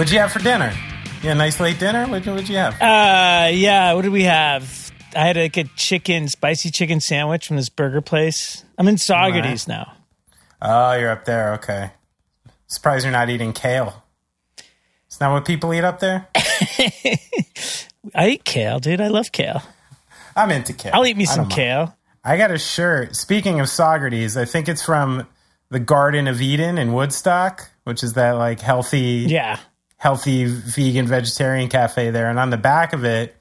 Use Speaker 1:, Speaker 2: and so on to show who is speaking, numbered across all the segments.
Speaker 1: What'd you have for dinner? Yeah, nice late dinner. What would you have?
Speaker 2: Uh, yeah. What did we have? I had like a chicken, spicy chicken sandwich from this burger place. I'm in Saugerties now.
Speaker 1: Oh, you're up there. Okay. Surprised you're not eating kale. Is that what people eat up there?
Speaker 2: I eat kale, dude. I love kale.
Speaker 1: I'm into kale.
Speaker 2: I'll eat me some
Speaker 1: mind.
Speaker 2: kale.
Speaker 1: I got a shirt. Speaking of Saugerties, I think it's from the Garden of Eden in Woodstock, which is that like healthy,
Speaker 2: Yeah.
Speaker 1: Healthy vegan vegetarian cafe there. And on the back of it,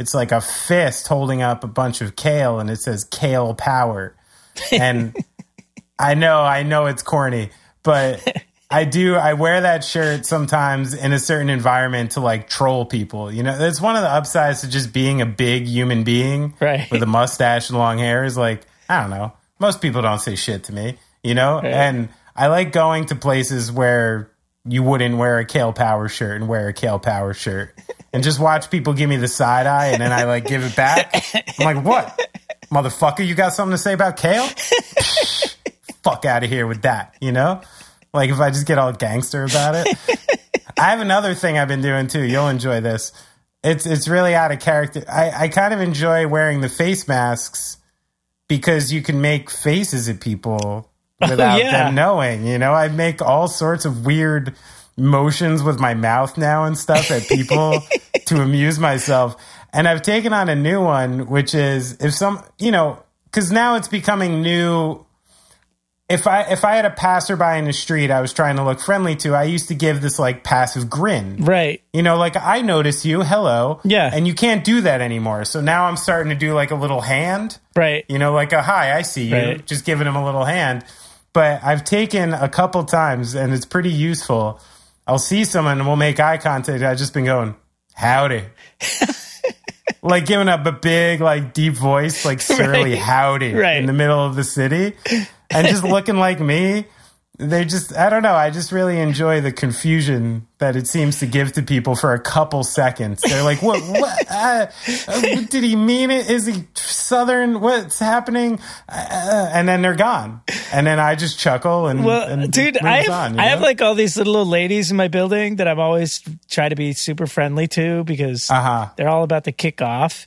Speaker 1: it's like a fist holding up a bunch of kale, and it says "Kale Power." And I know, I know it's corny, but I do. I wear that shirt sometimes in a certain environment to like troll people. You know, it's one of the upsides to just being a big human being
Speaker 2: Right.
Speaker 1: with a mustache and long hair. Is like I don't know. Most people don't say shit to me, you know. And I like going to places where you wouldn't wear a Kale Power shirt and wear a Kale Power shirt, and just watch people give me the side eye, and then I like give it back. I'm like, what, motherfucker? You got something to say about kale? fuck out of here with that, you know? Like if I just get all gangster about it. I have another thing I've been doing too. You'll enjoy this. It's it's really out of character. I, I kind of enjoy wearing the face masks because you can make faces at people without
Speaker 2: yeah.
Speaker 1: them knowing. You know, I make all sorts of weird motions with my mouth now and stuff at people to amuse myself. And I've taken on a new one, which is if some, you know, because now it's becoming new if I if I had a passerby in the street I was trying to look friendly to, I used to give this like passive grin.
Speaker 2: Right.
Speaker 1: You know, like I notice you, hello.
Speaker 2: Yeah.
Speaker 1: And you can't do that anymore. So now I'm starting to do like a little hand.
Speaker 2: Right.
Speaker 1: You know, like a hi, I see you.
Speaker 2: Right.
Speaker 1: Just giving him a little hand. But I've taken a couple times and it's pretty useful. I'll see someone and we'll make eye contact. I've just been going, howdy. like giving up a big, like deep voice, like surly
Speaker 2: Right.
Speaker 1: howdy
Speaker 2: Right.
Speaker 1: in the middle of the city. And just looking like me. They just, I don't know. I just really enjoy the confusion that it seems to give to people for a couple seconds. They're like, what, what, uh, uh, did he mean it? Is he Southern? What's happening? Uh, and then they're gone. And then I just chuckle and,
Speaker 2: Well,
Speaker 1: and
Speaker 2: dude, I have,
Speaker 1: on,
Speaker 2: I have like all these little ladies in my building that I'm always try to be super friendly to because
Speaker 1: Uh-huh.
Speaker 2: they're all about to kick off.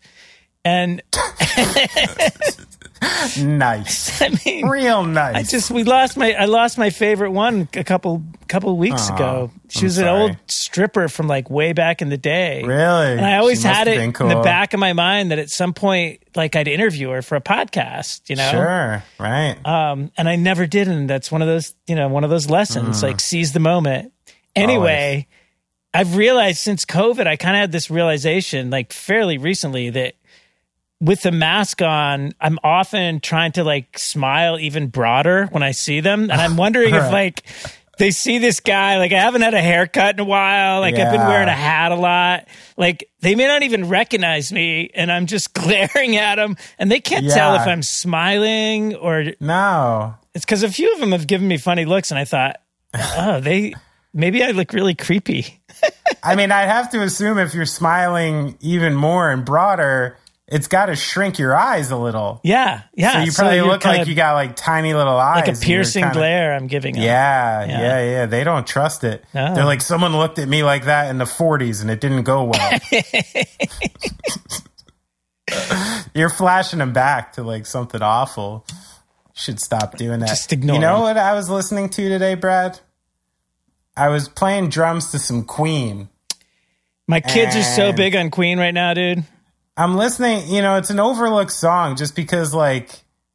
Speaker 2: And
Speaker 1: nice.
Speaker 2: I mean,
Speaker 1: Real nice.
Speaker 2: I just we lost my I lost my favorite one a couple couple weeks ago. She
Speaker 1: I'm
Speaker 2: was an
Speaker 1: sorry.
Speaker 2: old stripper from like way back in the day.
Speaker 1: Really?
Speaker 2: And I always
Speaker 1: She must
Speaker 2: had
Speaker 1: have
Speaker 2: it
Speaker 1: been
Speaker 2: in the back of my mind that at some point like I'd interview her for a podcast, you know?
Speaker 1: Sure. Right.
Speaker 2: Um, and I never did, and that's one of those, you know, one of those lessons.
Speaker 1: Mm.
Speaker 2: Like seize the moment. Anyway, I've realized since COVID, I kind of had this realization, like fairly recently, that with the mask on, I'm often trying to like smile even broader when I see them, and I'm wondering if like. They see this guy, like I haven't had a haircut in a while. Like I've been wearing a hat a lot. Like they may not even recognize me and I'm just glaring at them and they can't tell if I'm smiling or
Speaker 1: no.
Speaker 2: it's because a few of them have given me funny looks, and I thought, oh, they maybe I look really creepy.
Speaker 1: I mean, I'd have to assume if you're smiling even more and broader, it's got to shrink your eyes a little.
Speaker 2: Yeah, yeah.
Speaker 1: So you probably
Speaker 2: you're
Speaker 1: look like
Speaker 2: kinda
Speaker 1: you got like tiny little eyes.
Speaker 2: like a piercing
Speaker 1: kinda-
Speaker 2: glare. I'm giving.
Speaker 1: Yeah,
Speaker 2: Yeah.
Speaker 1: yeah, yeah, They don't trust it.
Speaker 2: No.
Speaker 1: They're like, someone looked at me like that in the 40s and it didn't go well. You're flashing them back to like something awful. Should stop doing that.
Speaker 2: Just ignore
Speaker 1: You know what I was listening to today, Brad? I was playing drums to some Queen.
Speaker 2: My kids are so big on Queen right now, dude.
Speaker 1: I'm listening, you know, it's an overlooked song just because like,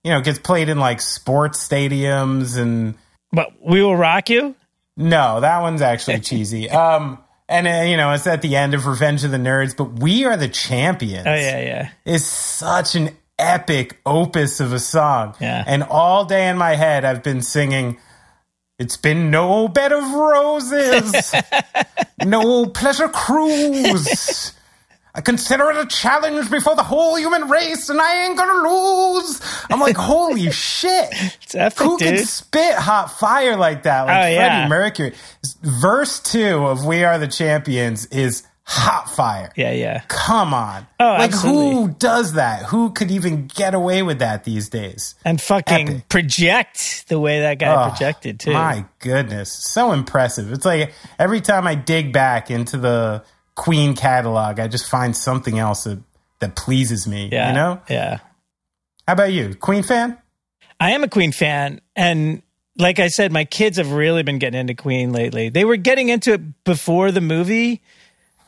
Speaker 1: you know, it gets played in like sports stadiums and
Speaker 2: But we will rock you.
Speaker 1: No, that one's actually cheesy. Um, and uh, you know, it's at the end of Revenge of the Nerds, but We Are the Champions
Speaker 2: Oh yeah, yeah.
Speaker 1: is such an epic opus of a song.
Speaker 2: Yeah.
Speaker 1: And all day in my head, I've been singing. It's been no bed of roses, no pleasure cruise. I consider it a challenge before the whole human race, and I ain't gonna lose. I'm like, holy shit!
Speaker 2: It's epic,
Speaker 1: Who can spit hot fire like that? Like
Speaker 2: Oh,
Speaker 1: Freddie
Speaker 2: yeah.
Speaker 1: Mercury. Verse two of We Are the Champions is hot fire.
Speaker 2: Yeah, yeah.
Speaker 1: Come on.
Speaker 2: Oh,
Speaker 1: like
Speaker 2: absolutely.
Speaker 1: who does that? Who could even get away with that these days?
Speaker 2: And fucking
Speaker 1: Epic.
Speaker 2: project the way that guy
Speaker 1: Oh,
Speaker 2: projected too.
Speaker 1: My goodness, so impressive. It's like every time I dig back into the Queen catalog, I just find something else that, that pleases me.
Speaker 2: yeah.
Speaker 1: You know?
Speaker 2: Yeah.
Speaker 1: How about you? Queen fan?
Speaker 2: I am a Queen fan, and like I said, my kids have really been getting into Queen lately. They were getting into it before the movie,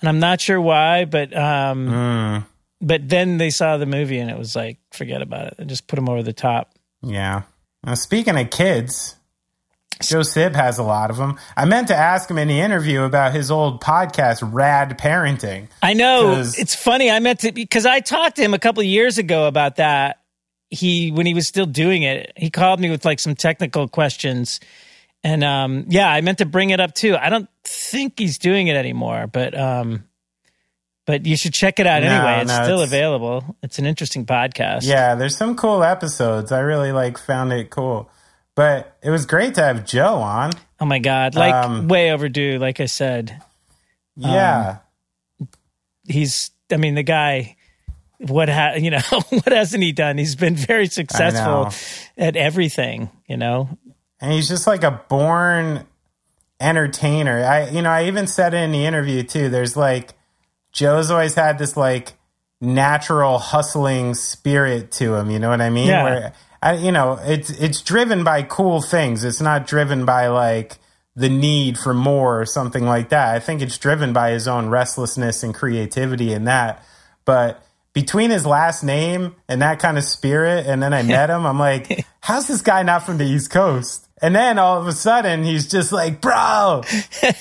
Speaker 2: and I'm not sure why, but um,
Speaker 1: Mm,
Speaker 2: but then they saw the movie, and it was like, forget about it, and just put them over the top.
Speaker 1: yeah. Now, speaking of kids, Joe Sib has a lot of them. I meant to ask him in the interview about his old podcast, Rad Parenting.
Speaker 2: I know it's funny. I meant to because I talked to him a couple of years ago about that. He when he was still doing it, he called me with like some technical questions, and um, yeah, I meant to bring it up too. I don't think he's doing it anymore, but um, but you should check it out
Speaker 1: No,
Speaker 2: anyway. It's
Speaker 1: no,
Speaker 2: still
Speaker 1: it's-
Speaker 2: available. It's an interesting podcast.
Speaker 1: Yeah, there's some cool episodes. I really like found it cool. But it was great to have Joe on.
Speaker 2: Oh my god, like
Speaker 1: Um,
Speaker 2: way overdue. Like I said,
Speaker 1: Yeah.
Speaker 2: he's. I mean, the guy. What ha you know? what hasn't he done? He's been very successful at everything. You know,
Speaker 1: and he's just like a born entertainer. I you know, I even said in the interview too. There's like Joe's always had this like natural hustling spirit to him, you know what I mean?
Speaker 2: Yeah.
Speaker 1: Where I you know, it's it's driven by cool things. It's not driven by like the need for more or something like that. I think it's driven by his own restlessness and creativity in that. But between his last name and that kind of spirit, and then I met him, I'm like, how's this guy not from the East Coast? And then all of a sudden, he's just like, bro,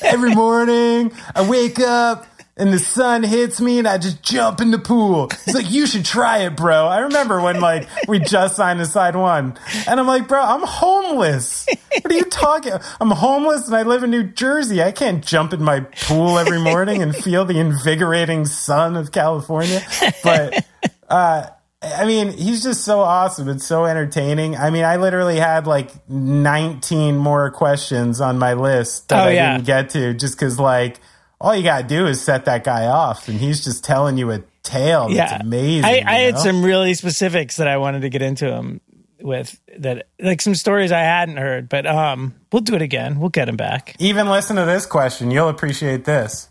Speaker 1: every morning I wake up and the sun hits me and I just jump in the pool. He's like, you should try it, bro. I remember when like we just signed the side one and I'm like, bro, I'm homeless. What are you talking? I'm homeless and I live in New Jersey. I can't jump in my pool every morning and feel the invigorating sun of California. But, uh, I mean, he's just so awesome and so entertaining. I mean, I literally had like 19 more questions on my list that
Speaker 2: Oh,
Speaker 1: I
Speaker 2: yeah.
Speaker 1: didn't get to just because, like, all you got to do is set that guy off and he's just telling you a tale that's amazing.
Speaker 2: I, I had
Speaker 1: know?
Speaker 2: some really specifics that I wanted to get into him with that, like some stories I hadn't heard. But um, we'll do it again. We'll get him back.
Speaker 1: Even listen to this question. You'll appreciate this.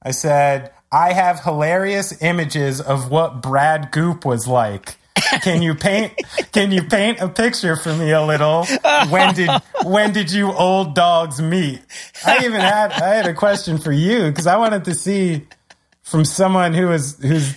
Speaker 1: I said, I have hilarious images of what Brad Goop was like. Can you paint can you paint a picture for me a little? When did when did you old dogs meet? I even had I had a question for you because I wanted to see from someone who is who's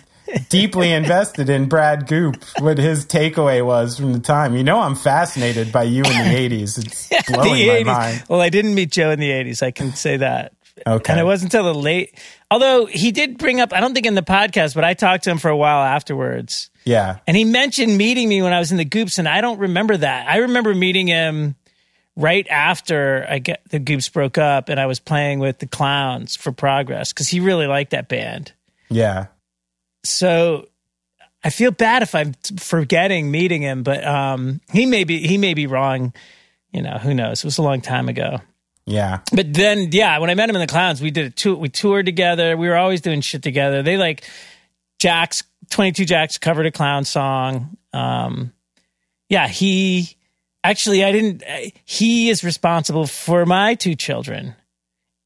Speaker 1: deeply invested in Brad Goop what his takeaway was from the time. You know I'm fascinated by you in the 80s. It's blowing
Speaker 2: the
Speaker 1: my mind.
Speaker 2: Well, I didn't meet Joe in the 80s. I can say that.
Speaker 1: Okay.
Speaker 2: And it wasn't until the late, although he did bring up, I don't think in the podcast, but I talked to him for a while afterwards.
Speaker 1: Yeah.
Speaker 2: And he mentioned meeting me when I was in the Goops, and I don't remember that. I remember meeting him right after I get the Goops broke up, and I was playing with the Clowns for Progress because he really liked that band.
Speaker 1: Yeah.
Speaker 2: So I feel bad if I'm forgetting meeting him, but um, he may be he may be wrong. You know, who knows? It was a long time ago.
Speaker 1: Yeah.
Speaker 2: But then, yeah, when I met him in the clowns, we did a tour. We toured together. We were always doing shit together. They like Jack's Twenty Two Jacks covered a clown song. Um, yeah, he actually, I didn't. He is responsible for my two children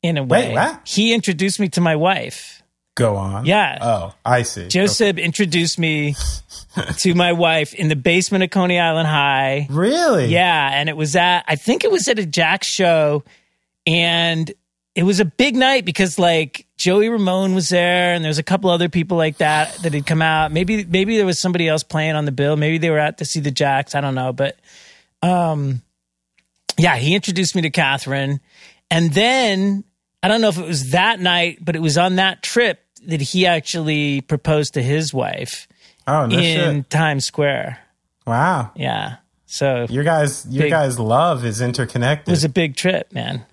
Speaker 2: in a way.
Speaker 1: Wait, what?
Speaker 2: He introduced me to my wife.
Speaker 1: Go on.
Speaker 2: Yeah.
Speaker 1: Oh, I see.
Speaker 2: Joseph introduced me to my wife in the basement of Coney Island High.
Speaker 1: Really?
Speaker 2: Yeah, and it was at I think it was at a Jack show, and it was a big night because like Joey Ramone was there, and there was a couple other people like that that had come out. Maybe maybe there was somebody else playing on the bill. Maybe they were out to see the Jacks. I don't know, but um, yeah, he introduced me to Catherine, and then I don't know if it was that night, but it was on that trip that he actually proposed to his wife
Speaker 1: Oh, no
Speaker 2: in
Speaker 1: shit.
Speaker 2: Times Square.
Speaker 1: Wow.
Speaker 2: Yeah, so
Speaker 1: Your guys, your
Speaker 2: Big-
Speaker 1: guys' love is interconnected.
Speaker 2: It was a big trip, man.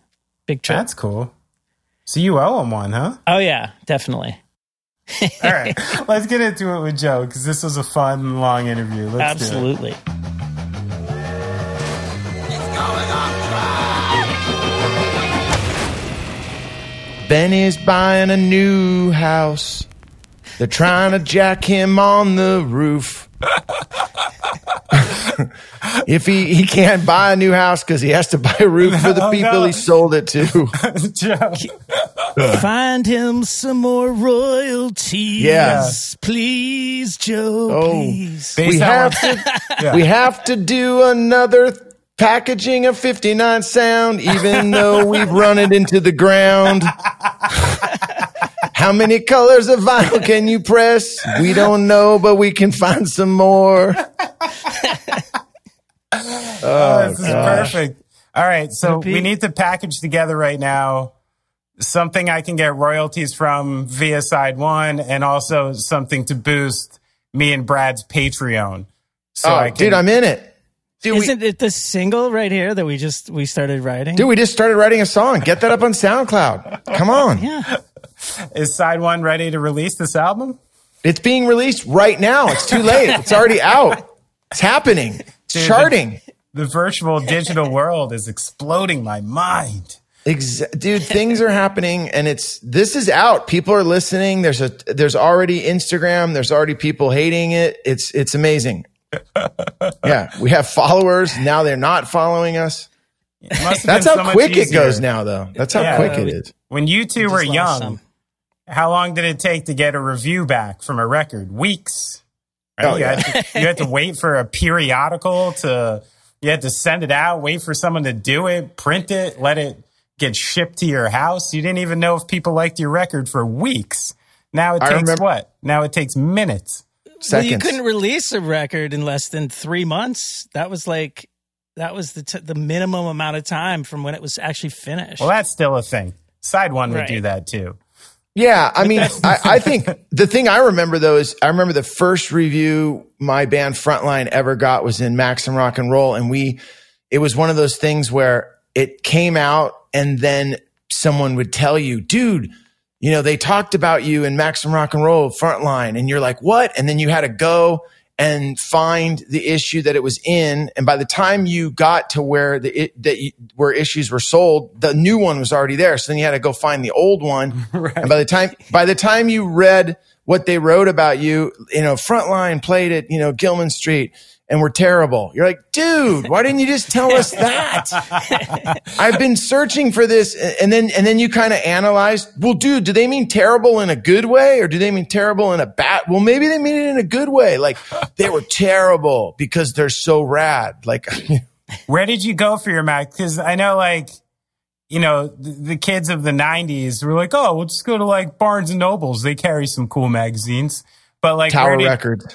Speaker 2: Big trip.
Speaker 1: That's cool. So you owe him one, huh?
Speaker 2: oh yeah, definitely.
Speaker 1: All right, let's get into it with Joe because this was a fun, long interview. Let's do it.
Speaker 2: Absolutely.
Speaker 3: Benny's buying a new house. They're trying to jack him on the roof. if he, he can't buy a new house because he has to buy a roof for the
Speaker 1: Oh,
Speaker 3: people
Speaker 1: no.
Speaker 3: he sold it to.
Speaker 2: Find him some more royalties.
Speaker 3: Yeah.
Speaker 2: Please, Joe.
Speaker 3: Oh.
Speaker 2: Please.
Speaker 3: we have
Speaker 1: what-
Speaker 3: to we have to do another packaging of 59 sound even though we've run it into the ground how many colors of vinyl can you press we don't know but we can find some more
Speaker 1: Oh, this is perfect. All right, so
Speaker 2: Repeat.
Speaker 1: we need to package together right now something I can get royalties from via side one, and also something to boost me and Brad's Patreon. So
Speaker 3: oh
Speaker 1: I can,
Speaker 3: dude i'm in it Dude,
Speaker 2: Isn't it the single right here that we just we started writing?
Speaker 3: dude we just started writing a song get that up on soundcloud come on
Speaker 2: yeah.
Speaker 1: Is side one ready to release this album?
Speaker 3: it's being released right now it's too late it's already out it's happening it's
Speaker 1: Dude,
Speaker 3: charting
Speaker 1: The virtual digital world is exploding my mind.
Speaker 3: Ex- dude, things are happening and it's this is out. People are listening. There's a there's already Instagram, there's already people hating it. It's it's amazing. yeah, we have followers. Now they're not following us.
Speaker 1: It must have
Speaker 3: That's
Speaker 1: been
Speaker 3: how
Speaker 1: so much
Speaker 3: quick it goes now though. That's how
Speaker 1: Yeah.
Speaker 3: quick it
Speaker 2: we-
Speaker 3: is.
Speaker 1: When you two were young,
Speaker 2: some.
Speaker 1: How long did it take to get a review back from a record? Weeks. Right?
Speaker 3: Oh,
Speaker 1: you,
Speaker 3: yeah.
Speaker 1: had to, you had to wait for a periodical to, you had to send it out, wait for someone to do it, print it, let it get shipped to your house. You didn't even know if people liked your record for weeks. Now it
Speaker 3: I
Speaker 1: takes
Speaker 3: remember-
Speaker 1: what? Now it takes minutes.
Speaker 2: Well, you couldn't release a record in less than three months. That was like that was the t- the minimum amount of time from when it was actually finished.
Speaker 1: Well, that's still a thing. Side one would do that too.
Speaker 3: Yeah, I mean, I, I think the thing I remember though is I remember the first review my band Frontline ever got was in Maximum Rock and Roll, and we it was one of those things where it came out and then someone would tell you, dude, you know, they talked about you in Maximum Rock and Roll Frontline, and you're like, what? And then you had to go and find the issue that it was in, and by the time you got to where the it, that you, where issues were sold, the new one was already there. So then you had to go find the old one, and by the time by the time you read what they wrote about you, you know, Frontline played at you know Gilman Street. And we're terrible. You're like, dude, why didn't you just tell us that? I've been searching for this. And then, and then you kind of analyze, well, dude, do they mean terrible in a good way or do they mean terrible in a bad? Well, maybe they mean it in a good way. Like they were terrible because they're so rad. Like,
Speaker 1: Where did you go for your Mac? Because I know, like, you know, the, the kids of the '90s were like, "Oh, we'll just go to like Barnes and Nobles. They carry some cool magazines." But like,
Speaker 3: Tower
Speaker 1: did,
Speaker 3: Records.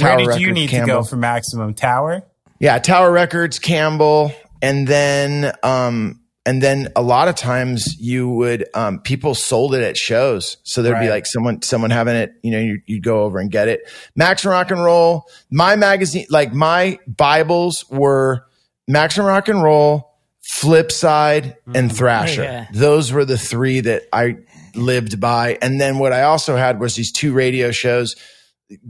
Speaker 1: where did
Speaker 3: Records,
Speaker 1: you need to go for Maximum Tower?
Speaker 3: Yeah, Tower Records, Campbell, and then um and then a lot of times you would um people sold it at shows. So there'd be like someone someone having it, you know, you, you'd go over and get it. Maximum Rock and Roll, my magazine, like my Bibles were Maximum Rock and Roll, Flipside, and mm. Thrasher.
Speaker 2: Yeah.
Speaker 3: Those were the three that I lived by. And then what I also had was these two radio shows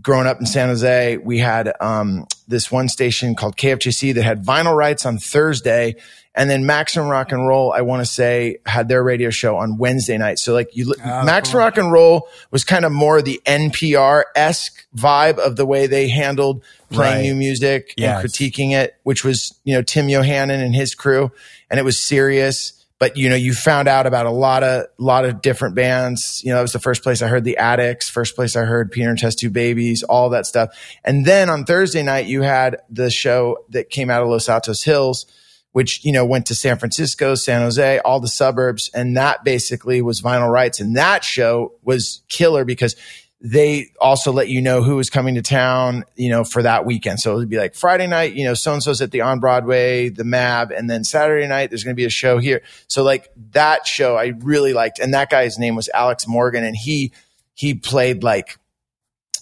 Speaker 3: growing up in San Jose, we had um, this one station called KFJC that had vinyl rights on Thursday, and then Maximum Rock and Roll, I want to say, had their radio show on Wednesday night. So like you, Maximum Rock and Roll was kind of more the NPR esque vibe of the way they handled playing
Speaker 1: Right.
Speaker 3: new music
Speaker 1: Yes.
Speaker 3: and critiquing it, which was you know Tim Yohannan and his crew, and it was serious. But you know, you found out about a lot of lot of different bands. You know, it was the first place I heard the Adicts, first place I heard Peter and Test Tube Babies, all that stuff. And then on Thursday night, you had the show that came out of Los Altos Hills, which you know went to San Francisco, San Jose, all the suburbs, and that basically was vinyl rights. And that show was killer because they also let you know who was coming to town, you know, for that weekend. So it would be like Friday night, you know, so and so's at the on Broadway, the MAB, and then Saturday night there's going to be a show here. So like that show I really liked, and that guy's name was Alex Morgan, and he he played like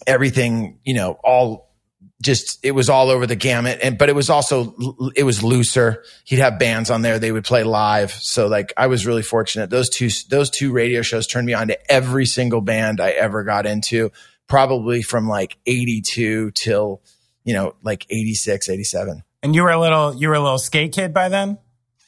Speaker 3: everything, you know, all just it was all over the gamut. And but it was also it was looser. He'd have bands on there. They would play live. So like i was really fortunate. Those two those two radio shows turned me on to every single band i ever got into probably from like 82 till you know like 86 87
Speaker 1: And you were a little, you were a little skate kid by then.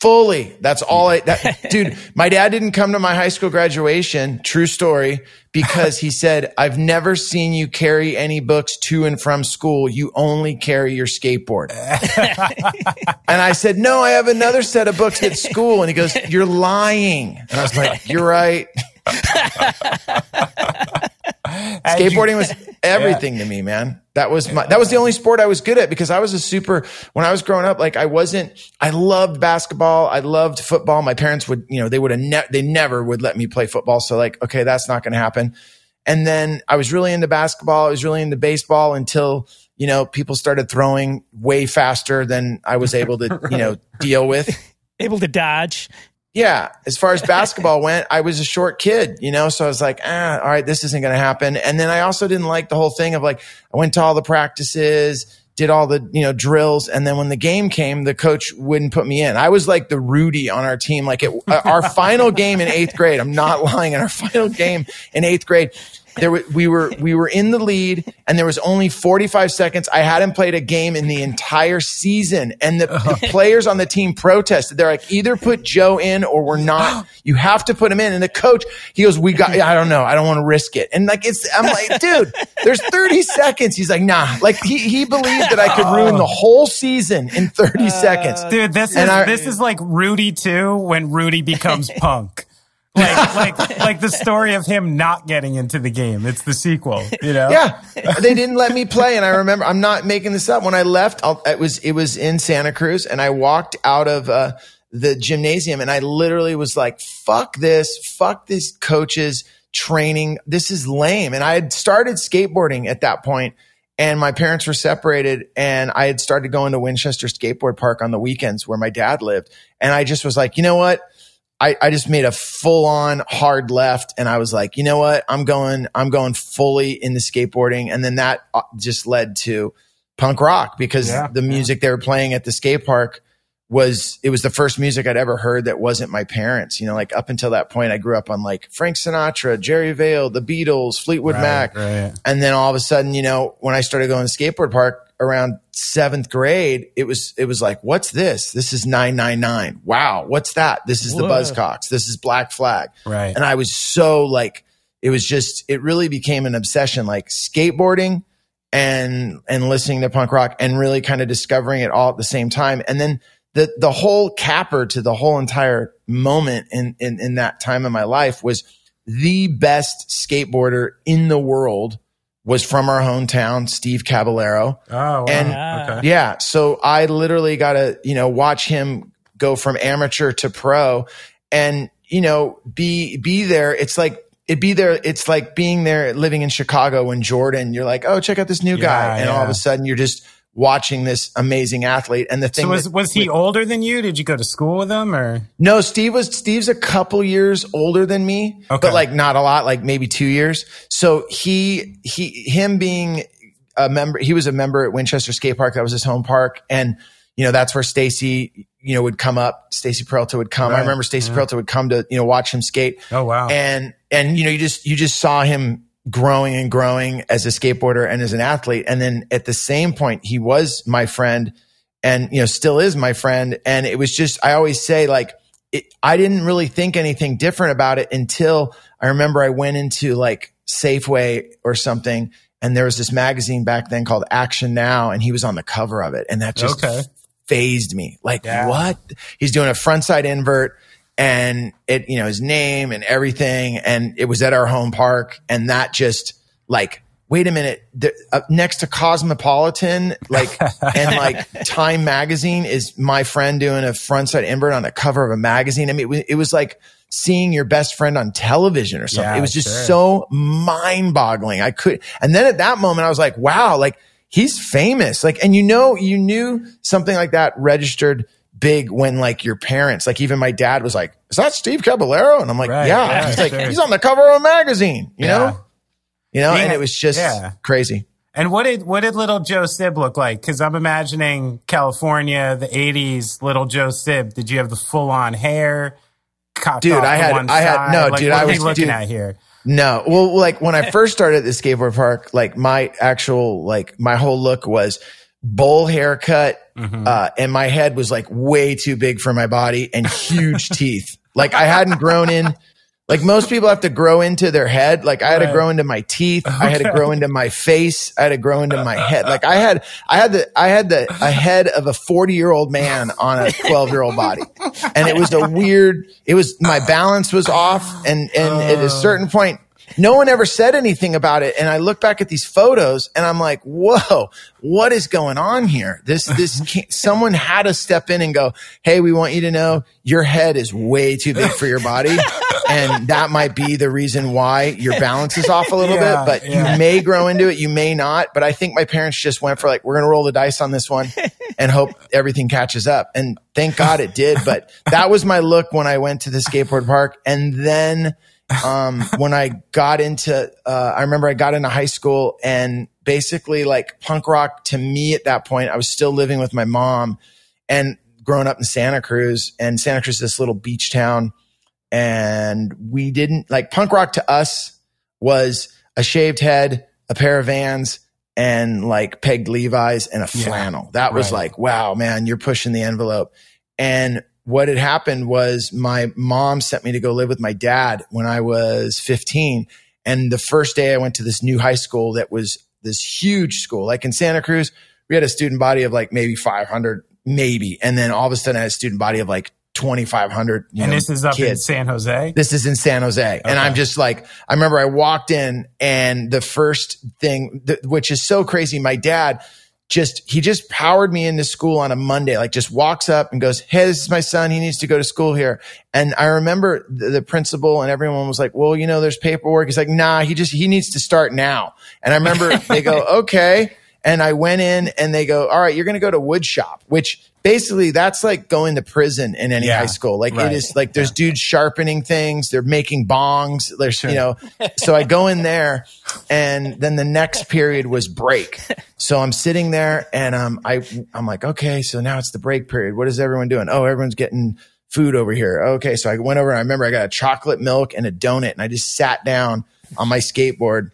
Speaker 3: Fully. That's all I, that, dude, my dad didn't come to my high school graduation. True story. Because he said, I've never seen you carry any books to and from school. You only carry your skateboard. and I said, no, I have another set of books at school. And he goes, you're lying. And I was like, you're right. Skateboarding was everything yeah. to me, man. That was my, that was the only sport I was good at because I was a super, when I was growing up, like I wasn't, I loved basketball. I loved football. My parents would, you know, they would have, ne- they never would let me play football. So like, okay, that's not going to happen. And then I was really into basketball. I was really into baseball until, you know, people started throwing way faster than I was able to, you know, deal with.
Speaker 2: Able to dodge
Speaker 3: yeah, as far as basketball went, I was a short kid, you know, so I was like, ah, all right, this isn't going to happen. And then I also didn't like the whole thing of like, I went to all the practices, did all the, you know, drills. And then when the game came, the coach wouldn't put me in. I was like the Rudy on our team. Like it, our final game in eighth grade, I'm not lying, in our final game in eighth grade, there we were we were in the lead and there was only 45 seconds. I hadn't played a game in the entire season and the, the players on the team protested. They're like either put joe in or we're not. You have to put him in. And the coach he goes we got i don't know. I don't want to risk it. And like it's i'm like dude there's 30 seconds. He's like nah. Like he, he believed that i could ruin the whole season in 30 uh, seconds.
Speaker 1: Dude this is I, this is like rudy too when rudy becomes punk like like like the story of him not getting into the game. It's the sequel, you know.
Speaker 3: Yeah, they didn't let me play, and I remember I'm not making this up. When I left, I'll, it was it was in Santa Cruz, and I walked out of uh, the gymnasium, and I literally was like, "Fuck this! Fuck this coaches training. This is lame." And I had started skateboarding at that point and my parents were separated and I had started going to Winchester Skateboard Park on the weekends where my dad lived. And I just was like, you know what? I, I just made a full on hard left and I was like, you know what? I'm going, I'm going fully into skateboarding. And then that uh, just led to punk rock because yeah, the music yeah. they were playing at the skate park was, it was the first music I'd ever heard that wasn't my parents. You know, like up until that point, I grew up on like Frank Sinatra, Jerry Vale, the Beatles, Fleetwood right, Mac. Right. And then all of a sudden, you know, when I started going to skateboard park, around seventh grade, it was it was like, what's this? This is nine nine nine. Wow, what's that? This is Whoa. the Buzzcocks. This is Black Flag.
Speaker 1: Right.
Speaker 3: And I was so like, it was just it really became an obsession, like skateboarding and and listening to punk rock and really kind of discovering it all at the same time. And then the the whole capper to the whole entire moment in in, in that time of my life was the best skateboarder in the world was from our hometown, Steve Caballero.
Speaker 1: Oh, wow.
Speaker 3: and okay. yeah, so I literally got to you know watch him go from amateur to pro, and you know be be there. It's like it be there. It's like being there, living in Chicago when Jordan. You're like, oh, check out this new yeah, guy, and yeah. all of a sudden you're just watching this amazing athlete. And the thing so
Speaker 1: was that, was he older than you? Did you go to school with him or
Speaker 3: no? Steve was Steve's a couple years older than me, okay. but like not a lot, like maybe two years. So he he him being a member, he was a member at Winchester Skate Park. That was his home park, and you know that's where Stacy you know would come up. Stacy Peralta would come. Right. I remember Stacy yeah. Peralta would come to you know watch him skate.
Speaker 1: Oh wow!
Speaker 3: And and you know you just you just saw him growing and growing as a skateboarder and as an athlete. And then at the same point, he was my friend and, you know, still is my friend. And it was just, I always say like, it, I didn't really think anything different about it until I remember I went into like Safeway or something and there was this magazine back then called Action Now and he was on the cover of it. And that just okay. fazed me. Like yeah. what? He's doing a frontside invert and it, you know, his name and everything. And it was at our home park. And that just like, wait a minute, the, uh, next to Cosmopolitan, like, and like Time Magazine is my friend doing a frontside invert on the cover of a magazine. I mean, it was, it was like seeing your best friend on television or something. Yeah, it was just sure. so mind boggling. I could, and then at that moment, I was like, wow, like, he's famous. Like, and you know, you knew something like that registered big when like your parents, like even my dad was like, is that Steve Caballero? And I'm like, right, yeah. yeah. He's like, he's on the cover of a magazine, you yeah. know? You know, and it was just yeah. crazy.
Speaker 1: And what did what did little Joe Sib look like? Because I'm imagining California, the '80s, little Joe Sib. Did you have the full on hair?
Speaker 3: Dude, I had, I had no, like, dude. I was
Speaker 1: looking
Speaker 3: dude,
Speaker 1: at here.
Speaker 3: No, well, like when I first started at the skateboard park, like my actual, like my whole look was bowl haircut, mm-hmm. uh, and my head was like way too big for my body and huge teeth. Like I hadn't grown in like most people have to grow into their head. Like I had right. to grow into my teeth. Okay. I had to grow into my face. I had to grow into my head. Like I had, I had the, I had the, a head of a 40 year old man on a 12 year old body. And it was a weird, it was, my balance was off. And, and at a certain point, no one ever said anything about it. And I look back at these photos and I'm like, whoa, what is going on here? This, this, someone had to step in and go, Hey, we want you to know your head is way too big for your body. and that might be the reason why your balance is off a little yeah, bit, but yeah. you may grow into it. You may not. But I think my parents just went for like, we're going to roll the dice on this one and hope everything catches up. And thank God it did. But that was my look when I went to the skateboard park. And then, um, when I got into, uh, I remember I got into high school and basically like punk rock to me at that point, I was still living with my mom and growing up in Santa Cruz and Santa Cruz is this little beach town. And we didn't like punk rock to us was a shaved head, a pair of vans and like pegged Levi's and a flannel. Yeah, that was right. like, wow, man, you're pushing the envelope. And what had happened was my mom sent me to go live with my dad when I was 15. And the first day I went to this new high school that was this huge school, like in Santa Cruz, we had a student body of like maybe 500, maybe. And then all of a sudden I had a student body of like 2,500.
Speaker 1: and know, this is up kids. in San Jose?
Speaker 3: This is in San Jose. Okay. And I'm just like, I remember I walked in and the first thing, which is so crazy, my dad, just he just powered me into school on a Monday. Like just walks up and goes, "Hey, this is my son. He needs to go to school here." And I remember the, the, principal and everyone was like, "Well, you know, there's paperwork." He's like, "Nah, he just he needs to start now." And I remember they go, "Okay." And I went in and they go, all right, you're going to go to wood shop, which basically that's like going to prison in any yeah, high school. Like right. it is like there's dudes sharpening things. They're making bongs. There's, sure. you know, so I go in there and then the next period was break. So I'm sitting there and um, I, I'm like, okay, so now it's the break period. What is everyone doing? Oh, everyone's getting food over here. Okay. So I went over and I remember I got a chocolate milk and a donut and I just sat down on my skateboard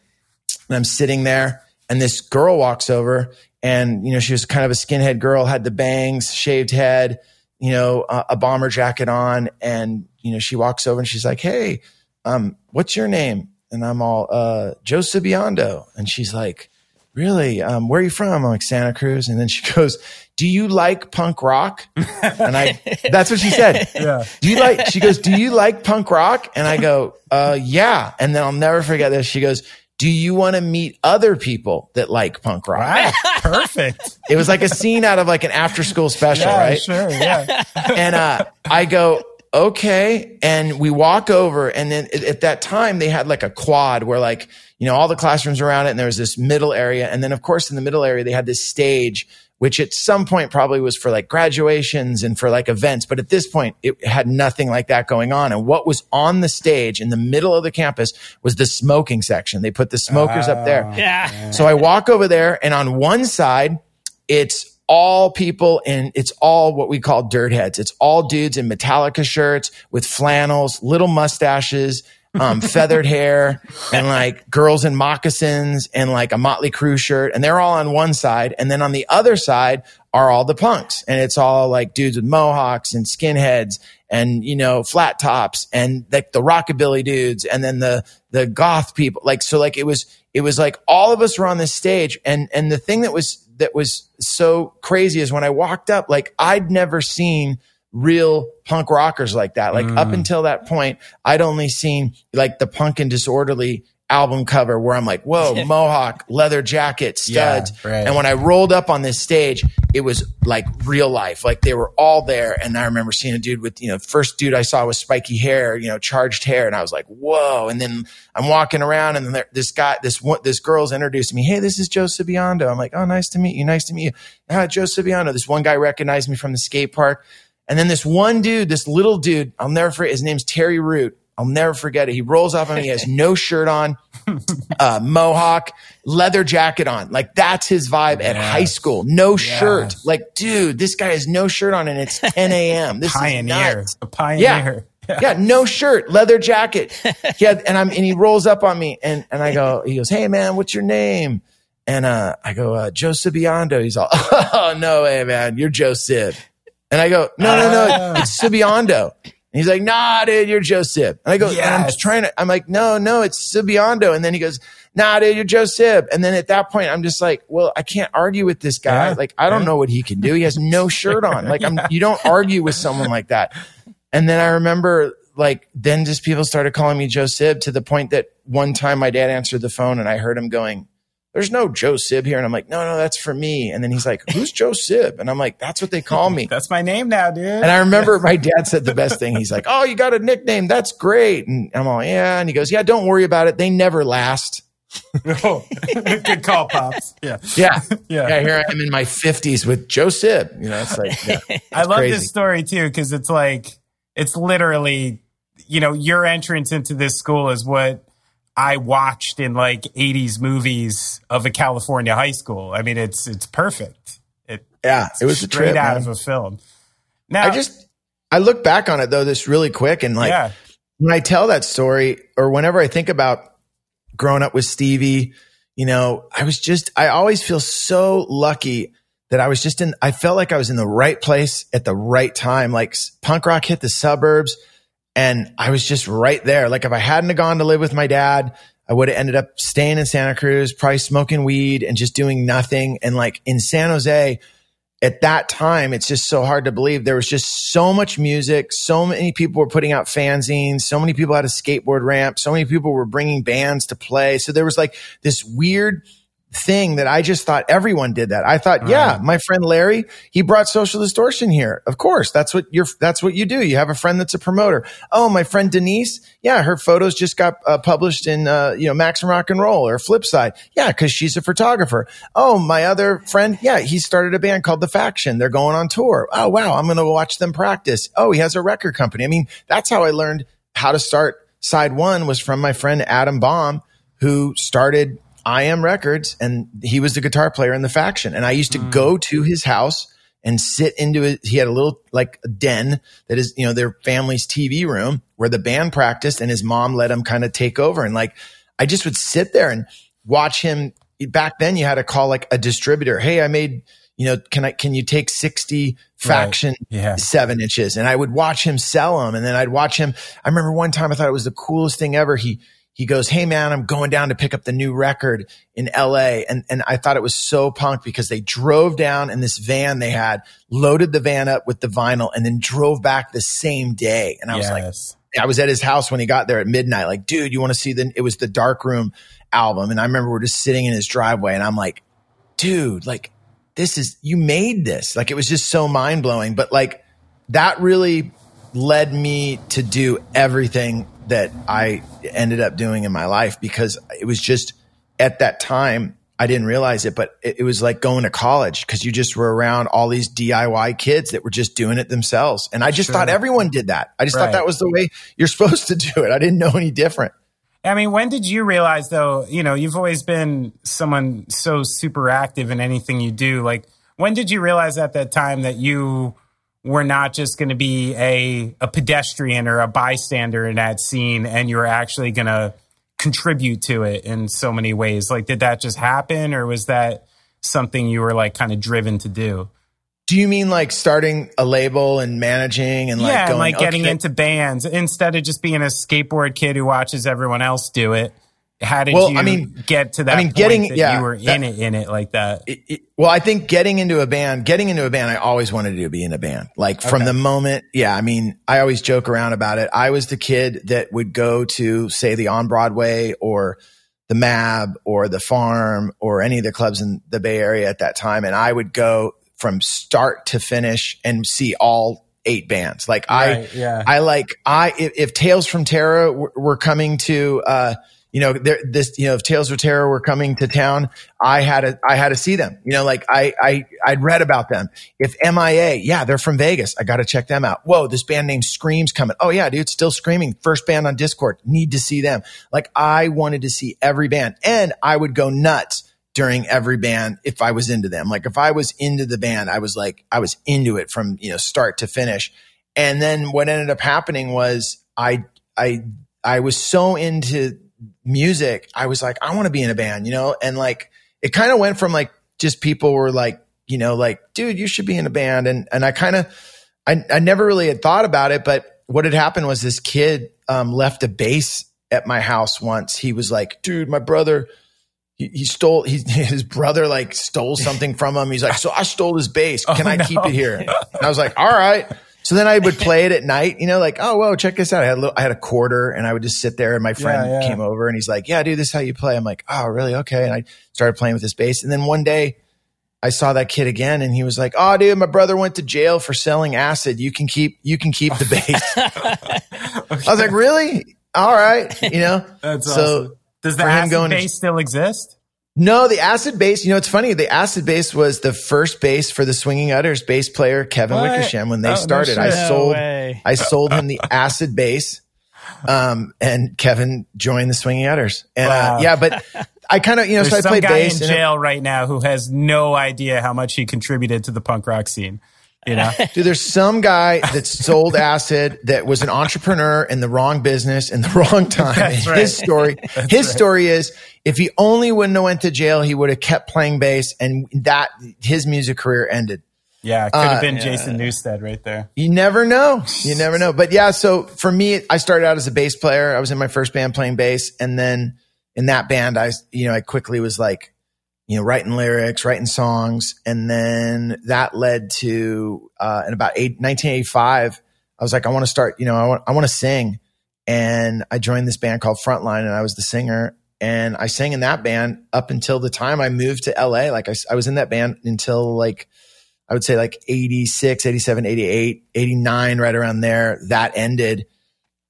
Speaker 3: and I'm sitting there and this girl walks over and, you know, she was kind of a skinhead girl, had the bangs, shaved head, you know, a, a bomber jacket on. And, you know, she walks over and she's like, Hey, um, what's your name? And I'm all, uh, Joe Sibiondo. And she's like, really? Um, where are you from? I'm like, Santa Cruz. And then she goes, do you like punk rock? And I, that's what she said. Yeah. Do you like, she goes, do you like punk rock? And I go, uh, yeah. And then I'll never forget this. She goes, do you want to meet other people that like punk rock?
Speaker 1: Perfect.
Speaker 3: it was like a scene out of like an after school special,
Speaker 1: yeah,
Speaker 3: right?
Speaker 1: Sure. Yeah.
Speaker 3: and uh, I go, okay. And we walk over, and then at that time they had like a quad where like you know all the classrooms around it, and there was this middle area, and then of course in the middle area they had this stage which at some point probably was for like graduations and for like events. But at this point, it had nothing like that going on. And what was on the stage in the middle of the campus was the smoking section. They put the smokers uh, up there.
Speaker 2: Oh, yeah.
Speaker 3: So I walk over there and on one side, it's all people and it's all what we call dirt heads. It's all dudes in Metallica shirts with flannels, little mustaches, um, feathered hair and like girls in moccasins and like a Motley Crue shirt. And they're all on one side. And then on the other side are all the punks. And it's all like dudes with mohawks and skinheads and, you know, flat tops and like the rockabilly dudes and then the, the goth people. Like, so like it was, it was like all of us were on this stage. And, and the thing that was, that was so crazy is when I walked up, like I'd never seen real punk rockers like that. Like mm. up until that point, I'd only seen like the punk and disorderly album cover where I'm like, whoa, mohawk, leather jacket, studs. Yeah, right. And when I rolled up on this stage, it was like real life. Like they were all there. And I remember seeing a dude with, you know, first dude I saw with spiky hair, you know, charged hair. And I was like, whoa. And then I'm walking around and there, this guy, this one, this girl's introduced me. Hey, this is Joe Sibiondo. I'm like, oh, nice to meet you. Nice to meet you. Ah, Joe Sibiondo. This one guy recognized me from the skate park. And then this one dude, this little dude, I'll never forget, his name's Terry Root. I'll never forget it. He rolls off on me. He has no shirt on, uh, mohawk, leather jacket on. Like that's his vibe yes. at high school. No yes. shirt. Like, dude, this guy has no shirt on and it's 10 a.m. This
Speaker 1: pioneer.
Speaker 3: is
Speaker 1: A pioneer.
Speaker 3: Yeah. yeah. no shirt, leather jacket. Yeah, and I'm and he rolls up on me and and I go, he goes, Hey man, what's your name? And uh, I go, uh, Joe Sibiondo. He's all, oh, no way, man. You're Joe Sib. And I go, no, no, no,
Speaker 1: Ah.
Speaker 3: it's Sibiondo. And he's like, nah, dude, you're Joe Sib. And I go, and I'm just trying to, I'm like, no, no, it's Sibiondo. And then he goes, nah, dude, you're Joe Sib. And then at that point, I'm just like, well, I can't argue with this guy.
Speaker 1: Yeah.
Speaker 3: Like, I don't
Speaker 1: Yeah.
Speaker 3: know what he can do. He has no shirt on. Like, I'm, you don't argue with someone like that. And then I remember like then just people started calling me Joe Sib to the point that one time my dad answered the phone and I heard him going, There's no Joe Sib here. And I'm like, No, no, that's for me. And then he's like, Who's Joe Sib? And I'm like, That's what they call me.
Speaker 1: That's my name now, dude.
Speaker 3: And I remember my dad said the best thing. He's like, Oh, you got a nickname. That's great. And I'm all, Yeah. And he goes, Yeah, don't worry about it. They never last.
Speaker 1: Oh, good call, pops. Yeah,
Speaker 3: Yeah.
Speaker 1: yeah.
Speaker 3: Yeah. Here I am in my 50s with Joe Sib. You know, it's like, yeah,
Speaker 1: I love
Speaker 3: crazy.
Speaker 1: this story too because it's like it's literally, you know, your entrance into this school is what I watched in like '80s movies of a California high school. I mean, it's it's perfect. It,
Speaker 3: yeah, it was a
Speaker 1: straight
Speaker 3: trip.
Speaker 1: out
Speaker 3: man.
Speaker 1: of a film. Now,
Speaker 3: I just, I look back on it though, this really quick and like,
Speaker 1: yeah,
Speaker 3: when I tell that story or whenever I think about growing up with Stevie, you know, I was just, I always feel so lucky that I was just in, I felt like I was in the right place at the right time. Like punk rock hit the suburbs and I was just right there. Like if I hadn't have gone to live with my dad, I would have ended up staying in Santa Cruz, probably smoking weed and just doing nothing. And like in San Jose, at that time, it's just so hard to believe. There was just so much music. So many people were putting out fanzines. So many people had a skateboard ramp. So many people were bringing bands to play. So there was like this weird thing that I just thought everyone did that. I thought, yeah, my friend Larry, he brought social distortion here. Of course, that's what you're, that's what you do. You have a friend that's a promoter. Oh, my friend Denise. Yeah. Her photos just got uh, published in, uh, you know, Maximum Rock and Roll or Flipside. Yeah. Cause she's a photographer. Oh, my other friend. Yeah. He started a band called The Faction. They're going on tour. Oh, wow. I'm going to watch them practice. Oh, he has a record company. I mean, that's how I learned how to start side one was from my friend Adam Baum, who started I Am Records, and he was the guitar player in the faction. And I used to go mm. to his house and sit into it. He had a little like a den that is, you know, their family's TV room where the band practiced, and his mom let him kind of take over. And like, I just would sit there and watch him. Back then, you had to call like a distributor. Hey, I made. You know, can I? Can you take sixty faction
Speaker 1: Yeah.
Speaker 3: seven inches? And I would watch him sell them, and then I'd watch him. I remember one time I thought it was the coolest thing ever. He he goes, Hey man, I'm going down to pick up the new record in LA. And, and I thought it was so punk because they drove down in this van they had, loaded the van up with the vinyl and then drove back the same day. And I was like. I was at his house when he got there at midnight. Like, dude, you want to see the, it was the Dark Room album. And I remember we're just sitting in his driveway and I'm like, dude, like this is, you made this. Like it was just so mind blowing. But like that really led me to do everything that I ended up doing in my life because it was just at that time, I didn't realize it, but it, it was like going to college because you just were around all these DIY kids that were just doing it themselves. And I just
Speaker 1: Sure.
Speaker 3: thought everyone did that. I just
Speaker 1: Right.
Speaker 3: thought that was the way you're supposed to do it. I didn't know any different.
Speaker 1: I mean, when did you realize, though? You know, you've always been someone so super active in anything you do. Like, when did you realize at that time that you were not just going to be a a pedestrian or a bystander in that scene, and you're actually going to contribute to it in so many ways? Like, did that just happen, or was that something you were like kind of driven to do?
Speaker 3: Do you mean like starting a label and managing and like
Speaker 1: yeah,
Speaker 3: going,
Speaker 1: and like getting
Speaker 3: okay,
Speaker 1: into bands instead of just being a skateboard kid who watches everyone else do it. How did
Speaker 3: Well,
Speaker 1: you
Speaker 3: I mean-
Speaker 1: get to that?
Speaker 3: I mean,
Speaker 1: point
Speaker 3: getting-
Speaker 1: that
Speaker 3: yeah,
Speaker 1: you were
Speaker 3: that-
Speaker 1: in it, in it like that.
Speaker 3: it, it- well, I think getting into a band, getting into a band, I always wanted to be in a band. Like from
Speaker 1: Okay.
Speaker 3: the moment, yeah, I mean, I always joke around about it. I was the kid that would go to say the on Broadway or the Mab or the Farm or any of the clubs in the Bay Area at that time. And I would go from start to finish and see all eight bands. Like I,
Speaker 1: yeah.
Speaker 3: I like I if, if Tales from Terror were, were coming to uh you know there this you know if Tales from Terror were coming to town I had to I had to see them. You know like I I I'd read about them. If MIA yeah they're from Vegas. I got to check them out. Whoa this band named Screams coming. Oh yeah dude still screaming. First band on Dischord. Need to see them. Like I wanted to see every band. And I would go nuts during every band if I was into them. Like if I was into the band, I was like, I was into it from, you know, start to finish. And then what ended up happening was I, I, I was so into music. I was like, I want to be in a band, you know, and like, it kind of went from like just people were like, you know, like, dude, you should be in a band. And, and I kind of, I, I never really had thought about it, but what had happened was this kid, um, left a bass at my house once. He was like, dude, my brother, he, he stole, he, his brother like stole something from him. He's like, so I stole his bass. Can
Speaker 1: Oh,
Speaker 3: I
Speaker 1: no.
Speaker 3: keep it here? And I was like, all right. So then I would play it at night, you know, like, oh, whoa, check this out. I had a little, I had a quarter and I would just sit there and my friend
Speaker 1: Yeah, yeah.
Speaker 3: came over and he's like, yeah, dude, this is how you play. I'm like, oh, really? Okay. And I started playing with his bass. And then one day I saw that kid again and he was like, oh, dude, my brother went to jail for selling acid. You can keep, you can keep the bass. I was like, really? All right. You know,
Speaker 1: That's
Speaker 3: so
Speaker 1: awesome. Does the acid
Speaker 3: going to-
Speaker 1: still exist?
Speaker 3: No, the acid bass, you know, it's funny. The acid bass was the first bass for the Swinging Utters bass player, Kevin
Speaker 1: What?
Speaker 3: Wickersham, when they
Speaker 1: Oh, no
Speaker 3: started. I sold,
Speaker 2: way.
Speaker 3: I sold him the acid bass. Um, and Kevin joined the Swinging Utters. And,
Speaker 1: Wow.
Speaker 3: uh, yeah, but I kind of, you know,
Speaker 1: There's
Speaker 3: so I
Speaker 1: some
Speaker 3: played
Speaker 1: guy
Speaker 3: bass.
Speaker 1: in jail right now who has no idea how much he contributed to the punk rock scene. You know,
Speaker 3: Dude, there's some guy that sold acid that was an entrepreneur in the wrong business in the wrong time.
Speaker 1: That's right.
Speaker 3: His story, his story is if he only wouldn't have went to jail, he would have kept playing bass, and that his music career ended.
Speaker 1: yeah, could have
Speaker 3: Uh,
Speaker 1: been Jason Newsted right there.
Speaker 3: You never know. You never know. But yeah, so for me, I started out as a bass player. I was in my first band playing bass, and then in that band, I you know I quickly was like, you know, writing lyrics, writing songs, and then that led to uh, in about eight, 1985. I was like, I want to start. You know, I want I want to sing, and I joined this band called Frontline, and I was the singer. And I sang in that band up until the time I moved to LA. Like I, I was in that band until like I would say like 86, 87, 88, 89, right around there. That ended.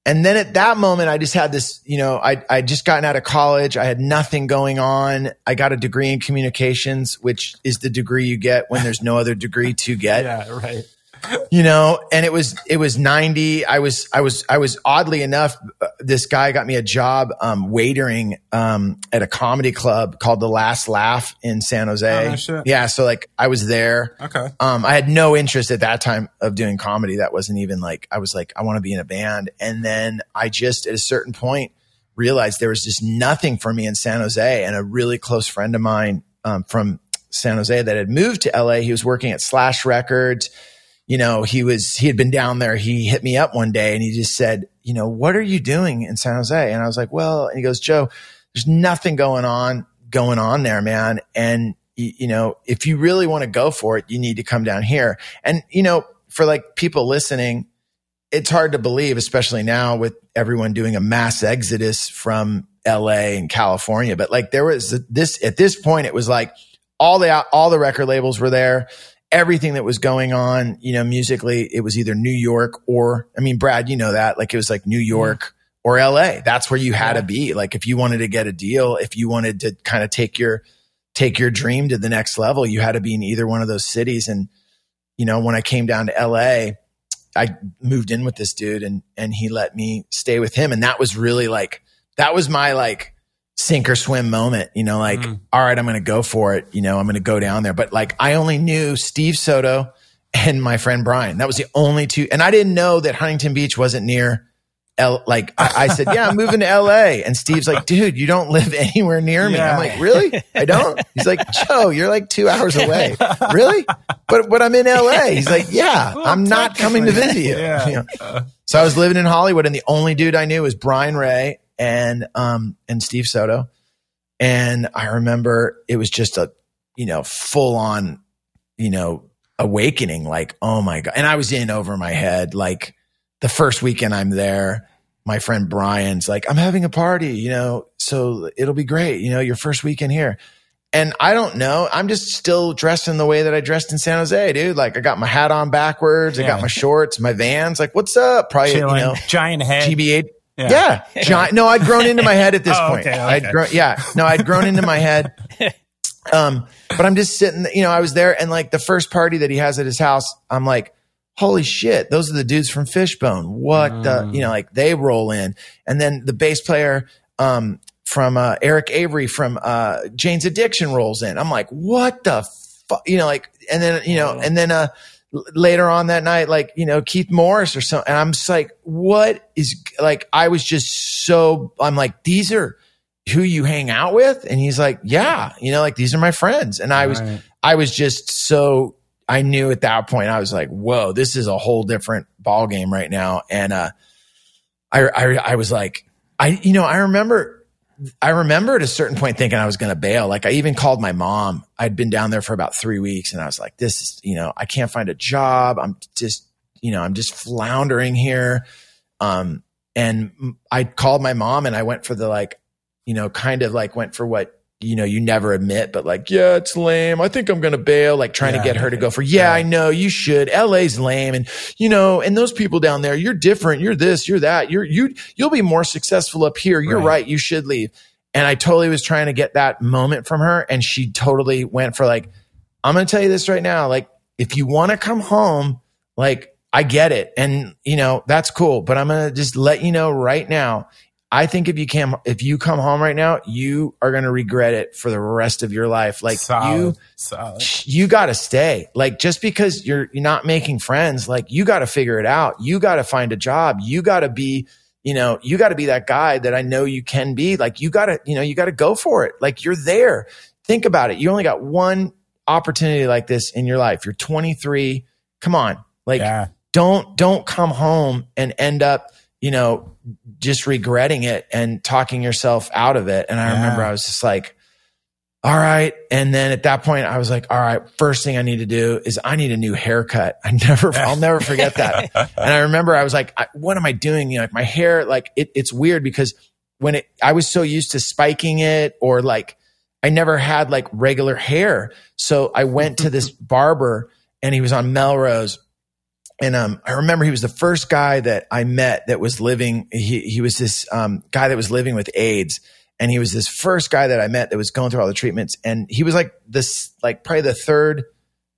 Speaker 3: And then at that moment, I just had this, you know, I I just gotten out of college. I had nothing going on. I got a degree in communications, which is the degree you get when there's no other degree to get
Speaker 1: Yeah, right.
Speaker 3: You know and it was it was 90 i was i was i was oddly enough uh, this guy got me a job um waitering um at a comedy club called the last laugh in san jose.
Speaker 1: Oh, no
Speaker 3: yeah so like i was there.
Speaker 1: Okay.
Speaker 3: um i had no interest at that time of doing comedy. That wasn't even like i was like i want to be in a band. And then i just at a certain point realized there was just nothing for me in san jose. And a really close friend of mine um, from san jose that had moved to la he was working at slash records you know, he was, he had been down there. He hit me up one day and he just said, you know, what are you doing in San Jose? And I was like, well, and he goes, Joe, there's nothing going on, going on there, man. And, you know, if you really want to go for it, you need to come down here. And, you know, for like people listening, it's hard to believe, especially now with everyone doing a mass exodus from LA and California. But like there was this, at this point, it was like all the, all the record labels were there everything that was going on, you know, musically, it was either New York or, I mean, Brad, you know that, like it was like New mm-hmm. York or LA. That's where you had to be. Like if you wanted to get a deal, if you wanted to kind of take your, take your dream to the next level, you had to be in either one of those cities. And, you know, when I came down to LA, I moved in with this dude and, and he let me stay with him. And that was really like, that was my like, sink or swim moment, you know, like,
Speaker 1: Mm.
Speaker 3: all right, I'm going to go for it. You know, I'm going to go down there. But like, I only knew Steve Soto and my friend Brian. That was the only two. And I didn't know that Huntington Beach wasn't near L. Like, I, I said, yeah, I'm moving to LA. And Steve's like, dude, you don't live anywhere near me.
Speaker 1: Yeah.
Speaker 3: I'm like, really? I don't. He's like, Joe, you're like two hours away. Really? But, but I'm in LA. He's like, yeah, I'm not coming to visit you.
Speaker 1: Yeah.
Speaker 3: You know? So I was living in Hollywood and the only dude I knew was Brian Ray and, um, and Steve Soto. And I remember it was just a, you know, full on, you know, awakening. Like, oh my God. And I was in over my head. Like the first weekend I'm there, my friend Brian's like, I'm having a party, you know, so it'll be great. You know, your first weekend here. And I don't know. I'm just still dressed in the way that I dressed in San Jose, dude. Like I got my hat on backwards. I got my shorts, my vans. Like, what's up? Probably,
Speaker 1: Chilling,
Speaker 3: you know,
Speaker 1: giant head.
Speaker 3: GB8.
Speaker 1: Yeah.
Speaker 3: Yeah. Giant, no, I'd grown into my head at this
Speaker 1: Oh,
Speaker 3: point.
Speaker 1: okay, okay.
Speaker 3: I'd grown, yeah. No, I'd grown into my head. Um, but I'm just sitting, you know, I was there and like the first party that he has at his house, I'm like, holy shit, those are the dudes from Fishbone. What the, you know, like they roll in. And then the bass player, um, from, uh, Eric Avery from, uh, Jane's Addiction rolls in. I'm like, what the fuck, you know, like, and then, you know, and then, uh, later on that night, like, you know, Keith Morris or something. And I'm just like, what is like, I was just so, I'm like, these are who you hang out with? And he's like, yeah, you know, like these are my friends. And I was,
Speaker 1: Right.
Speaker 3: I was just so, I knew at that point, I was like, whoa, this is a whole different ball game right now. And, uh, I, I, I was like, I, you know, I remember, I remember at a certain point thinking I was going to bail. Like I even called my mom. I'd been down there for about three weeks and I was like, this is, you know, I can't find a job. I'm just, you know, I'm just floundering here. Um, and I called my mom and I went for the like, you know, kind of like went for what, you know, you never admit, but like, yeah, it's lame. I think I'm going to bail, like trying
Speaker 1: Yeah.
Speaker 3: to get her to go for, yeah, I know you should. LA's lame. And, you know, and those people down there, you're different. You're this, you're that. You're, you, you'll be more successful up here. You're
Speaker 1: Right.
Speaker 3: right. You should leave. And I totally was trying to get that moment from her. And she totally went for like, I'm going to tell you this right now. Like, if you want to come home, like, I get it. And, you know, that's cool. But I'm going to just let you know right now. I think if you can, if you come home right now, you are going to regret it for the rest of your life. Like you,
Speaker 1: solid, solid.
Speaker 3: you got to stay. Like just because you're you're not making friends, like you got to figure it out. You got to find a job. You got to be, you know, you got to be that guy that I know you can be. Like you got to, you know, you got to go for it. Like you're there. Think about it. You only got one opportunity like this in your life. You're 23. Come on. Like
Speaker 1: Yeah.
Speaker 3: don't don't come home and end up you know just regretting it and talking yourself out of it. And i
Speaker 1: Yeah.
Speaker 3: remember i was just like all right. And then at that point i was like all right first thing i need to do is i need a new haircut. I never i'll never forget that. And i remember i was like I, what am i doing? You know like my hair like it, it's weird because when it i was so used to spiking it or like i never had like regular hair. So i went to this barber and he was on melrose and um, I remember he was the first guy that I met that was living. He he was this um, guy that was living with AIDS, and he was this first guy that I met that was going through all the treatments. And he was like this, like probably the third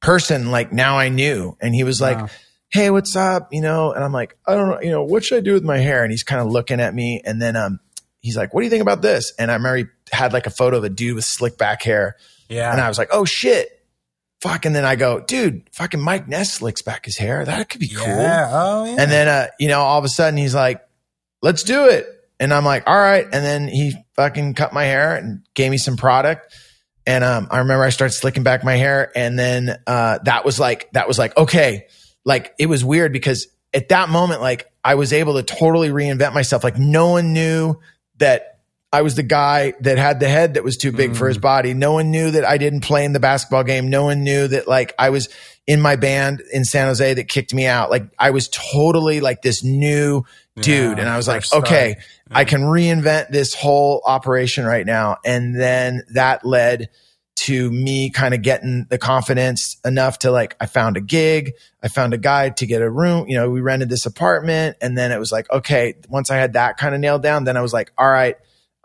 Speaker 3: person. Like now I knew, and he was like,
Speaker 1: Wow.
Speaker 3: "Hey, what's up?" You know, and I'm like, "I don't know, you know, what should I do with my hair?" And he's kind of looking at me, and then um, he's like, "What do you think about this?" And I remember he had like a photo of a dude with slick back hair,
Speaker 1: Yeah.
Speaker 3: and I was like, "Oh shit." Fuck, and then I go, dude, fucking Mike Ness slicks back his hair. That could be cool.
Speaker 1: Yeah. Oh, yeah.
Speaker 3: And then, uh, you know, all of a sudden he's like, let's do it. And I'm like, all right. And then he fucking cut my hair and gave me some product. And, um, I remember I started slicking back my hair. And then, uh, that was like, that was like, okay. Like it was weird because at that moment, like I was able to totally reinvent myself. Like no one knew that I was the guy that had the head that was too big for his mm. body. No one knew that I didn't play in the basketball game. No one knew that like I was in my band in San Jose that kicked me out. Like I was totally like this new dude.
Speaker 1: Yeah,
Speaker 3: And I was like, okay, I can reinvent this whole operation right now. And then that led to me kind of getting the confidence enough to like, I found a gig. I found a guy to get a room. You know, we rented this apartment. And then it was like, okay, once I had that kind of nailed down, then I was like, all right,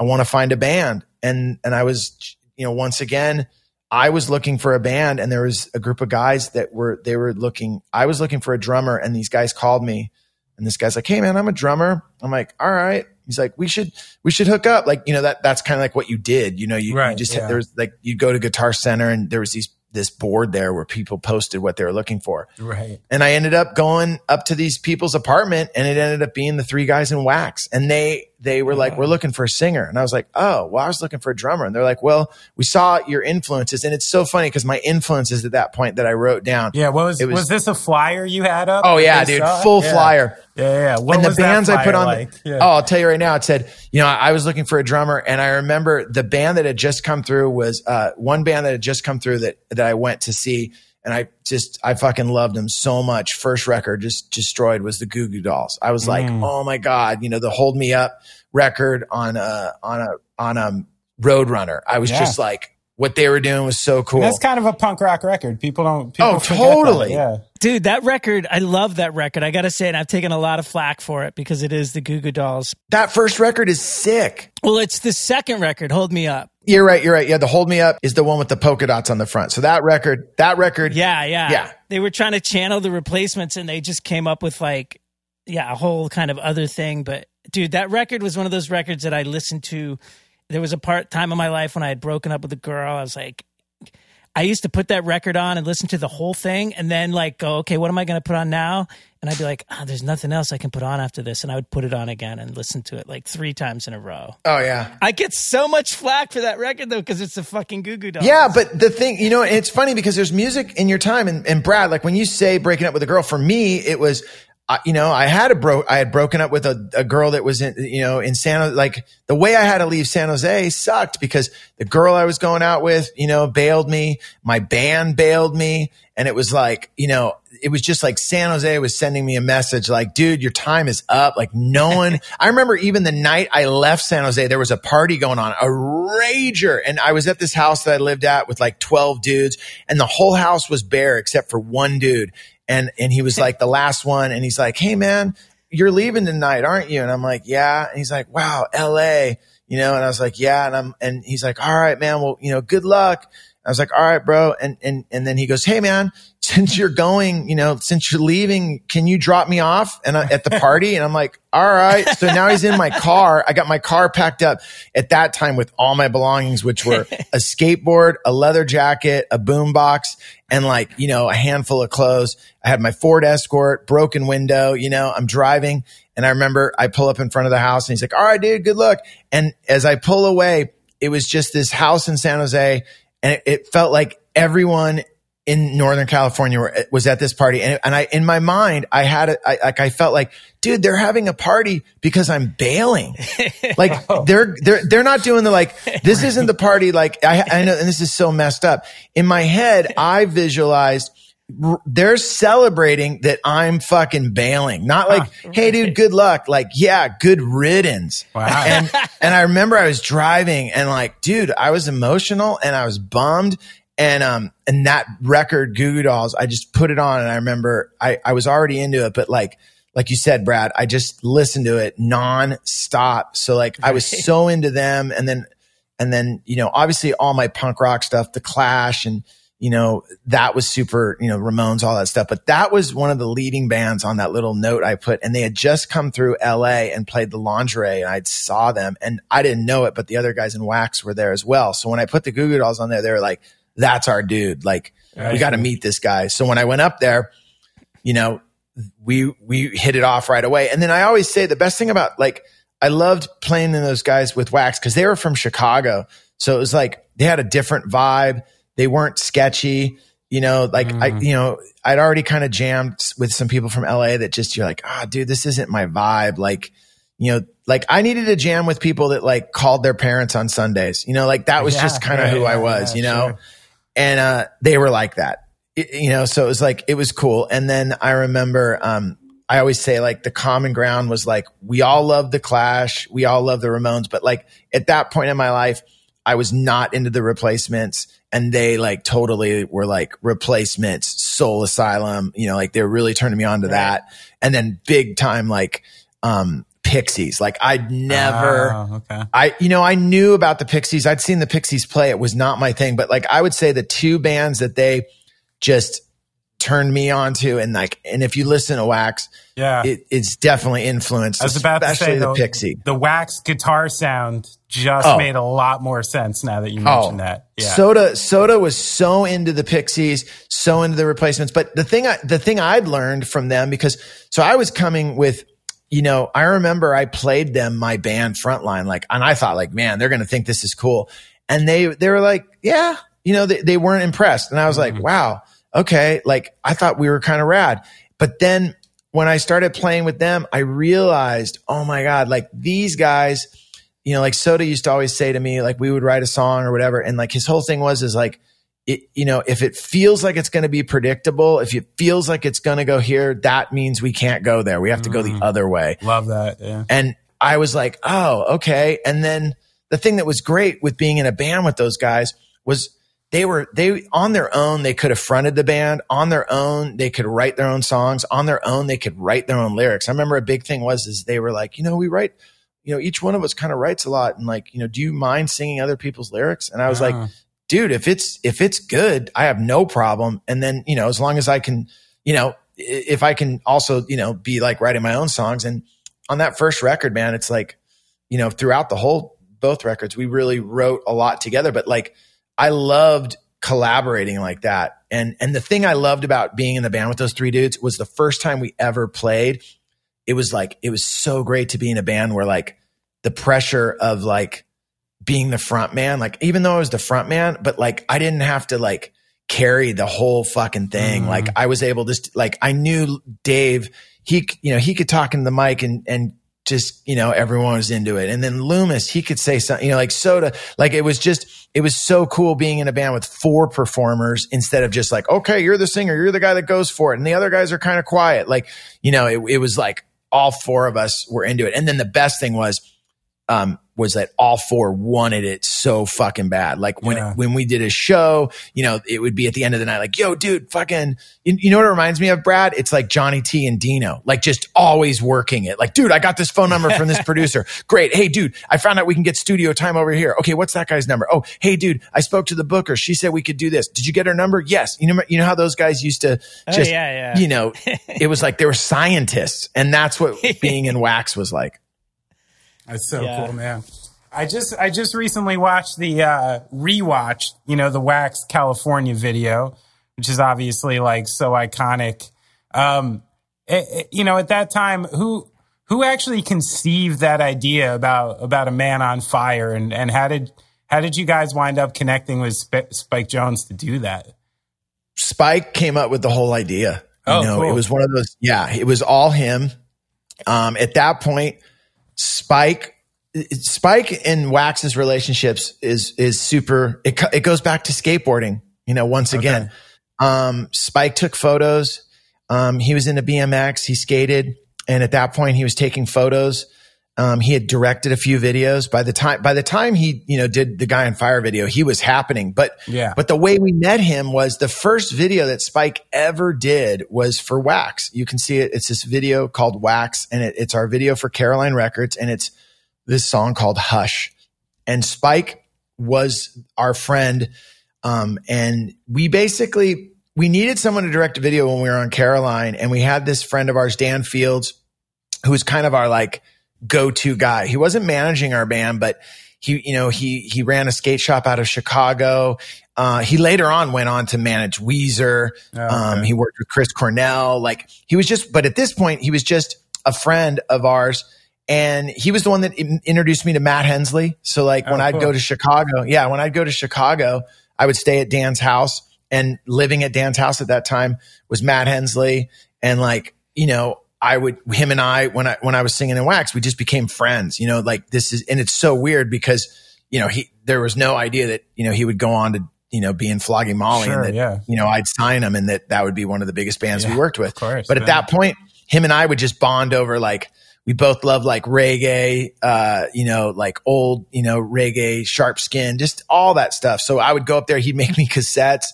Speaker 3: I want to find a band. And, and I was, you know, once again, I was looking for a band and there was a group of guys that were, they were looking, I was looking for a drummer and these guys called me and this guy's like, Hey man, I'm a drummer. I'm like, all right. He's like, we should, we should hook up. Like, you know, that, that's kind of like what you did. You know, you, you just,
Speaker 1: yeah.
Speaker 3: there was like, you go to Guitar Center and there was these, this board there where people posted what they were looking for.
Speaker 1: right.
Speaker 3: And I ended up going up to these people's apartment and it ended up being the three guys in wax. And they, they were like, we're looking for a singer. And I was like, oh, well, I was looking for a drummer. And they're like, well, we saw your influences. And it's so funny because my influences at that point that I wrote down.
Speaker 1: Yeah. What was,
Speaker 3: It
Speaker 1: was
Speaker 3: was-
Speaker 1: this a flyer you had up?
Speaker 3: Oh yeah, dude,
Speaker 1: saw
Speaker 3: full
Speaker 1: Yeah.
Speaker 3: flyer.
Speaker 1: Yeah. Yeah. What
Speaker 3: and the bands I put on,
Speaker 1: like?
Speaker 3: the,
Speaker 1: Yeah.
Speaker 3: oh, I'll tell you right now. It said, you know, I was looking for a drummer, and I remember the band that had just come through was uh, one band that had just come through that that I went to see, and I just I fucking loved them so much. First record just destroyed was the Goo Goo Dolls. I was like,
Speaker 1: Mm.
Speaker 3: oh my god, you know, the Hold Me Up record on a on a on a Roadrunner. I was
Speaker 1: Yeah.
Speaker 3: just like, what they were doing was so cool.
Speaker 1: That's kind of a punk rock record. People don't. People
Speaker 3: Oh,
Speaker 1: forget that.
Speaker 3: totally.
Speaker 1: Yeah.
Speaker 2: Dude, that record, I love that record. I got to say, and I've taken a lot of flack for it because it is the Goo Goo Dolls.
Speaker 3: that first record is sick.
Speaker 2: Well, it's the second record, Hold Me Up.
Speaker 3: You're right. You're right. Yeah, the Hold Me Up is the one with the polka dots on the front. So that record, that record,
Speaker 2: Yeah, yeah.
Speaker 3: Yeah.
Speaker 2: They were trying to channel the replacements and they just came up with like, yeah, a whole kind of other thing. But dude, that record was one of those records that I listened to. There was a part time of my life when I had broken up with a girl. I was like, I used to put that record on and listen to the whole thing and then like go, okay, what am I going to put on now? And I'd be like, oh, there's nothing else I can put on after this. And I would put it on again and listen to it like three times in a row.
Speaker 3: Oh, yeah.
Speaker 2: I get so much flack for that record though, because it's a fucking Goo Goo Dolls.
Speaker 3: Yeah, but the thing, you know, it's funny because there's music in your time. And, and Brad, like when you say breaking up with a girl, for me, it was, I, you know, I had a bro, I had broken up with a, a girl that was in, you know, in San, like the way I had to leave San Jose sucked because the girl I was going out with, you know, bailed me. My band bailed me. And it was like, you know, it was just like San Jose was sending me a message like, dude, your time is up. Like no one, I remember even the night I left San Jose, there was a party going on, a rager. And I was at this house that I lived at with like 12 dudes and the whole house was bare except for one dude. And, and he was like the last one. And he's like, Hey man, you're leaving tonight, aren't you? And I'm like, yeah. And he's like, wow, LA, you know, and I was like, yeah. And I'm, and he's like, all right, man. Well, you know, good luck. I was like, all right, bro. And, and, and then he goes, Hey man, since you're going, you know, since you're leaving, can you drop me off and uh, at the party? And I'm like, all right. So now he's in my car. I got my car packed up at that time with all my belongings, which were a skateboard, a leather jacket, a boombox, and like, you know, a handful of clothes. I had my Ford Escort, broken window, you know, I'm driving. And I remember I pull up in front of the house and he's like, all right, dude, good luck. And as I pull away, it was just this house in San Jose and it, it felt like everyone in Northern California was at this party. And, and I, in my mind, I had it, I, like, I felt like, dude, they're having a party because I'm bailing. like oh. they're, they're, they're not doing the like, this isn't the party. Like I, I know, and this is so messed up. In my head, I visualized, they're celebrating that I'm fucking bailing. Not like, huh. hey dude, good luck. Like, yeah, good riddance. Wow. And and I remember I was driving and like, dude, I was emotional and I was bummed and um and that record Goo Goo Dolls, I just put it on and I remember I I was already into it, but like like you said, Brad, I just listened to it non-stop. So like I was so into them and then and then, you know, obviously all my punk rock stuff, the clash and you know, that was super, you know, Ramones, all that stuff. But that was one of the leading bands on that little note I put. And they had just come through LA and played the lingerie and I saw them and I didn't know it, but the other guys in Wax were there as well. So when I put the Goo Goo Dolls on there, they were like, that's our dude. Like right. we got to meet this guy. So when I went up there, you know, we, we hit it off right away. And then I always say the best thing about like, I loved playing in those guys with wax because they were from Chicago. So it was like they had a different vibe. They weren't sketchy. You know, like mm. I, you know, I'd already kind of jammed with some people from LA that just you're like, ah, oh, dude, this isn't my vibe. Like, you know, like I needed to jam with people that like called their parents on Sundays. You know, like that was yeah, just kind of right, who yeah, I was. Yeah, you know, sure and uh, they were like that. It, you know, so it was like it was cool. And then I remember, um, I always say like the common ground was like we all love the Clash, we all love the Ramones, but like at that point in my life, I was not into the replacements, and they like totally were like replacements, Soul Asylum. You know, like they were really turning me on to right. that, and then big time like um Pixies. Like I'd never, oh, okay. I, you know, I knew about the Pixies. I'd seen the Pixies play. It was not my thing, but like I would say the two bands that they just turned me on to and like, and if you listen to Wax, yeah, it, it's definitely influenced. I was about to say the, the Pixie.
Speaker 1: The Wax guitar sound just oh. made a lot more sense now that you mentioned oh. that.
Speaker 3: Yeah. Soda, Soda was so into the Pixies, so into the replacements. But the thing, I, the thing I'd learned from them because, so I was coming with you know, I remember I played them my band Frontline, like, and I thought like, man, they're going to think this is cool. And they, they were like, yeah, you know, they, they weren't impressed. And I was mm-hmm. like, wow, okay. Like I thought we were kind of rad. But then when I started playing with them, I realized, oh my God, like these guys, you know, like Soda used to always say to me, like we would write a song or whatever. And like his whole thing was, is like, it, you know, if it feels like it's going to be predictable, if it feels like it's going to go here, that means we can't go there. We have to go the mm. other way.
Speaker 1: Love that. Yeah.
Speaker 3: And I was like, oh, okay. And then the thing that was great with being in a band with those guys was they were, they on their own, they could have fronted the band on their own. They could write their own songs on their own. They could write their own lyrics. I remember a big thing was, is they were like, you know, we write, you know, each one of us kind of writes a lot. And like, you know, do you mind singing other people's lyrics? And I was uh-huh. like, dude, if it's, if it's good, I have no problem. And then, you know, as long as I can, you know, if I can also, you know, be like writing my own songs. And on that first record, man, it's like, you know, throughout the whole, both records, we really wrote a lot together. But like, I loved collaborating like that. And and the thing I loved about being in the band with those three dudes was the first time we ever played. It was like it was so great to be in a band where like the pressure of like being the front man, like even though I was the front man, but like I didn't have to like carry the whole fucking thing. Mm. Like I was able to like I knew Dave, he you know, he could talk in the mic and and just you know everyone was into it and then loomis he could say something you know like soda like it was just it was so cool being in a band with four performers instead of just like okay you're the singer you're the guy that goes for it and the other guys are kind of quiet like you know it, it was like all four of us were into it. And then the best thing was um was that all four wanted it so fucking bad. Like when yeah. when we did a show, you know, it would be at the end of the night, like, "Yo, dude, fucking," you, you, know what it reminds me of, Brad? It's like Johnny T and Dino, like just always working it. Like, dude, I got this phone number from this producer. Great. Hey, dude, I found out we can get studio time over here. Okay, what's that guy's number? Oh, hey, dude, I spoke to the booker. She said we could do this. Did you get her number? Yes. You know, you know how those guys used to oh, just, oh, yeah, yeah. you know, it was like they were scientists, and that's what being in Wax was like.
Speaker 1: That's so yeah. cool, man. I just I just recently watched the uh rewatch, you know, the Wax California video, which is obviously like so iconic. Um it, it, you know, at that time who who actually conceived that idea about about a man on fire and and how did how did you guys wind up connecting with Sp- Spike Jonze to do that?
Speaker 3: Spike came up with the whole idea. You oh, know, cool. it was one of those yeah, it was all him. Um at that point Spike Spike and Wax's relationships is is super. It it goes back to skateboarding. You know, once again, okay. um, Spike took photos. Um, he was into BMX. He skated, and at that point, he was taking photos. Um, he had directed a few videos. By the time by the time he you know did the guy on fire video, he was happening. But yeah, but the way we met him was the first video that Spike ever did was for Wax. You can see it. It's this video called Wax, and it, it's our video for Caroline Records, and it's this song called Hush. And Spike was our friend. Um, and we basically, we needed someone to direct a video when we were on Caroline. And we had this friend of ours, Dan Fields, who was kind of our like go-to guy. He wasn't managing our band, but he, you know, he, he ran a skate shop out of Chicago. Uh, he later on went on to manage Weezer. Oh, okay. um, he worked with Chris Cornell. Like he was just, but at this point, he was just a friend of ours and he was the one that introduced me to Matt Hensley. So like when oh, I'd go to Chicago, yeah, when I'd go to Chicago, I would stay at Dan's house and living at Dan's house at that time was Matt Hensley. And like, you know, I would, him and I, when I, when I was singing in wax, we just became friends, you know, like this is, and it's so weird because, you know, he, there was no idea that, you know, he would go on to, you know, be in Flogging Molly sure, and that, yeah. you know, I'd sign him and that that would be one of the biggest bands yeah, we worked with. Course, but man. at that point, him and I would just bond over like, we both love like reggae, uh, you know, like old, you know, reggae, sharp skin, just all that stuff. So I would go up there, he'd make me cassettes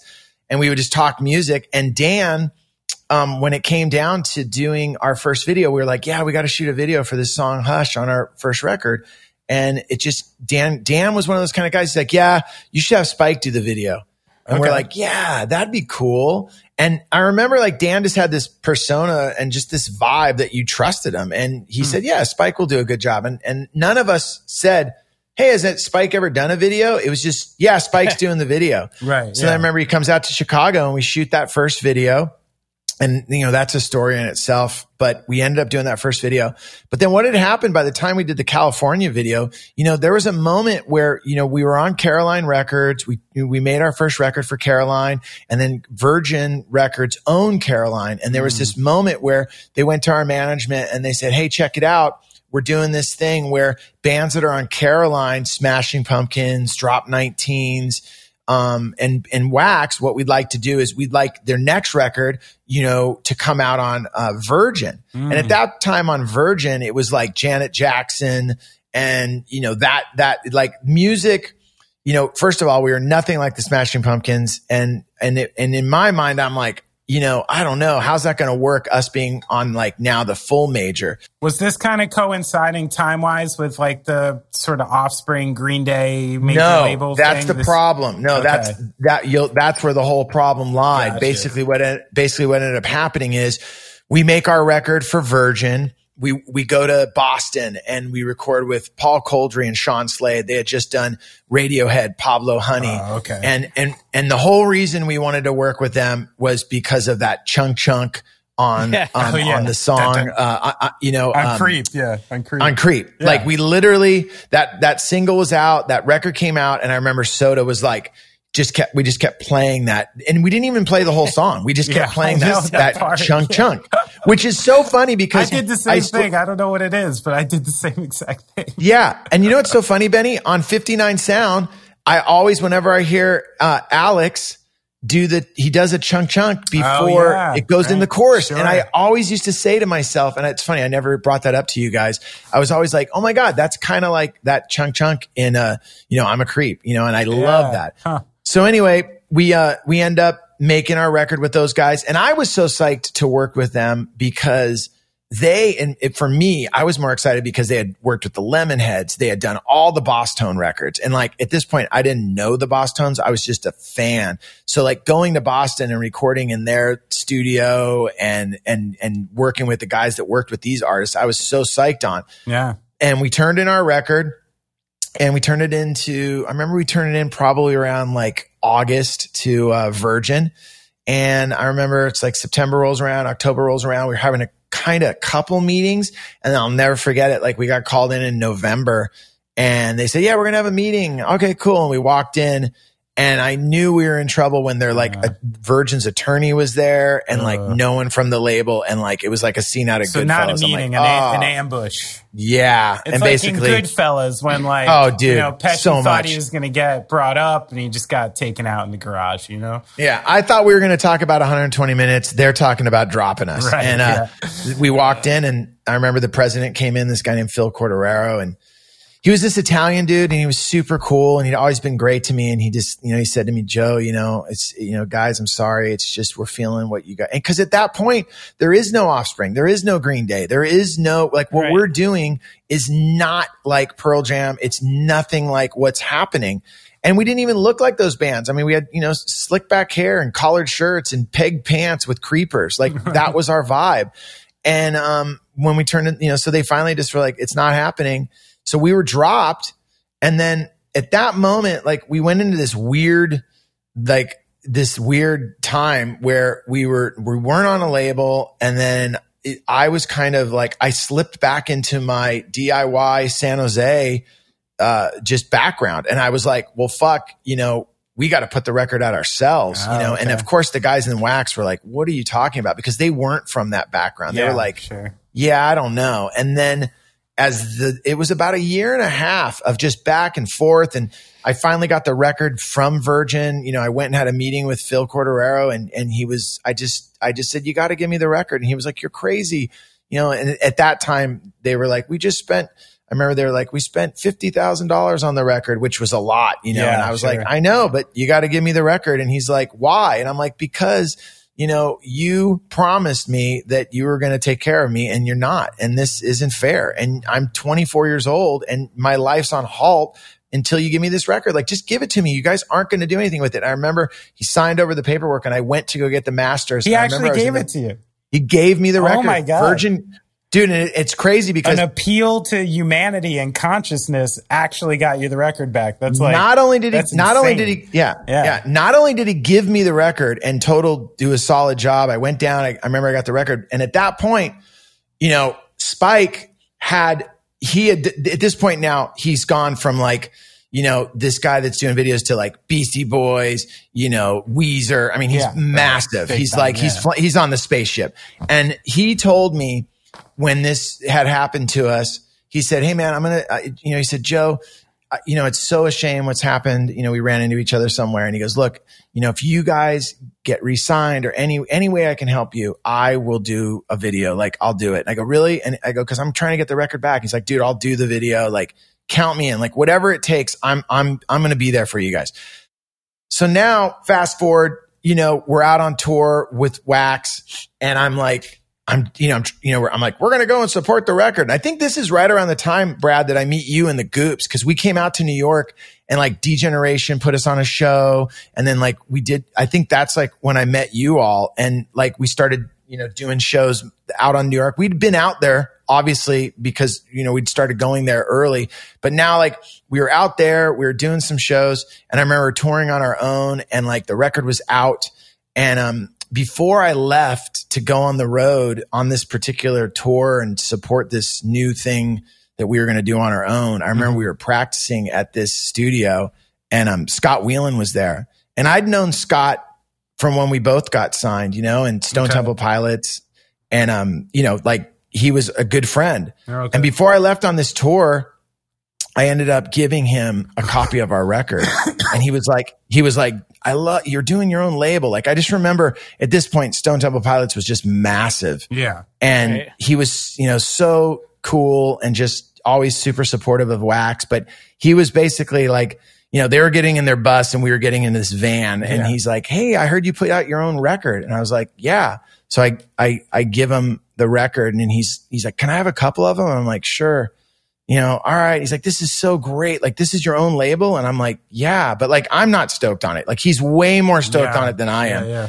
Speaker 3: and we would just talk music. And Dan, um, when it came down to doing our first video, we were like, yeah, we got to shoot a video for this song Hush on our first record. And it just, Dan, Dan was one of those kind of guys. He's like, yeah, you should have Spike do the video. And okay. we're like, yeah, that'd be cool. And I remember like Dan just had this persona and just this vibe that you trusted him. And he hmm. said, yeah, Spike will do a good job. And, and none of us said, Hey, has Spike ever done a video? It was just, yeah, Spike's doing the video.
Speaker 1: Right.
Speaker 3: So yeah. I remember he comes out to Chicago and we shoot that first video and you know that's a story in itself but we ended up doing that first video. But then what had happened by the time we did the california video you know there was a moment where you know we were on caroline records. We we made our first record for caroline and then virgin records owned caroline. And there was mm. this moment where they went to our management and they said hey check it out. We're doing this thing where bands that are on caroline smashing pumpkins Drop Nineteens um, and and Wax, what we'd like to do is we'd like their next record, you know, to come out on uh, Virgin. Mm. And at mm. that time on Virgin, it was like Janet Jackson, and you know that that like music. You know, first of all, we were nothing like the Smashing Pumpkins, and and it, and in my mind, I'm like, you know, I don't know. How's that going to work us being on like now the full major?
Speaker 1: Was this kind of coinciding time wise with like the sort of offspring Green Day major
Speaker 3: no,
Speaker 1: label?
Speaker 3: That's thing? the this, problem. No, okay. that's that you'll, that's where the whole problem lied. Gotcha. Basically what, basically what ended up happening is we make our record for Virgin. We we go to Boston and we record with Paul Kolderie and Sean Slade. They had just done Radiohead, Pablo Honey.
Speaker 1: Oh, okay.
Speaker 3: And and and the whole reason we wanted to work with them was because of that chunk chunk on
Speaker 2: Yeah.
Speaker 3: um,
Speaker 1: Oh, yeah.
Speaker 3: on the song.
Speaker 1: Dun, dun.
Speaker 3: Uh, I, I, you know,
Speaker 1: On
Speaker 3: um,
Speaker 1: creep, yeah, on creep.
Speaker 3: on creep.
Speaker 1: Yeah.
Speaker 3: Like we literally that that single was out, that record came out, and I remember Soda was like just kept we just kept playing that, and we didn't even play the whole song. We just kept
Speaker 1: Yeah,
Speaker 3: playing that
Speaker 1: that
Speaker 3: that,
Speaker 1: part.
Speaker 3: chunk chunk, which is so funny because I
Speaker 1: did the same
Speaker 3: st-
Speaker 1: thing. I don't know what it is, but I did the same exact thing.
Speaker 3: yeah, and you know what's so funny, Benny? On 59 Sound, I always, whenever I hear uh, Alex do the, he does a chunk chunk before
Speaker 1: Oh, yeah,
Speaker 3: it goes in the chorus,
Speaker 1: Sure.
Speaker 3: and I always used to say to myself, and it's funny, I never brought that up to you guys. I was always like, oh my god, that's kind of like that chunk chunk in uh, you know, I'm a creep, you know, and I love that.
Speaker 1: Huh.
Speaker 3: So anyway, we uh we end up making our record with those guys, and I was so psyched to work with them because they and it, for me, I was more excited because they had worked with the Lemonheads. They had done all the Bosstone records, and like at this point, I didn't know the Bosstones. I was just a fan. So like going to Boston and recording in their studio and and and working with the guys that worked with these artists, I was so psyched on
Speaker 1: Yeah.
Speaker 3: and we turned in our record and we turned it into i remember we turned it in probably around like august to uh, virgin. And i remember it's like september rolls around october rolls around we were having a kind of couple meetings. And i'll never forget it. Like we got called in in november and they said yeah we're gonna have a meeting. Okay cool. And we walked in and I knew we were in trouble when they're like a Virgin's attorney was there and like
Speaker 1: Uh.
Speaker 3: no one from the label and like it was like a scene out of
Speaker 1: So
Speaker 3: Goodfellas.
Speaker 1: not a
Speaker 3: I'm like,
Speaker 1: meeting, an, a-
Speaker 3: "Oh."
Speaker 1: an ambush.
Speaker 3: Yeah,
Speaker 1: It's
Speaker 3: and
Speaker 1: like
Speaker 3: basically,
Speaker 1: in Goodfellas when like
Speaker 3: Oh, dude,
Speaker 1: you know, Pesci
Speaker 3: so
Speaker 1: thought
Speaker 3: much.
Speaker 1: he was gonna get brought up and he just got taken out in the garage. You know,
Speaker 3: yeah, I thought we were going to talk about 120 minutes. They're talking about dropping us,
Speaker 1: Right,
Speaker 3: and uh, we walked in, and I remember the president came in, this guy named Phil Quartararo, and he was this Italian dude, and he was super cool, and he'd always been great to me. And he just, you know, he said to me, Joe, you know, it's, you know, guys, I'm sorry, it's just we're feeling what you got, and because at that point there is no Offspring, there is no Green Day, there is no like what
Speaker 2: Right.
Speaker 3: we're doing is not like Pearl Jam. It's nothing like what's happening. And we didn't even look like those bands. I mean, we had, you know, slick back hair and collared shirts and peg pants with creepers. Like that was our vibe. And um, when we turned it, you know, so they finally just were like, it's not happening. So we were dropped. And then at that moment, like we went into this weird, like this weird time where we were, we weren't on a label. And then it, I was kind of like, I slipped back into my DIY San Jose, uh, just background. And I was like, well, fuck, you know, we got to put the record out ourselves, you
Speaker 1: Oh,
Speaker 3: know? And of course the guys in Wax were like, what are you talking about? Because they weren't from that background. They were like,
Speaker 1: sure.
Speaker 3: yeah, I don't know. And then as the, it was about a year and a half of just back and forth. And I finally got the record from Virgin. You know, I went and had a meeting with Phil Quartararo and, and he was, I just, I just said, you got to give me the record. And he was like, you're crazy. You know, and at that time they were like, we just spent, I remember they were like, we spent $50,000 on the record, which was a lot, you know,
Speaker 1: Yeah,
Speaker 3: and I was
Speaker 1: sure.
Speaker 3: like, I know, but you got to give me the record. And he's like, why? And I'm like, because you know, you promised me that you were going to take care of me and you're not. And this isn't fair. And I'm 24 years old and my life's on halt until you give me this record. Like, just give it to me. You guys aren't going to do anything with it. I remember he signed over the paperwork and I went to go get the masters.
Speaker 1: He
Speaker 3: I
Speaker 1: actually gave
Speaker 3: the-
Speaker 1: it to you.
Speaker 3: He gave me the record.
Speaker 1: Oh
Speaker 3: record.
Speaker 1: my God.
Speaker 3: Virgin. Dude, it's crazy because
Speaker 1: An appeal to humanity and consciousness actually got you the record back. That's like
Speaker 3: not only did he not only did he yeah,
Speaker 1: Yeah.
Speaker 3: yeah. Not only did he give me the record and total do a solid job i went down I, I remember i got the record. And at that point you know spike had he had at this point now he's gone from like you know this guy that's doing videos to like beastie boys you know weezer. I mean he's
Speaker 1: Yeah,
Speaker 3: massive.
Speaker 1: Big
Speaker 3: he's
Speaker 1: time,
Speaker 3: like he's fl- he's on the spaceship. And he told me when this had happened to us, he said, Hey man, I'm going to, you know, he said, Joe, I- you know, it's so a shame what's happened. You know, we ran into each other somewhere and he goes, look, you know, if you guys get re-signed or any, any way I can help you, I will do a video. Like I'll do it. And I go, really? And I go, cause I'm trying to get the record back. He's like, dude, I'll do the video. Like count me in, like whatever it takes. I'm, I'm, I'm going to be there for you guys. So now fast forward, you know, we're out on tour with Wax and I'm like, I'm, you know, I'm, you know, I'm like, we're going to go and support the record. And I think this is right around the time, Brad, that I meet you and the Goops because we came out to New York and like Degeneration put us on a show. And then like we did, I think that's like when I met you all and like we started, you know, doing shows out on New York. We'd been out there obviously because, you know, we'd started going there early, but now like we were out there, we were doing some shows and I remember touring on our own and like the record was out. And, um, before I left to go on the road on this particular tour and support this new thing that we were going to do on our own, I remember mm-hmm. we were practicing at this studio and um, Scott Weiland was there. And I'd known Scott from when we both got signed, you know, and Stone okay. Temple Pilots. And, um, you know, like he was a good friend. Okay. And before I left on this tour, I ended up giving him a copy of our record. and he was like, he was like, I love, you're doing your own label. Like I just remember at this point, Stone Temple Pilots was just massive.
Speaker 1: Yeah.
Speaker 3: And right. he was, you know, so cool and just always super supportive of Wax. But he was basically like, you know, they were getting in their bus and we were getting in this van and yeah. he's like, Hey, I heard you put out your own record. And I was like, yeah. So I, I, I give him the record and he's, he's like, can I have a couple of them? I'm like, sure. You know, all right. He's like, this is so great. Like, this is your own label. And I'm like, yeah, but like, I'm not stoked on it. Like, he's way more stoked yeah. on it than I am. Yeah,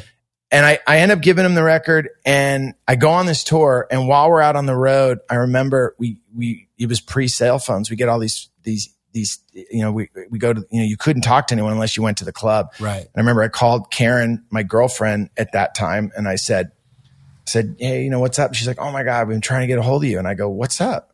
Speaker 3: and I, I end up giving him the record and I go on this tour. And while we're out on the road, I remember we, we, it was pre cell phones. We get all these, these these, you know, we, we go to, you know, you couldn't talk to anyone unless you went to the club.
Speaker 1: Right.
Speaker 3: And I remember I called Karen, my girlfriend at that time, and I said, said, Hey, you know, what's up? She's like, Oh my God, we've been trying to get a hold of you. And I go, What's up?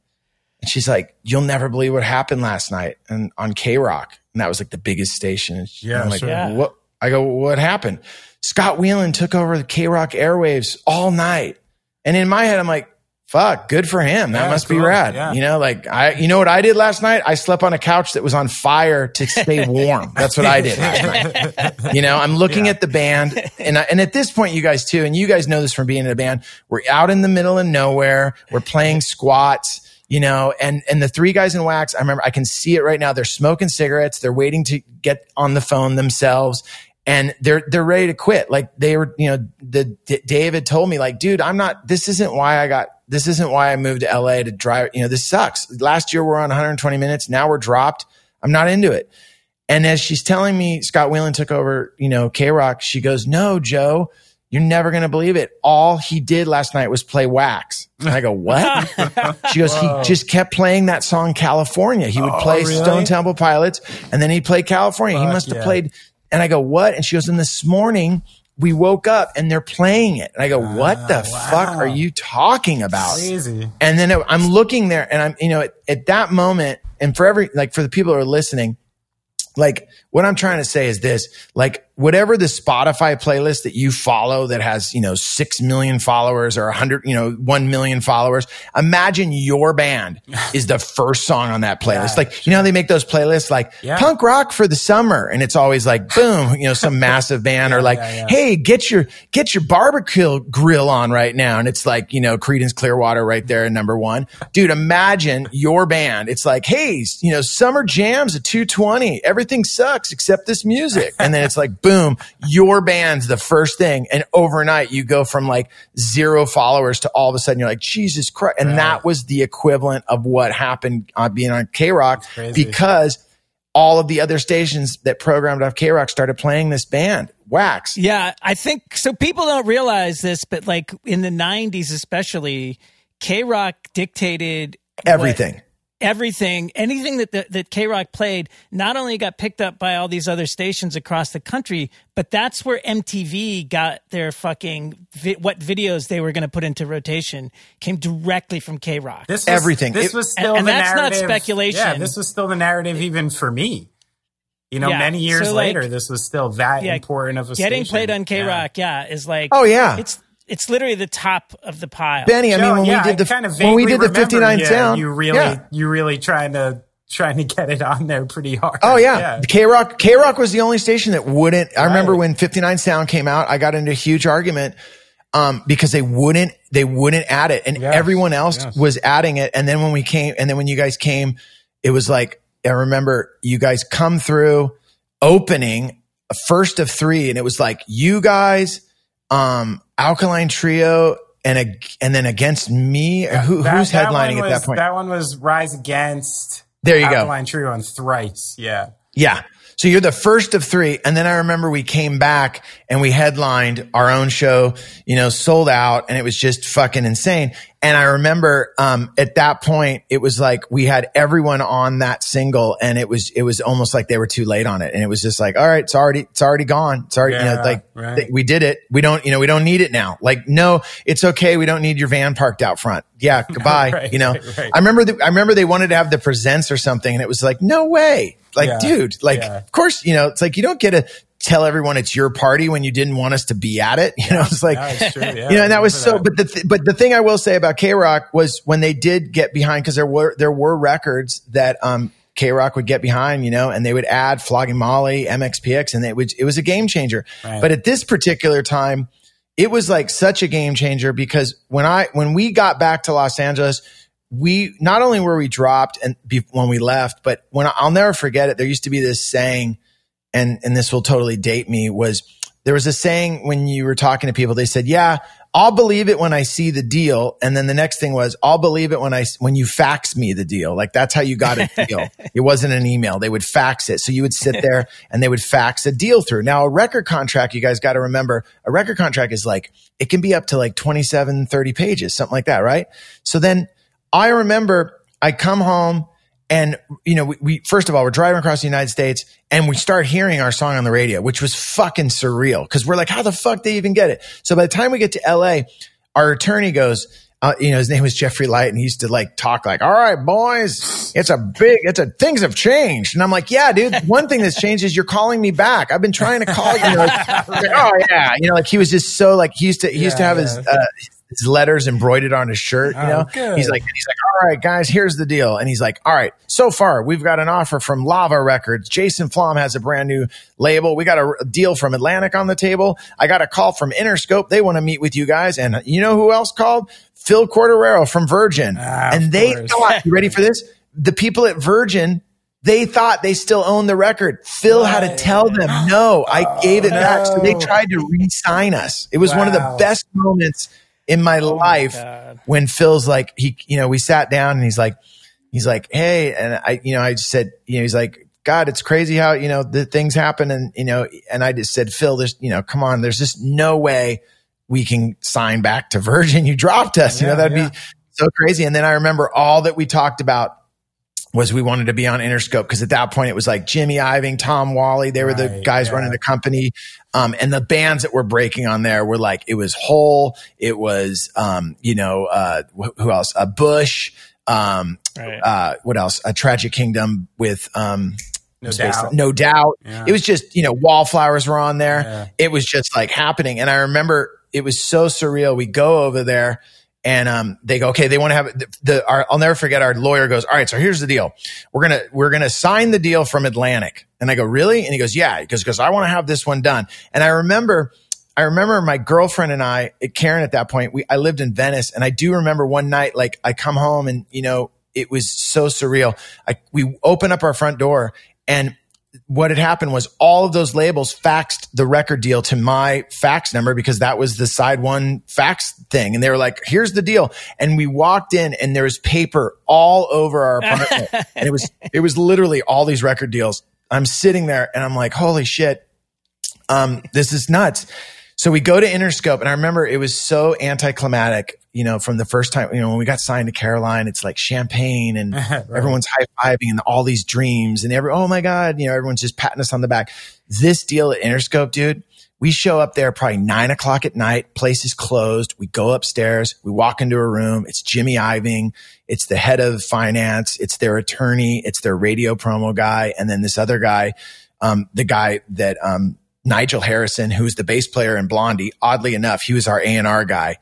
Speaker 3: And she's like, You'll never believe what happened last night and on K Rock. And that was like the biggest station.
Speaker 1: yeah.
Speaker 3: I'm like,
Speaker 1: sure.
Speaker 3: yeah. What? I go, What happened? Scott Weiland took over the K Rock airwaves all night. And in my head, I'm like, fuck, good for him. That yeah, must cool. be rad. Yeah. You know, like I, you know what I did last night? I slept on a couch that was on fire to stay warm. That's what I did last night. You know, I'm looking yeah. at the band and I, and at this point, you guys too, and you guys know this from being in a band, we're out in the middle of nowhere. We're playing squats. You know, and and the three guys in wax, I remember I can see it right now. They're smoking cigarettes. They're waiting to get on the phone themselves and they're they're ready to quit. Like they were, you know, the D- David told me, like, dude, I'm not. This isn't why I got this isn't why I moved to LA to drive. You know, this sucks. Last year we're on 120 minutes. Now we're dropped. I'm not into it. And as she's telling me Scott Weiland took over, you know, K Rock, she goes, No, Joe, you're never going to believe it. All he did last night was play wax. And I go, What? she goes, Whoa. He just kept playing that song California. He would oh, play really? Stone Temple Pilots and then he'd play California. Fuck he must have yeah. played. And I go, What? And she goes, And this morning, we woke up and they're playing it. And I go, oh, what the wow. fuck are you talking about?
Speaker 1: Crazy.
Speaker 3: And then I'm looking there and I'm, you know, at, at that moment, and for every, like for the people who are listening, like what I'm trying to say is this, like whatever the Spotify playlist that you follow that has, you know, 6 million followers or 100, you know, 1 million followers, imagine your band is the first song on that playlist. Yeah, like, sure. you know, they make those playlists like yeah. punk rock for the summer and it's always like boom, you know, some massive band yeah, or like, hey, get your, get your barbecue grill on right now. And it's like, you know, Creedence Clearwater right there at number one. Dude, imagine your band. It's like, hey, you know, summer jams at 220. Everything sucks except this music. And then it's like, boom, your band's the first thing. And overnight you go from like zero followers to all of a sudden you're like, Jesus Christ. And right. that was the equivalent of what happened on being on K Rock because all of the other stations that programmed off K Rock started playing this band. Wax.
Speaker 2: Yeah, I think so. People don't realize this, but like in the 90s, especially, K Rock dictated
Speaker 3: everything
Speaker 2: everything, anything that the, that K Rock played, not only got picked up by all these other stations across the country, but that's where MTV got their fucking vi- what videos they were going to put into rotation came directly from K Rock.
Speaker 3: This was, everything.
Speaker 1: This was still
Speaker 2: and,
Speaker 1: and
Speaker 2: that's
Speaker 1: narrative.
Speaker 2: not speculation.
Speaker 1: Yeah, this was still the narrative even for me. You know, yeah. many years so like, later, this was still that yeah, important of a
Speaker 2: getting
Speaker 1: station.
Speaker 2: played on K Rock. Yeah. yeah, is like
Speaker 3: oh yeah,
Speaker 2: it's it's literally the top of the pile.
Speaker 3: Benny, I mean, when yeah, we did the kind of when we did the fifty nine sound,
Speaker 1: you really, yeah. you really trying to trying to get it on there pretty hard.
Speaker 3: Oh yeah, yeah. K Rock, K Rock was the only station that wouldn't. I remember when fifty nine sound came out, I got into a huge argument. Um, because they wouldn't, they wouldn't add it and yes, everyone else yes. was adding it. And then when we came, and then when you guys came, it was like, I remember you guys come through opening first of three and it was like you guys, um, Alkaline Trio and a, and then against me. Who, that, who's headlining
Speaker 1: was,
Speaker 3: at that point?
Speaker 1: That one was Rise Against.
Speaker 3: There you
Speaker 1: Alkaline
Speaker 3: go.
Speaker 1: Alkaline Trio on Thrice. Yeah.
Speaker 3: Yeah. So you're the first of three. And then I remember we came back and we headlined our own show, you know, sold out and it was just fucking insane. And I remember, um, at that point, it was like we had everyone on that single and it was, it was almost like they were too late on it. And it was just like, all right, it's already, it's already gone. It's already, yeah, you know, like right. we did it. We don't, you know, we don't need it now. Like, no, it's okay. We don't need your van parked out front. Yeah. Goodbye. right, you know, right, I remember, the, I remember they wanted to have the presents or something and it was like, no way. Like, yeah, dude, like, yeah. of course, you know, it's like you don't get to tell everyone it's your party when you didn't want us to be at it. You know, it's like, yeah, you know, and that was so, that. but the, th- but the thing I will say about K Rock was when they did get behind, cause there were, there were records that, um, K Rock would get behind, you know, and they would add Flogging Molly, MXPX, and it would, it was a game changer. Right. But at this particular time, it was like such a game changer because when I, when we got back to Los Angeles, we not only were we dropped and be, when we left, but when I'll never forget it, there used to be this saying, and and this will totally date me. Was there was a saying when you were talking to people? They said, "Yeah, I'll believe it when I see the deal," and then the next thing was, "I'll believe it when I when you fax me the deal." Like that's how you got a deal. it wasn't an email; they would fax it. So you would sit there and they would fax a deal through. Now a record contract, you guys got to remember, a record contract is like it can be up to like 27, 30 pages, something like that, right? So then I remember I come home and, you know, we, we, first of all, we're driving across the United States and we start hearing our song on the radio, which was fucking surreal. Cause we're like, how the fuck they even get it? So by the time we get to LA, our attorney goes, uh, you know, his name was Jeffrey Light and he used to like talk like, all right, boys, it's a big, it's a, things have changed. And I'm like, yeah, dude, one thing that's changed is you're calling me back. I've been trying to call you. Like, oh yeah. You know, like he was just so like, he used to, he used yeah, to have yeah. his, uh, his letters embroidered on his shirt. You oh, know, good. he's like, he's like, all right, guys, here's the deal. And he's like, all right, so far we've got an offer from Lava Records. Jason Flom has a brand new label. We got a deal from Atlantic on the table. I got a call from Interscope. They want to meet with you guys. And you know who else called? Phil Quartararo from Virgin. Ah, and they course. thought, you ready for this? The people at Virgin they thought they still owned the record. Phil right. had to tell them, no, I oh, gave it back. So they tried to re-sign us. It was wow. one of the best moments in my oh life my when Phil's like, he, you know, we sat down and he's like, he's like, Hey, and I, you know, I just said, you know, he's like, God, it's crazy how, you know, the things happen. And, you know, and I just said, Phil, there's, you know, come on, there's just no way we can sign back to Virgin. You dropped us, yeah, you know, that'd yeah. be so crazy. And then I remember all that we talked about was we wanted to be on Interscope because at that point it was like Jimmy Iovine, Tom Whalley, they were right, the guys yeah. running the company. Um, and the bands that were breaking on there were like, it was Hole, it was, um, you know, uh, wh- who else? Uh, Bush, um, right. uh, what else? A Tragic Kingdom with, um,
Speaker 1: no doubt.
Speaker 3: No doubt. Yeah. It was just, you know, wallflowers were on there. Yeah. It was just like happening. And I remember it was so surreal. We go over there and um, they go, okay, they want to have the, the our, I'll never forget. Our lawyer goes, all right, so here's the deal. We're gonna we're gonna sign the deal from Atlantic, and I go, really? And he goes, yeah, because because I want to have this one done. And I remember. I remember my girlfriend and I, Karen at that point, we, I lived in Venice and I do remember one night, like I come home and, you know, it was so surreal. I, we open up our front door and what had happened was all of those labels faxed the record deal to my fax number because that was the side one fax thing. And they were like, here's the deal. And we walked in and there was paper all over our apartment. and it was, it was literally all these record deals. I'm sitting there and I'm like, holy shit. Um, this is nuts. So we go to Interscope and I remember it was so anticlimactic, you know, from the first time, you know, when we got signed to Caroline, it's like champagne and right. everyone's high fiving and all these dreams and every, oh my God, you know, everyone's just patting us on the back. This deal at Interscope, dude, we show up there probably nine o'clock at night, place is closed. We go upstairs, we walk into a room. It's Jimmy Iovine. It's the head of finance. It's their attorney. It's their radio promo guy. And then this other guy, um, the guy that, um, Nigel Harrison, who's the bass player in Blondie. Oddly enough, he was our A&R guy.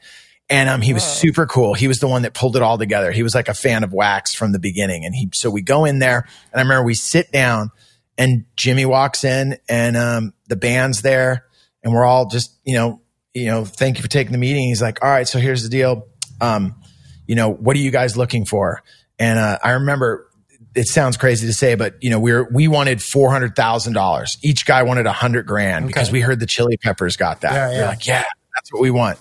Speaker 3: And um, he was Whoa. super cool. He was the one that pulled it all together. He was like a fan of Wax from the beginning. And he, so we go in there and I remember we sit down and Jimmy walks in and um, the band's there and we're all just, you know, you know, thank you for taking the meeting. He's like, all right, so here's the deal. Um, you know, what are you guys looking for? And uh, I remember it sounds crazy to say, but you know, we are we wanted four hundred thousand dollars. Each guy wanted a hundred grand okay. because we heard the Chili Peppers got that. Yeah, yeah. We're like, yeah, that's what we want.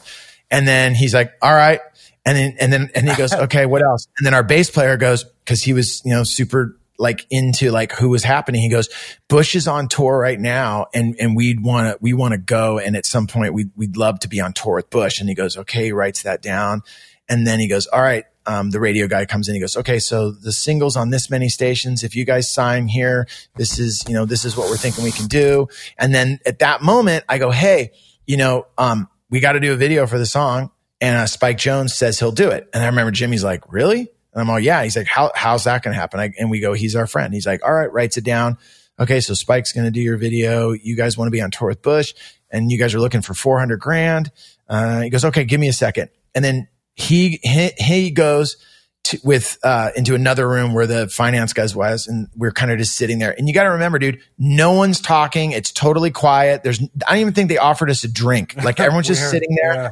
Speaker 3: And then he's like, all right. And then and then and he goes, okay, what else? And then our bass player goes because he was you know super like into like who was happening. He goes, Bush is on tour right now and, and we'd want to, we want to go. And at some point we'd, we'd love to be on tour with Bush. And he goes, okay, he writes that down. And then he goes, all right, um, the radio guy comes in. He goes, okay, so the singles on this many stations. If you guys sign here, this is, you know, this is what we're thinking we can do. And then at that moment, I go, hey, you know, um, we got to do a video for the song. And uh, Spike Jonze says he'll do it. And I remember Jimmy's like, really? And I'm all, yeah. He's like, how, how's that going to happen? I, and we go, he's our friend. He's like, all right, writes it down. Okay. So Spike's going to do your video. You guys want to be on tour with Bush and you guys are looking for 400 grand. Uh, he goes, okay, give me a second. And then he, he, he goes, to, with uh, into another room where the finance guys was, and we're kind of just sitting there. And you got to remember, dude, no one's talking. It's totally quiet. There's, I don't even think they offered us a drink. Like everyone's just sitting there. Yeah.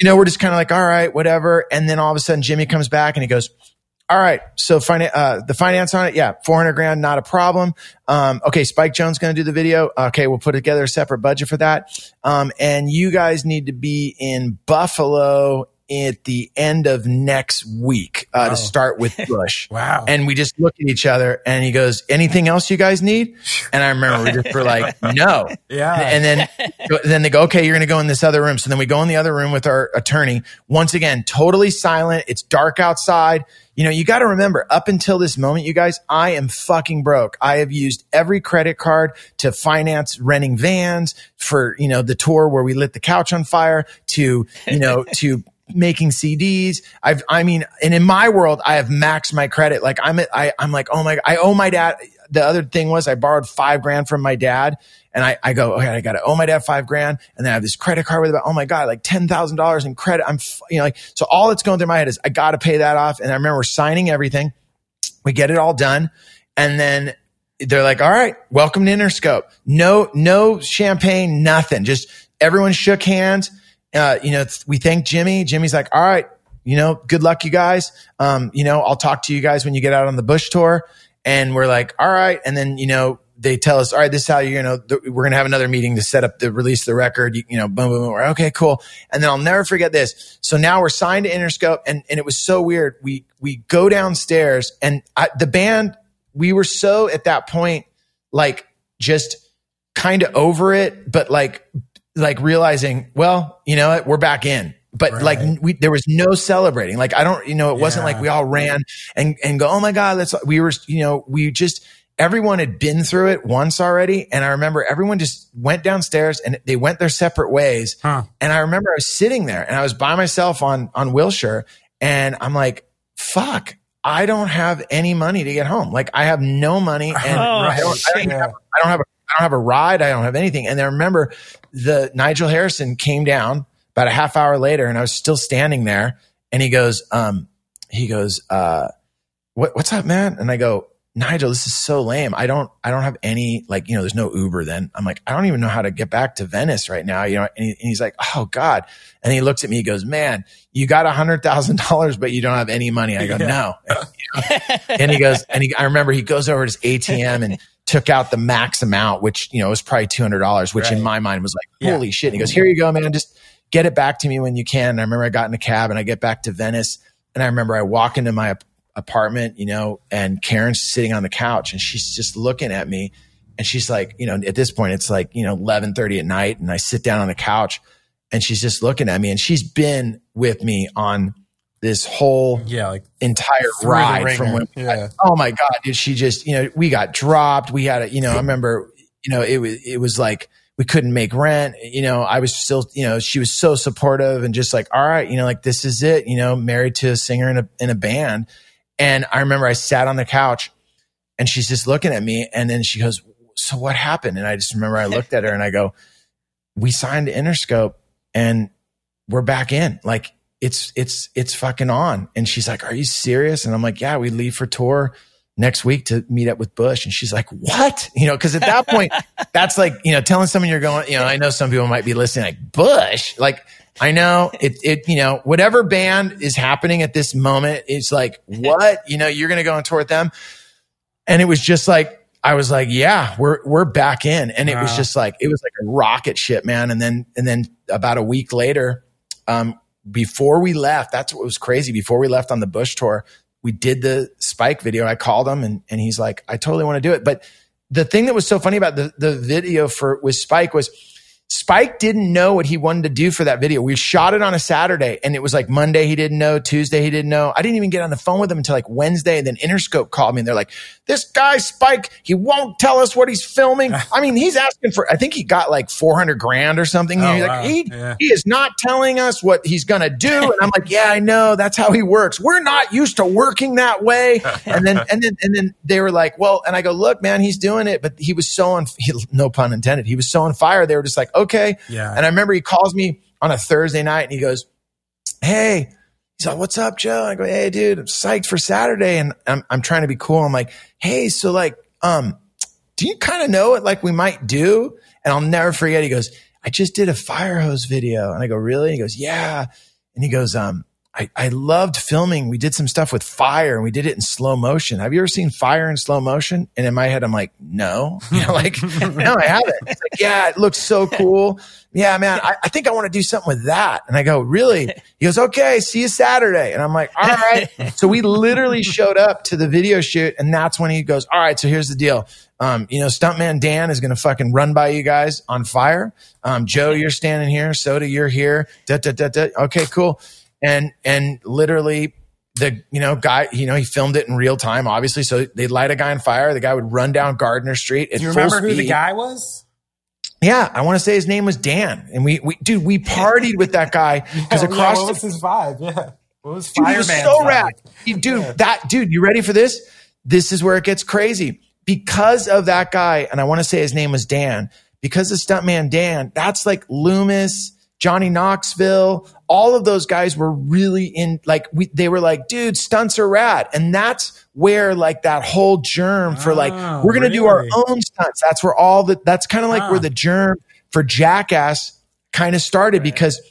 Speaker 3: You know, we're just kind of like, all right, whatever. And then all of a sudden, Jimmy comes back and he goes, all right. So finance, uh, the finance on it. Yeah. 400 grand, not a problem. Um, okay. Spike Jonze going to do the video. Okay. We'll put together a separate budget for that. Um, and you guys need to be in Buffalo at the end of next week uh, to start with Bush.
Speaker 1: wow.
Speaker 3: And we just look at each other and he goes, anything else you guys need? And I remember we just were like, no.
Speaker 1: Yeah.
Speaker 3: And then, then they go, okay, you're going to go in this other room. So then we go in the other room with our attorney. Once again, totally silent. It's dark outside. You know, you got to remember up until this moment, you guys, I am fucking broke. I have used every credit card to finance renting vans for, you know, the tour where we lit the couch on fire to, you know, to making CDs. I've, I mean, and in my world, I have maxed my credit. Like I'm, I, I'm like, oh my, I owe my dad. The other thing was I borrowed five grand from my dad and I, I go, okay, I got to owe my dad five grand. And then I have this credit card with about, oh my God, like $10,000 in credit. I'm, you know, like, so all that's going through my head is I got to pay that off. And I remember signing everything. We get it all done. And then they're like, all right, welcome to Interscope. No, no champagne, nothing. Just everyone shook hands uh, you know, we thank Jimmy. Jimmy's like, all right, you know, good luck, you guys. Um, you know, I'll talk to you guys when you get out on the Bush tour. And we're like, all right. And then, you know, they tell us, all right, this is how you're, you know, th- we're going to have another meeting to set up the release of the record, you, you, know, boom, boom, boom. We're, okay, cool. And then I'll never forget this. So now we're signed to Interscope and, and it was so weird. We, we go downstairs and I, the band, we were so at that point, like just kind of over it, but like like realizing, well, you know what, we're back in. But right. like we, there was no celebrating. Like I don't, you know, it yeah. wasn't like we all ran and and go, oh my god, let's. We were, you know, we just everyone had been through it once already, and I remember everyone just went downstairs and they went their separate ways. Huh. And I remember I was sitting there and I was by myself on on Wilshire, and I'm like, fuck, I don't have any money to get home. Like I have no money, and oh, I, don't, I, don't have, I don't have a I don't have a ride. I don't have anything. And I remember the Nigel Harrison came down about a half hour later and I was still standing there and he goes, um, he goes, uh, what, what's up, man? And I go, Nigel, this is so lame. I don't, I don't have any, like, you know, there's no Uber then. I'm like, I don't even know how to get back to Venice right now. You know, and, he, and he's like, Oh God. And he looks at me, he goes, man, you got a hundred thousand dollars, but you don't have any money. I go, yeah. no. and he goes, and he, I remember he goes over to his ATM and took out the max amount, which, you know, was probably $200, which right. in my mind was like, holy yeah. shit. And he goes, here you go, man. Just get it back to me when you can. And I remember I got in a cab and I get back to Venice and I remember I walk into my apartment, you know, and Karen's sitting on the couch and she's just looking at me and she's like, you know, at this point it's like, you know, 11:30 at night and I sit down on the couch and she's just looking at me and she's been with me on this whole
Speaker 1: yeah like
Speaker 3: entire ride from when yeah. Oh my god did she just you know we got dropped. We had a you know I remember you know it was it was like we couldn't make rent. You know I was still you know she was so supportive and just like all right you know like this is it you know married to a singer in a in a band. And I remember I sat on the couch and she's just looking at me and then she goes so what happened? And I just remember I looked at her and I go we signed Interscope and we're back in. Like it's it's it's fucking on. And she's like, Are you serious? And I'm like, Yeah, we leave for tour next week to meet up with Bush. And she's like, What? You know, because at that point, that's like, you know, telling someone you're going, you know, I know some people might be listening, like, Bush. Like, I know it, it, you know, whatever band is happening at this moment, it's like, what? You know, you're going to go and tour with them. And it was just like, I was like, yeah, we're, we're back in. And it wow. was just like, it was like a rocket ship, man. And then, and then about a week later, um, before we left, that's what was crazy. Before we left on the Bush tour, we did the spike video. I called him and, and he's like, I totally want to do it. But the thing that was so funny about the, the video for with Spike was Spike didn't know what he wanted to do for that video. We shot it on a Saturday and it was like Monday he didn't know, Tuesday he didn't know. I didn't even get on the phone with him until like Wednesday. And then Interscope called me and they're like, this guy Spike, he won't tell us what he's filming. I mean, he's asking for, I think he got like 400 grand or something.
Speaker 1: Oh,
Speaker 3: he's
Speaker 1: wow.
Speaker 3: like, he,
Speaker 1: Yeah.
Speaker 3: he is not telling us what he's going to do. And I'm like, yeah, I know. That's how he works. We're not used to working that way. And then, and then, and then they were like, well, and I go, look, man, he's doing it. But he was so on, he, no pun intended. He was so on fire. They were just like, okay.
Speaker 1: Yeah.
Speaker 3: And I remember he calls me on a Thursday night and he goes, Hey, he's like, what's up, Joe? I go, Hey, dude, I'm psyched for Saturday. And I'm, I'm trying to be cool. I'm like, Hey, so like, um, do you kind of know what like we might do? And I'll never forget. He goes, I just did a fire hose video. And I go, really? He goes, yeah. And he goes, um, I, I loved filming. We did some stuff with fire and we did it in slow motion. Have you ever seen fire in slow motion? And in my head, I'm like, no, you know, like, no, I haven't. It's like, yeah, it looks so cool. Yeah, man, I, I think I want to do something with that. And I go, really? He goes, okay, see you Saturday. And I'm like, all right. so we literally showed up to the video shoot and that's when he goes, all right, so here's the deal. Um, you know, stuntman Dan is going to fucking run by you guys on fire. Um, Joe, you're standing here. Soda, you're here. Da, da, da, da. Okay, cool. And, and literally the, you know, guy, you know, he filmed it in real time, obviously. So they'd light a guy on fire. The guy would run down Gardner Street. At
Speaker 1: Do you remember who the guy was?
Speaker 3: Yeah, I want to say his name was Dan, and we, we dude, we partied with that guy because
Speaker 1: Oh, yeah,
Speaker 3: across
Speaker 1: what
Speaker 3: the
Speaker 1: was his vibe? Yeah. What was
Speaker 3: Dude, was so rad. Dude, that dude, you ready for this? This is where it gets crazy. Because of that guy, and I want to say his name was Dan, because of Stuntman Dan, that's like Loomis, Johnny Knoxville, all of those guys were really in like we they were like, dude, stunts are rad. And that's where like that whole germ for like,
Speaker 1: Oh,
Speaker 3: we're gonna do our own stunts. That's where all the that's kind of like
Speaker 1: Ah.
Speaker 3: where the germ for Jackass kind of started because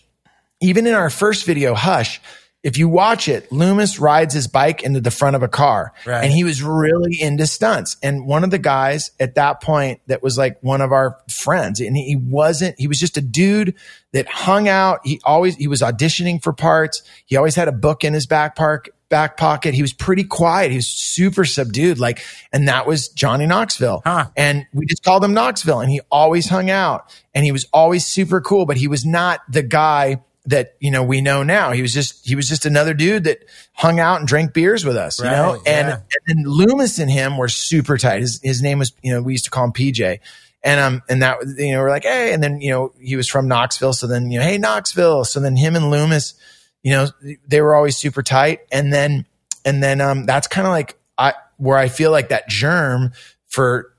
Speaker 3: even in our first video, Hush, if you watch it, Loomis rides his bike into the front of a car
Speaker 1: Right.
Speaker 3: and he was really into stunts. And one of the guys at that point that was like one of our friends and he wasn't, he was just a dude that hung out. He always, he was auditioning for parts. He always had a book in his back park, back pocket. He was pretty quiet. He was super subdued. Like, and that was Johnny Knoxville.
Speaker 1: Huh.
Speaker 3: And we just called him Knoxville and he always hung out and he was always super cool, but he was not the guy that, you know, we know now. He was just, he was just another dude that hung out and drank beers with us, you
Speaker 1: Right,
Speaker 3: know? And,
Speaker 1: yeah.
Speaker 3: and then Loomis and him were super tight. His, his name was, you know, we used to call him PJ. And, um, and that, you know, we're like, Hey, and then, you know, he was from Knoxville. So then, you know, Hey, Knoxville. So then him and Loomis, you know, they were always super tight. And then, and then, um, that's kind of like I, where I feel like that germ for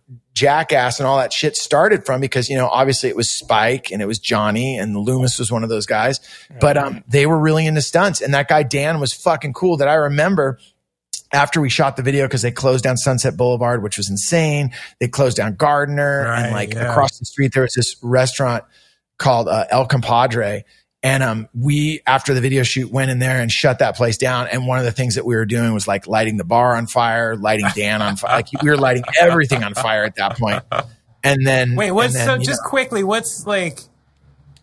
Speaker 3: Jackass and all that shit started from because, you know, obviously it was Spike and it was Johnny and Loomis was one of those guys, but, um, they were really into stunts. And that guy, Dan, was fucking cool that I remember after we shot the video because they closed down Sunset Boulevard, which was insane. They closed down Gardner
Speaker 1: Right,
Speaker 3: and like
Speaker 1: yeah.
Speaker 3: across the street, there was this restaurant called uh, El Compadre. And um, we, after the video shoot, went in there and shut that place down. And one of the things that we were doing was like lighting the bar on fire, lighting Dan on fire. Like we were lighting everything on fire at that point. And then,
Speaker 1: Wait, what's
Speaker 3: then,
Speaker 1: so just
Speaker 3: know,
Speaker 1: quickly? What's like?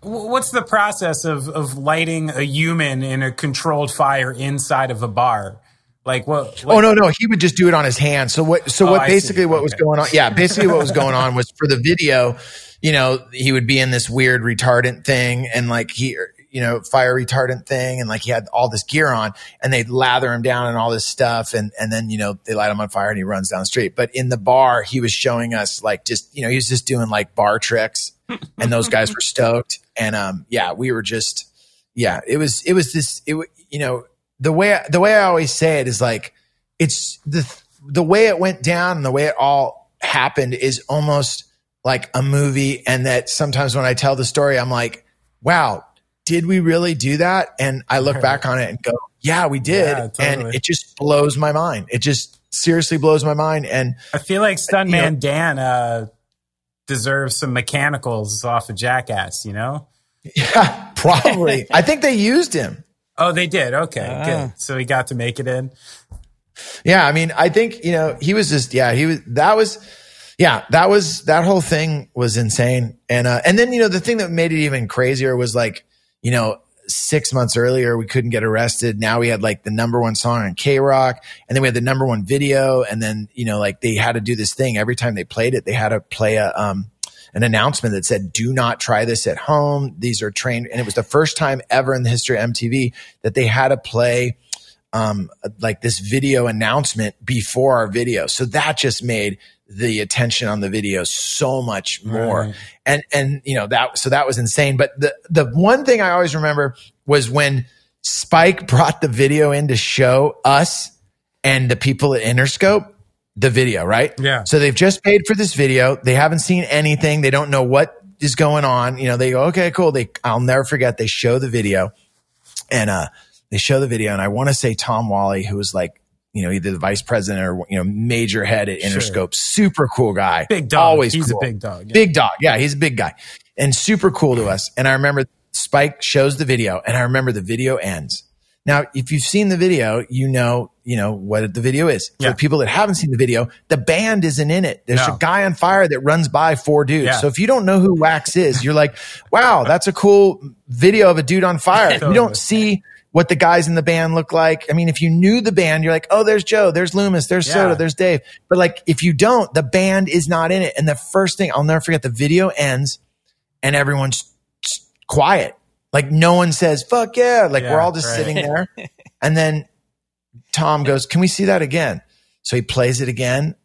Speaker 1: What's the process of of lighting a human in a controlled fire inside of a bar? Like what?
Speaker 3: Oh no, no, he would just do it on his hand. So what? So
Speaker 1: Oh,
Speaker 3: what? Basically, what was going on? Yeah, basically, what was going on was for the video. You know, he would be in this weird retardant thing, and like he, you know, fire retardant thing, and like he had all this gear on, and they'd lather him down and all this stuff, and and then you know they light him on fire, and he runs down the street. But in the bar, he was showing us like just you know he was just doing like bar tricks, and those guys were stoked, and um yeah, we were just yeah, it was it was this it you know the way the way I always say it is like it's the the way it went down and the way it all happened is almost like a movie and that sometimes when I tell the story I'm like wow did we really do that and I look back on it and go yeah we did
Speaker 1: Yeah, totally.
Speaker 3: and it just blows my mind it just seriously blows my mind and
Speaker 1: I feel like Stuntman
Speaker 3: You know-
Speaker 1: Dan uh, deserves some mechanicals off of Jackass. You know?
Speaker 3: yeah probably I think they used him
Speaker 1: Oh, they did. Okay,
Speaker 2: Ah.
Speaker 1: good. So he got to make it in.
Speaker 3: Yeah, I mean, I think you know he was just yeah he was that was yeah that was that whole thing was insane and uh and then you know the thing that made it even crazier was like you know six months earlier, we couldn't get arrested. Now we had like the number one song on KROQ, and then we had the number one video, and then you know like they had to do this thing every time they played it. They had to play a um an announcement that said, "Do not try this at home. These are trained," and it was the first time ever in the history of MTV that they had to play um, like this video announcement before our video. So that just made the attention on the video so much more. Right. And, and, you know, that, so that was insane. But the, the one thing I always remember was when Spike brought the video in to show us and the people at Interscope the video, right?
Speaker 1: Yeah.
Speaker 3: So they've just paid for this video. They haven't seen anything. They don't know what is going on. You know, they go, okay, cool. They, I'll never forget. They show the video and, uh, they show the video and I want to say Tom Whalley, who was like, you know, either the vice president or, you know, major head at Interscope, sure. super cool guy.
Speaker 1: Big dog. Always he's cool. a big dog.
Speaker 3: Yeah. Big dog. Yeah. He's a big guy and super cool to us. And I remember Spike shows the video and I remember the video ends. Now, if you've seen the video, you know, you know what the video is. For yeah. people that haven't seen the video, the band isn't in it. There's no. a guy on fire that runs by four dudes. Yeah. So if you don't know who Wax is, you're like, wow, that's a cool video of a dude on fire. totally. You don't see what the guys in the band look like. I mean, if you knew the band, you're like, oh, there's Joe, there's Loomis, there's yeah. Soda, there's Dave. But like, if you don't, the band is not in it. And the first thing I'll never forget, the video ends and everyone's quiet. Like no one says, fuck yeah. Like yeah, we're all just right. sitting there. and then Tom goes, can we see that again? So he plays it again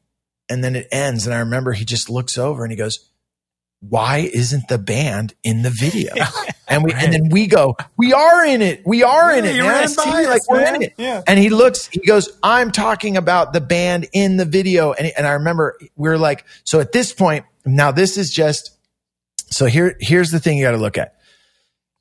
Speaker 3: and then it ends. And I remember he just looks over and he goes, why isn't the band in the video? And we, right. and then we go, we are in it. We are yeah, in it. Man. See, like we're man. in it. Yeah. And he looks, he goes, I'm talking about the band in the video. And, and I remember we are like, so at this point, now this is just, so here, here's the thing you got to look at.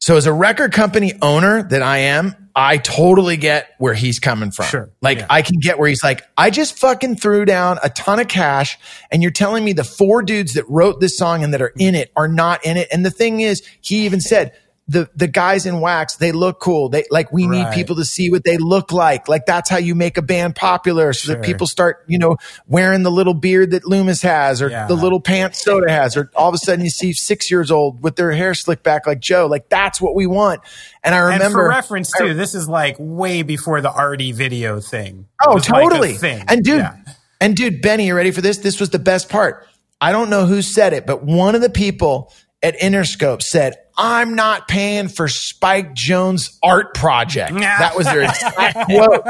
Speaker 3: So as a record company owner that I am, I totally get where he's coming from.
Speaker 1: Sure.
Speaker 3: Like yeah. I can get where he's like, I just fucking threw down a ton of cash and you're telling me the four dudes that wrote this song and that are in it are not in it. And the thing is, he even said, the the guys in wax they look cool. They like we right. need people to see what they look like. Like that's how you make a band popular so sure. that people start you know wearing the little beard that loomis has or yeah. the little pants soda has or all of a sudden you see six years old with their hair slicked back like joe. Like that's what we want. And i remember and
Speaker 1: for reference too I, this is like way before the artie video thing.
Speaker 3: Oh totally. like and dude yeah. and dude benny you ready for this? This was the best part. I don't know who said it but one of the people at interscope said I'm not paying for Spike Jonze' art project. That was their exact quote.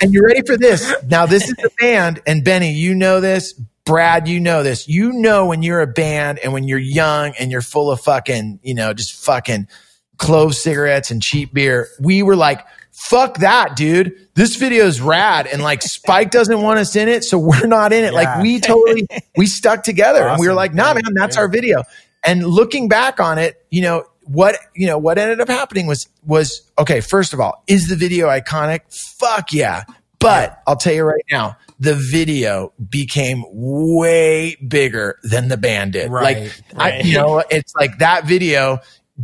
Speaker 3: And you ready for this? Now, this is the band, and Benny, you know this. Brad, you know this. You know when you're a band and when you're young and you're full of fucking, you know, just fucking clove cigarettes and cheap beer. We were like, fuck that, dude. This video is rad. And like Spike doesn't want us in it, so we're not in it. Yeah. Like we totally, we stuck together awesome. and we were like, nah, man, that's yeah. our video. And looking back on it, you know, what, you know, what ended up happening was, was, okay, first of all, is the video iconic? Fuck yeah. But I'll tell you right now, the video became way bigger than the band did. Right, like, right. I, you know, it's like that video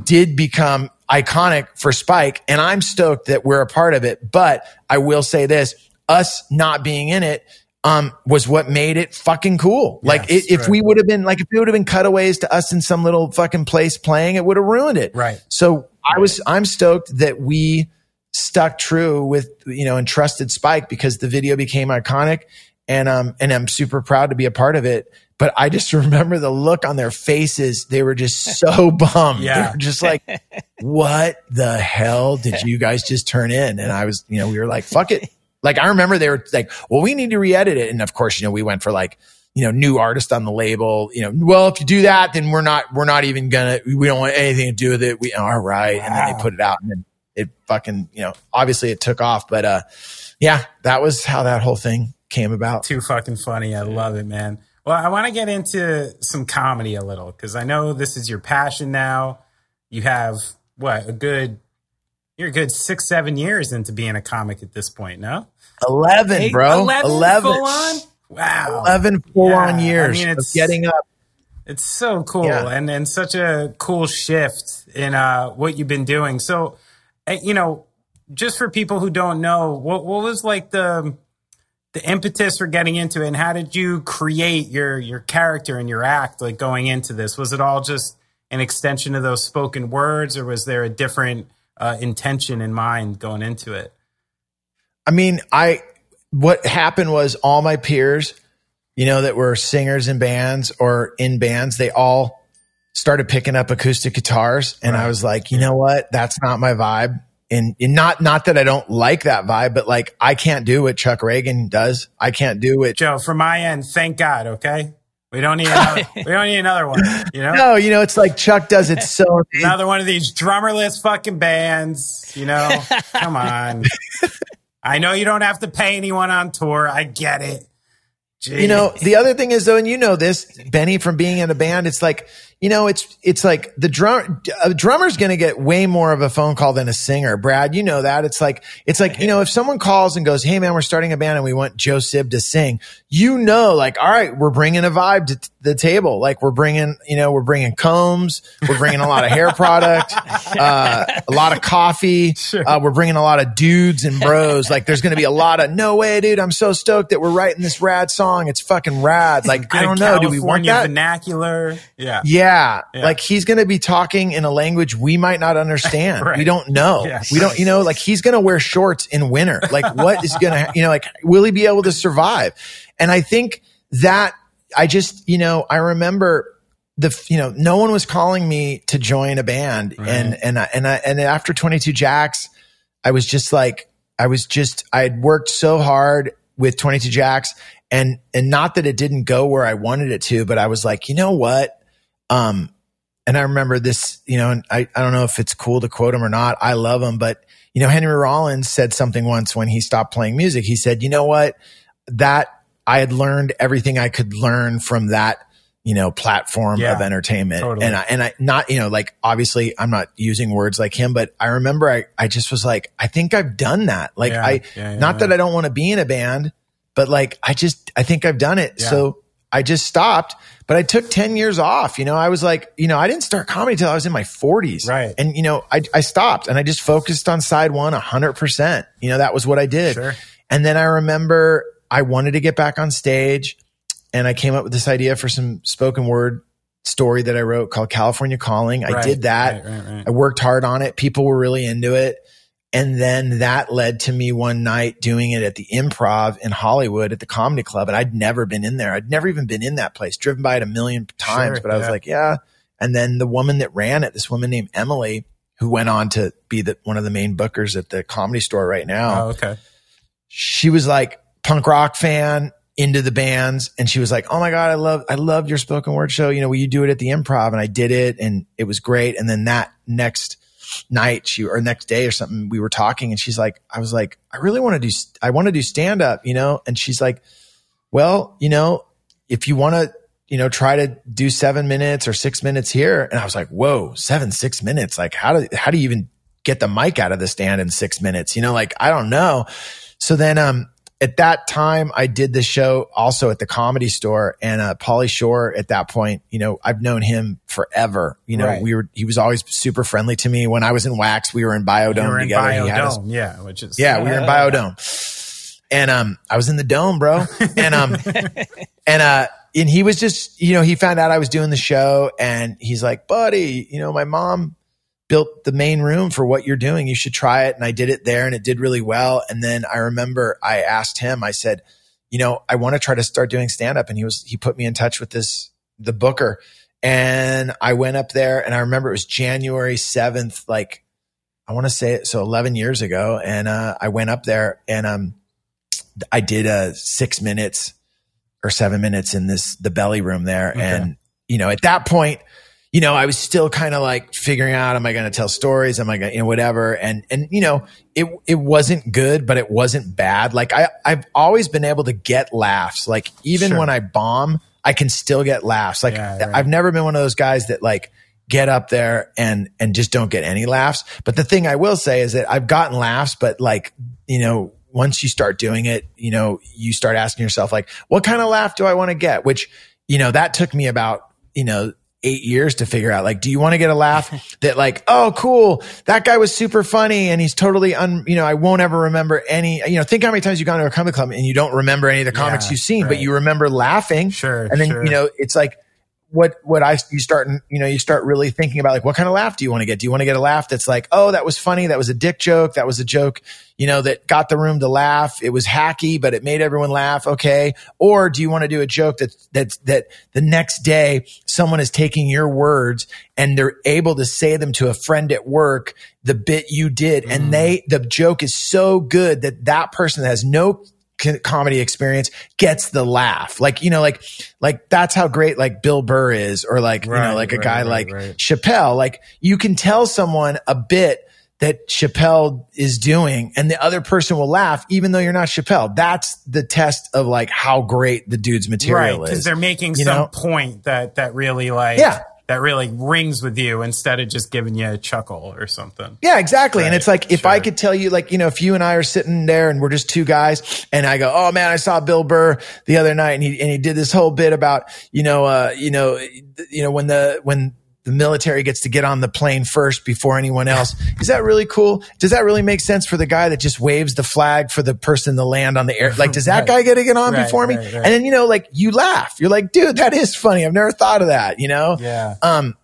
Speaker 3: did become iconic for Spike, and I'm stoked that we're a part of it. But I will say this us not being in it um, was what made it fucking cool. Like it, if right. we would have been like if it would have been cutaways to us in some little fucking place playing, it would have ruined it.
Speaker 1: Right.
Speaker 3: So I was I'm stoked that we stuck true with you know and trusted Spike because the video became iconic and um and I'm super proud to be a part of it. But I just remember the look on their faces. They were just so bummed. Yeah. They were just like, what the hell did you guys just turn in? And I was, you know, we were like, fuck it. Like I remember they were like, well, we need to re-edit it. And of course, you know, we went for like, you know, new artist on the label, you know, well, if you do that, then we're not, we're not even gonna, we don't want anything to do with it. We, all right. Wow. And then they put it out and then it fucking, you know, obviously it took off, but, uh, yeah, that was how that whole thing came about.
Speaker 1: Too fucking funny. I love it, man. Well, I want to get into some comedy a little because I know this is your passion now. You have what a good you're a good six, seven years into being a comic at this point, no?
Speaker 3: 11, Eight, bro. 11. 11.
Speaker 1: Full on? Wow.
Speaker 3: 11 full yeah. on years I mean, it's, getting up.
Speaker 1: It's so cool yeah. and, and such a cool shift in uh, what you've been doing. So, eh, you know, just for people who don't know, what, what was like the the impetus for getting into it and how did you create your your character and your act like going into this? Was it all just an extension of those spoken words or was there a different uh, intention in mind going into it.
Speaker 3: I mean, I what happened was all my peers, you know, that were singers in bands or in bands, they all started picking up acoustic guitars, and right. I was like, you know what, that's not my vibe. And, and, not not that I don't like that vibe, but like I can't do what Chuck Ragan does. I can't do it.
Speaker 1: Joe, from my end, thank God. Okay, we don't need another, we don't need another one. You know?
Speaker 3: No, you know, it's like Chuck does it so
Speaker 1: another one of these drummerless fucking bands, you know? Come on. I know you don't have to pay anyone on tour. I get it.
Speaker 3: Jeez. You know, the other thing is though, and you know this, Benny, from being in a band, it's like you know, it's it's like the drum a drummer's going to get way more of a phone call than a singer. Brad, you know that. It's like it's like you know, if someone calls and goes, "Hey man, we're starting a band and we want Joe Sib to sing," you know, like, all right, we're bringing a vibe to the table. Like we're bringing, you know, we're bringing combs, we're bringing a lot of hair product, uh, a lot of coffee, sure. uh, we're bringing a lot of dudes and bros. Like there's going to be a lot of no way, dude. I'm so stoked that we're writing this rad song. It's fucking rad. Like I don't know,
Speaker 1: California
Speaker 3: do we want that
Speaker 1: vernacular?
Speaker 3: Yeah, yeah. Yeah. yeah. Like he's going to be talking in a language we might not understand. right. We don't know. We don't, you know, like he's going to wear shorts in winter. Like what is going to, you know, like will he be able to survive? And I think that I just, you know, I remember the, you know, no one was calling me to join a band. Right. And, and, I, and I, and after 22 Jacks, I was just like, I was just, I had worked so hard with 22 Jacks and, and not that it didn't go where I wanted it to, but I was like, you know what? Um, and I remember this, you know, and I, I don't know if it's cool to quote him or not. I love him, but you know, Henry Rollins said something once when he stopped playing music. He said, you know what? That I had learned everything I could learn from that, you know, platform yeah, of entertainment. Totally. And I, and I not, you know, like obviously I'm not using words like him, but I remember I, I just was like, I think I've done that. Like yeah, I, yeah, not that I don't want to be in a band, but like, I just, I think I've done it. So I just stopped, but I took 10 years off. You know, I was like, you know, I didn't start comedy till I was in my 40s.
Speaker 1: Right.
Speaker 3: And, you know, I, I stopped and I just focused on side one 100%. You know, that was what I did. Sure. And then I remember I wanted to get back on stage and I came up with this idea for some spoken word story that I wrote called California Calling. I right, did that. Right, right, I worked hard on it. People were really into it. And then that led to me one night doing it at the improv in Hollywood at the comedy club. And I'd never been in there. I'd never even been in that place, driven by it a million times. Sure, but I was like, yeah. And then the woman that ran it, this woman named Emily, who went on to be the, one of the main bookers at the comedy store right now.
Speaker 1: Oh, okay.
Speaker 3: She was like punk rock fan into the bands. And she was like, Oh my God, I love, I love your spoken word show. You know, will you do it at the improv? And I did it and it was great. And then that next night she or next day or something we were talking and she's like i was like i really want to do i want to do stand up you know and she's like well you know if you want to you know try to do seven minutes or six minutes here and i was like whoa seven six minutes like how do how do you even get the mic out of the stand in six minutes you know like i don't know so then um at that time, I did the show also at the comedy store and, uh, Pauly Shore at that point, you know, I've known him forever. You know, right. we were, he was always super friendly to me. When I was in Wax, we were in Biodome
Speaker 1: were
Speaker 3: together.
Speaker 1: In Biodome, yeah, which is,
Speaker 3: yeah, we were in Biodome. And, um, I was in the dome, bro. And, um, and, uh, and he was just, you know, he found out I was doing the show and he's like, buddy, you know, my mom built the main room for what you're doing. You should try it. And I did it there and it did really well. And then I remember I asked him, I said, you know, I want to try to start doing stand up. And he was, he put me in touch with this, the booker. And I went up there and I remember it was January 7th, like I want to say it. So 11 years ago. And, uh, I went up there and, um, I did a uh, six minutes or seven minutes in this, the belly room there. Okay. And, you know, at that point, you know, I was still kind of like figuring out, am I going to tell stories? Am I going to, you know, whatever. And, and, you know, it, it wasn't good, but it wasn't bad. Like I, I've always been able to get laughs. Like even sure. when I bomb, I can still get laughs. Like yeah, right. I've never been one of those guys that like get up there and, and just don't get any laughs. But the thing I will say is that I've gotten laughs, but like, you know, once you start doing it, you know, you start asking yourself like, what kind of laugh do I want to get? Which, you know, that took me about, you know, eight years to figure out like do you want to get a laugh that like oh cool that guy was super funny and he's totally un you know i won't ever remember any you know think how many times you've gone to a comedy club and you don't remember any of the comics yeah, you've seen right. but you remember laughing
Speaker 1: sure
Speaker 3: and then
Speaker 1: sure.
Speaker 3: you know it's like what what I you start you know you start really thinking about like what kind of laugh do you want to get? Do you want to get a laugh that's like oh that was funny that was a dick joke that was a joke you know that got the room to laugh it was hacky but it made everyone laugh okay or do you want to do a joke that that that the next day someone is taking your words and they're able to say them to a friend at work the bit you did mm. and they the joke is so good that that person that has no comedy experience gets the laugh. Like, you know, like, like that's how great like Bill Burr is or like, right, you know, like a guy right, like right. Chappelle. Like you can tell someone a bit that Chappelle is doing and the other person will laugh even though you're not Chappelle. That's the test of like how great the dude's material
Speaker 1: right,
Speaker 3: is.
Speaker 1: Cause they're making some know? point that, that really like, yeah that really rings with you instead of just giving you a chuckle or something.
Speaker 3: Yeah, exactly. Right, and it's like if sure. I could tell you, like, you know, if you and I are sitting there and we're just two guys and I go, Oh man, I saw Bill Burr the other night and he, and he did this whole bit about, you know, uh, you know, you know, when the, when the military gets to get on the plane first before anyone else. Is that really cool? Does that really make sense for the guy that just waves the flag for the person to land on the air? Like, does that right. guy get to get on right, before me? Right, and then, you know, like you laugh. You're like, dude, that is funny. I've never thought of that, you know?
Speaker 1: Yeah.
Speaker 3: Um,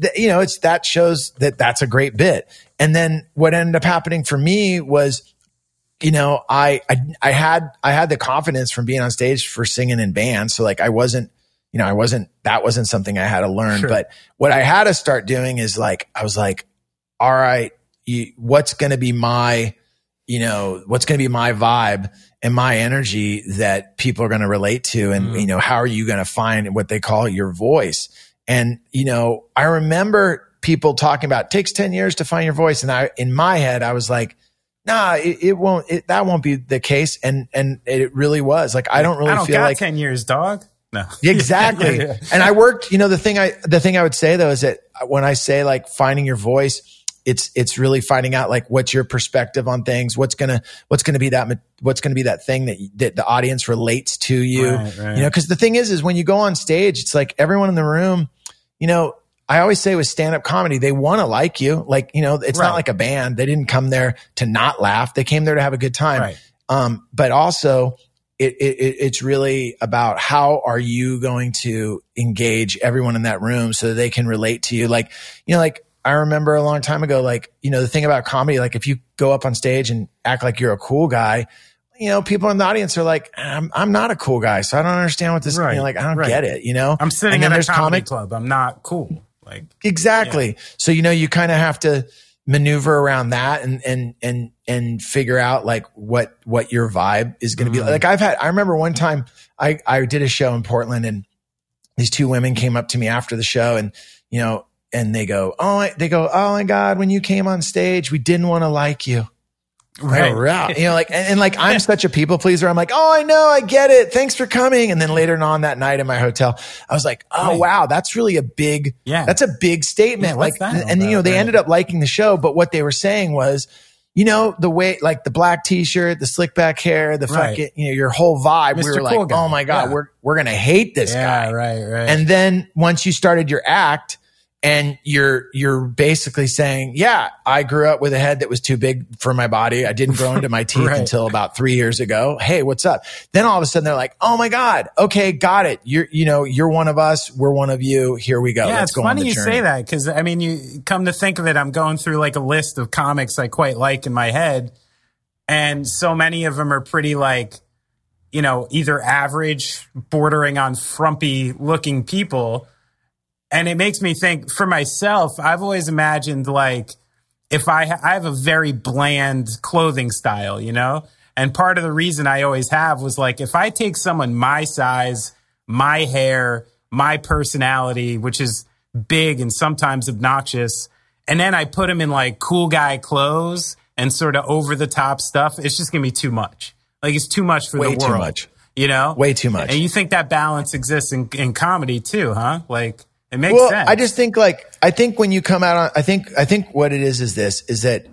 Speaker 3: th- you know, it's that shows that that's a great bit. And then what ended up happening for me was, you know, I, I, I had, I had the confidence from being on stage for singing in bands. So like I wasn't, you know, I wasn't, that wasn't something I had to learn. Sure. But what I had to start doing is like, I was like, all right, you, what's going to be my, you know, what's going to be my vibe and my energy that people are going to relate to? And, mm. you know, how are you going to find what they call your voice? And, you know, I remember people talking about it takes 10 years to find your voice. And I, in my head, I was like, nah, it, it won't, it, that won't be the case. And, and it really was like, I don't really I don't feel like
Speaker 1: 10 years, dog. No.
Speaker 3: Exactly. yeah, yeah. And I worked, you know, the thing I, the thing I would say though is that when I say like finding your voice, it's, it's really finding out like what's your perspective on things, what's gonna, what's gonna be that, what's gonna be that thing that, that the audience relates to you, right, right. you know, cause the thing is, is when you go on stage, it's like everyone in the room, you know, I always say with stand up comedy, they want to like you. Like, you know, it's right. not like a band. They didn't come there to not laugh. They came there to have a good time. Um, but also it, it, it's really about how are you going to engage everyone in that room so that they can relate to you. Like, you know, like I remember a long time ago, like, you know, the thing about comedy, like if you go up on stage and act like you're a cool guy, you know, people in the audience are like, I'm, I'm not a cool guy. So I don't understand what this, right. you know, like, I don't right. get it, you know?
Speaker 1: I'm sitting in a comedy comic, club. I'm not cool. Like,
Speaker 3: exactly. Yeah. So, you know, you kind of have to, maneuver around that and and and and figure out like what what your vibe is going to mm. be like i've had i remember one time i i did a show in portland and these two women came up to me after the show and you know and they go oh they go oh my god when you came on stage we didn't want to like you Right. right. You know, like, and, and, like, I'm such a people pleaser. I'm like, oh, I know, I get it. Thanks for coming. And then later on that night in my hotel, I was like, oh, right. wow, that's really a big, yeah, that's a big statement. Yeah, like, and, and you know, they right. ended up liking the show, but what they were saying was, you know, the way, like the black t-shirt, the slick back hair, the fucking, you know, your whole vibe. Mr. We were cool like, guy. oh my God, yeah. we're, we're going to hate this
Speaker 1: yeah,
Speaker 3: guy.
Speaker 1: Right, right.
Speaker 3: And then once you started your act, and you're you're basically saying, yeah, I grew up with a head that was too big for my body. I didn't grow into my teeth right. until about three years ago. Hey, what's up? Then all of a sudden they're like, oh my god, okay, got it. You're you know you're one of us. We're one of you. Here we go.
Speaker 1: Yeah,
Speaker 3: Let's
Speaker 1: it's funny you say that because I mean, you come to think of it, I'm going through like a list of comics I quite like in my head, and so many of them are pretty like you know either average, bordering on frumpy looking people and it makes me think for myself, I've always imagined like if I, ha- I have a very bland clothing style, you know? And part of the reason I always have was like, if I take someone my size, my hair, my personality, which is big and sometimes obnoxious, and then I put them in like cool guy clothes and sort of over the top stuff, it's just gonna be too much. Like it's too much for
Speaker 3: Way
Speaker 1: the world.
Speaker 3: Way too much.
Speaker 1: You know?
Speaker 3: Way too much.
Speaker 1: And you think that balance exists in, in comedy too, huh? Like, it makes
Speaker 3: well,
Speaker 1: sense.
Speaker 3: I just think like I think when you come out on I think I think what it is is this is that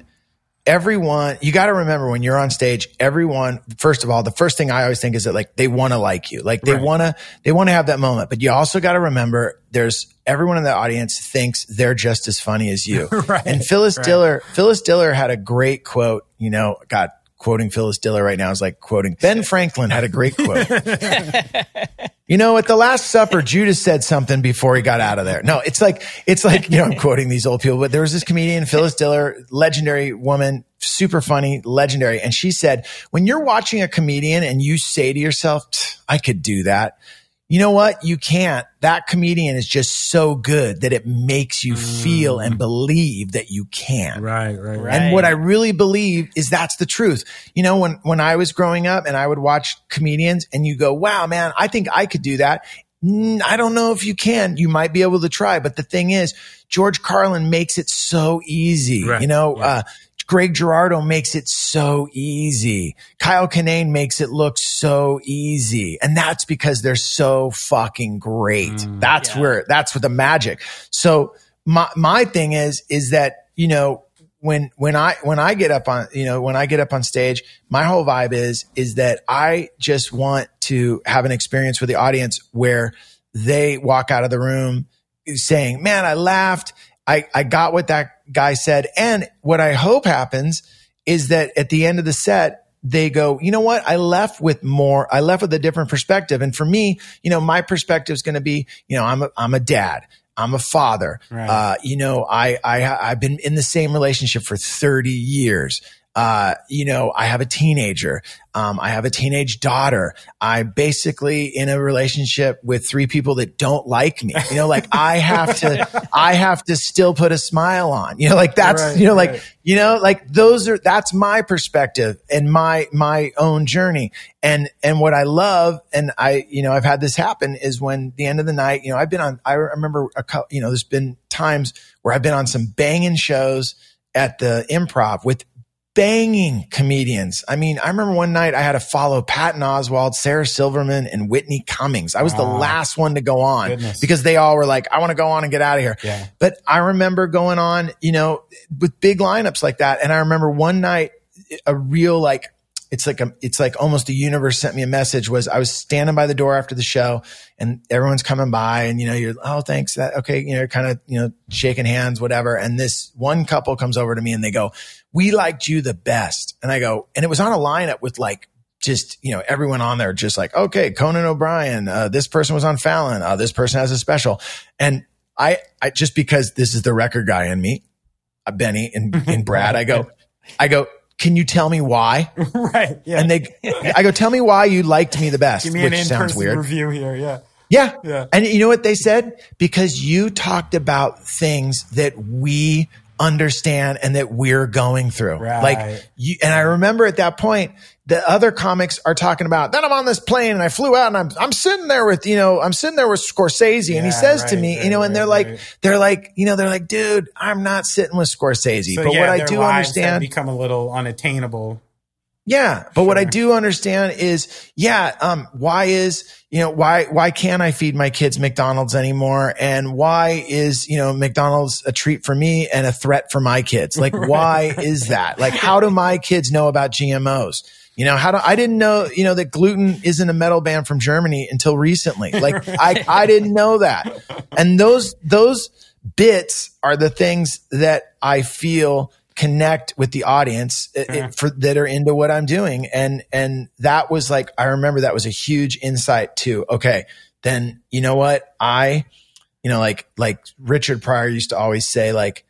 Speaker 3: everyone you got to remember when you're on stage everyone first of all the first thing I always think is that like they want to like you like they right. want to they want to have that moment but you also got to remember there's everyone in the audience thinks they're just as funny as you right. and Phyllis right. Diller Phyllis Diller had a great quote you know God quoting Phyllis Diller right now is like quoting Ben Franklin had a great quote You know, at the Last Supper, Judas said something before he got out of there. No, it's like, it's like, you know, I'm quoting these old people, but there was this comedian, Phyllis Diller, legendary woman, super funny, legendary. And she said, when you're watching a comedian and you say to yourself, I could do that you know what? You can't. That comedian is just so good that it makes you mm. feel and believe that you can.
Speaker 1: Right, right, right.
Speaker 3: And what I really believe is that's the truth. You know, when, when I was growing up and I would watch comedians and you go, wow, man, I think I could do that. I don't know if you can. You might be able to try, but the thing is, George Carlin makes it so easy. Right. You know, yeah. uh, Greg Giraldo makes it so easy. Kyle Kinane makes it look so easy. And that's because they're so fucking great. Mm, that's yeah. where, that's what the magic. So my, my thing is, is that, you know, when, when I, when I get up on, you know, when I get up on stage, my whole vibe is, is that I just want to have an experience with the audience where they walk out of the room saying, man, I laughed. I, I got what that guy said. And what I hope happens is that at the end of the set, they go, you know what? I left with more. I left with a different perspective. And for me, you know, my perspective is going to be, you know, I'm a, I'm a dad. I'm a father. Right. Uh, you know, I, I, I've been in the same relationship for 30 years uh, you know, I have a teenager. Um, I have a teenage daughter. I'm basically in a relationship with three people that don't like me. You know, like I have to, I have to still put a smile on. You know, like that's, right, you know, right. like, you know, like those are, that's my perspective and my, my own journey. And, and what I love, and I, you know, I've had this happen is when the end of the night, you know, I've been on, I remember a couple, you know, there's been times where I've been on some banging shows at the improv with banging comedians. I mean, I remember one night I had to follow Patton Oswalt, Sarah Silverman, and Whitney Cummings. I was the ah. last one to go on Goodness. because they all were like, I want to go on and get out of here. Yeah. But I remember going on, you know, with big lineups like that. And I remember one night, a real like, it's like a, it's like almost the universe sent me a message was I was standing by the door after the show and everyone's coming by and you know you're oh thanks that okay you know kind of you know shaking hands whatever. And this one couple comes over to me and they go we liked you the best. And I go and it was on a lineup with like just you know everyone on there just like okay Conan O'Brien uh, this person was on Fallon uh, this person has a special. And I I just because this is the record guy in me uh, Benny and, and Brad I go I go can you tell me why?
Speaker 1: right.
Speaker 3: Yeah. And they, I go, tell me why you liked me the best,
Speaker 1: Give me which an sounds weird. Review here. Yeah.
Speaker 3: Yeah. Yeah. And you know what they said? Because you talked about things that we understand and that we're going through. Right. Like you, and I remember at that point, the other comics are talking about, then I'm on this plane and I flew out and I'm, I'm sitting there with, you know, I'm sitting there with Scorsese yeah, and he says right, to me, right, you know, and they're right, like, they're like, you know, they're like, dude, I'm not sitting with Scorsese. So, but yeah, what I do understand
Speaker 1: become a little unattainable.
Speaker 3: Yeah. But sure. what I do understand is, yeah, um, why is, you know, why, why can't I feed my kids McDonald's anymore? And why is, you know, McDonald's a treat for me and a threat for my kids? Like, why is that? Like, how do my kids know about GMOs? You know, how do I didn't know, you know, that gluten isn't a metal band from Germany until recently. Like I, I didn't know that. And those, those bits are the things that I feel connect with the audience uh, uh-huh. it, for that are into what I'm doing. And, and that was like, I remember that was a huge insight too. Okay. Then you know what? I, you know, like, like Richard Pryor used to always say, like,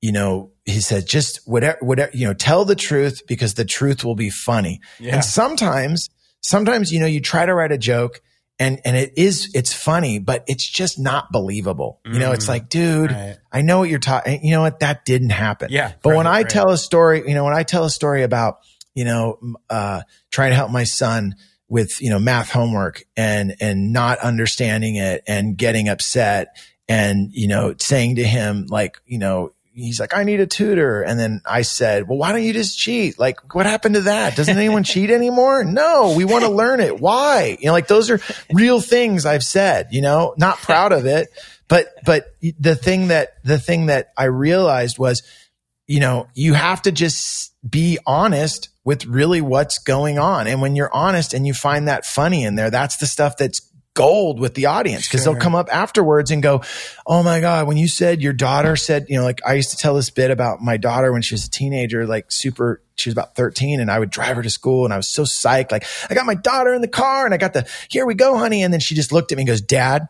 Speaker 3: you know, he said, just whatever, whatever, you know, tell the truth because the truth will be funny. Yeah. And sometimes, sometimes, you know, you try to write a joke and, and it is, it's funny, but it's just not believable. Mm. You know, it's mm. like, dude, right. I know what you're talking, you know what? That didn't happen.
Speaker 1: Yeah.
Speaker 3: But right, when I right. tell a story, you know, when I tell a story about, you know, uh, trying to help my son with, you know, math homework and, and not understanding it and getting upset and, you know, saying to him, like, you know, he's like, I need a tutor. And then I said, well, why don't you just cheat? Like, what happened to that? Doesn't anyone cheat anymore? No, we want to learn it. Why? You know, like those are real things I've said, you know, not proud of it. But, but the thing that, the thing that I realized was, you know, you have to just be honest with really what's going on. And when you're honest and you find that funny in there, that's the stuff that's gold with the audience because sure. they'll come up afterwards and go, Oh my God, when you said your daughter said, you know, like I used to tell this bit about my daughter when she was a teenager, like super, she was about 13 and I would drive her to school and I was so psyched. Like I got my daughter in the car and I got the, here we go, honey. And then she just looked at me and goes, dad,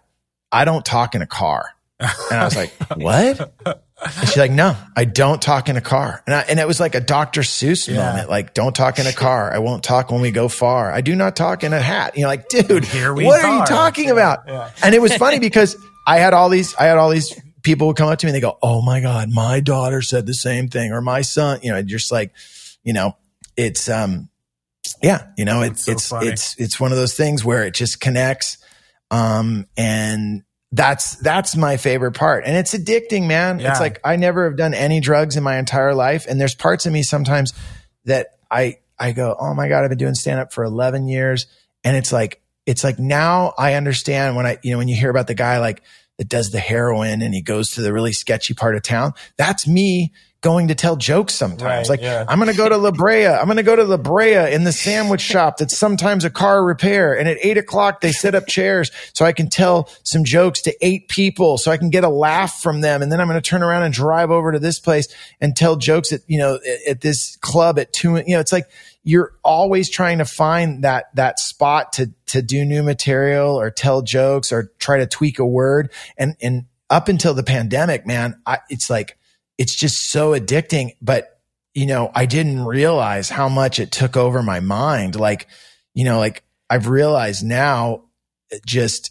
Speaker 3: I don't talk in a car. And I was like, what? And she's like, no, I don't talk in a car. And I, and it was like a Dr. Seuss yeah. moment. Like, don't talk in a car. I won't talk when we go far. I do not talk in a hat. You know, like, dude, Here we what are, are you talking yeah. about? Yeah. And it was funny because I had all these, I had all these people would come up to me and they go, Oh my God, my daughter said the same thing or my son, you know, just like, you know, it's, um, yeah, you know, it, so it's, it's, it's one of those things where it just connects. Um, and that's that's my favorite part. And it's addicting man. Yeah. it's like i never have done any drugs in my entire life. And there's parts of me sometimes that i i go oh my god i've been doing stand up for 11 years. And it's like it's like now i understand when i you know when you hear about the guy like that does the heroin and he goes to the really sketchy part of town that's me going to tell jokes sometimes. Right, like yeah. I'm going to go to La Brea. I'm going to go to La Brea in the sandwich shop that's sometimes a car repair. And at eight o'clock, they set up chairs so I can tell some jokes to eight people so I can get a laugh from them. And then I'm going to turn around and drive over to this place and tell jokes at, you know, at, at this club at two, you know, it's like, you're always trying to find that that spot to to do new material or tell jokes or try to tweak a word and and up until the pandemic man I, it's like it's just so addicting. But, you know, I didn't realize how much it took over my mind. Like, you know, like I've realized now just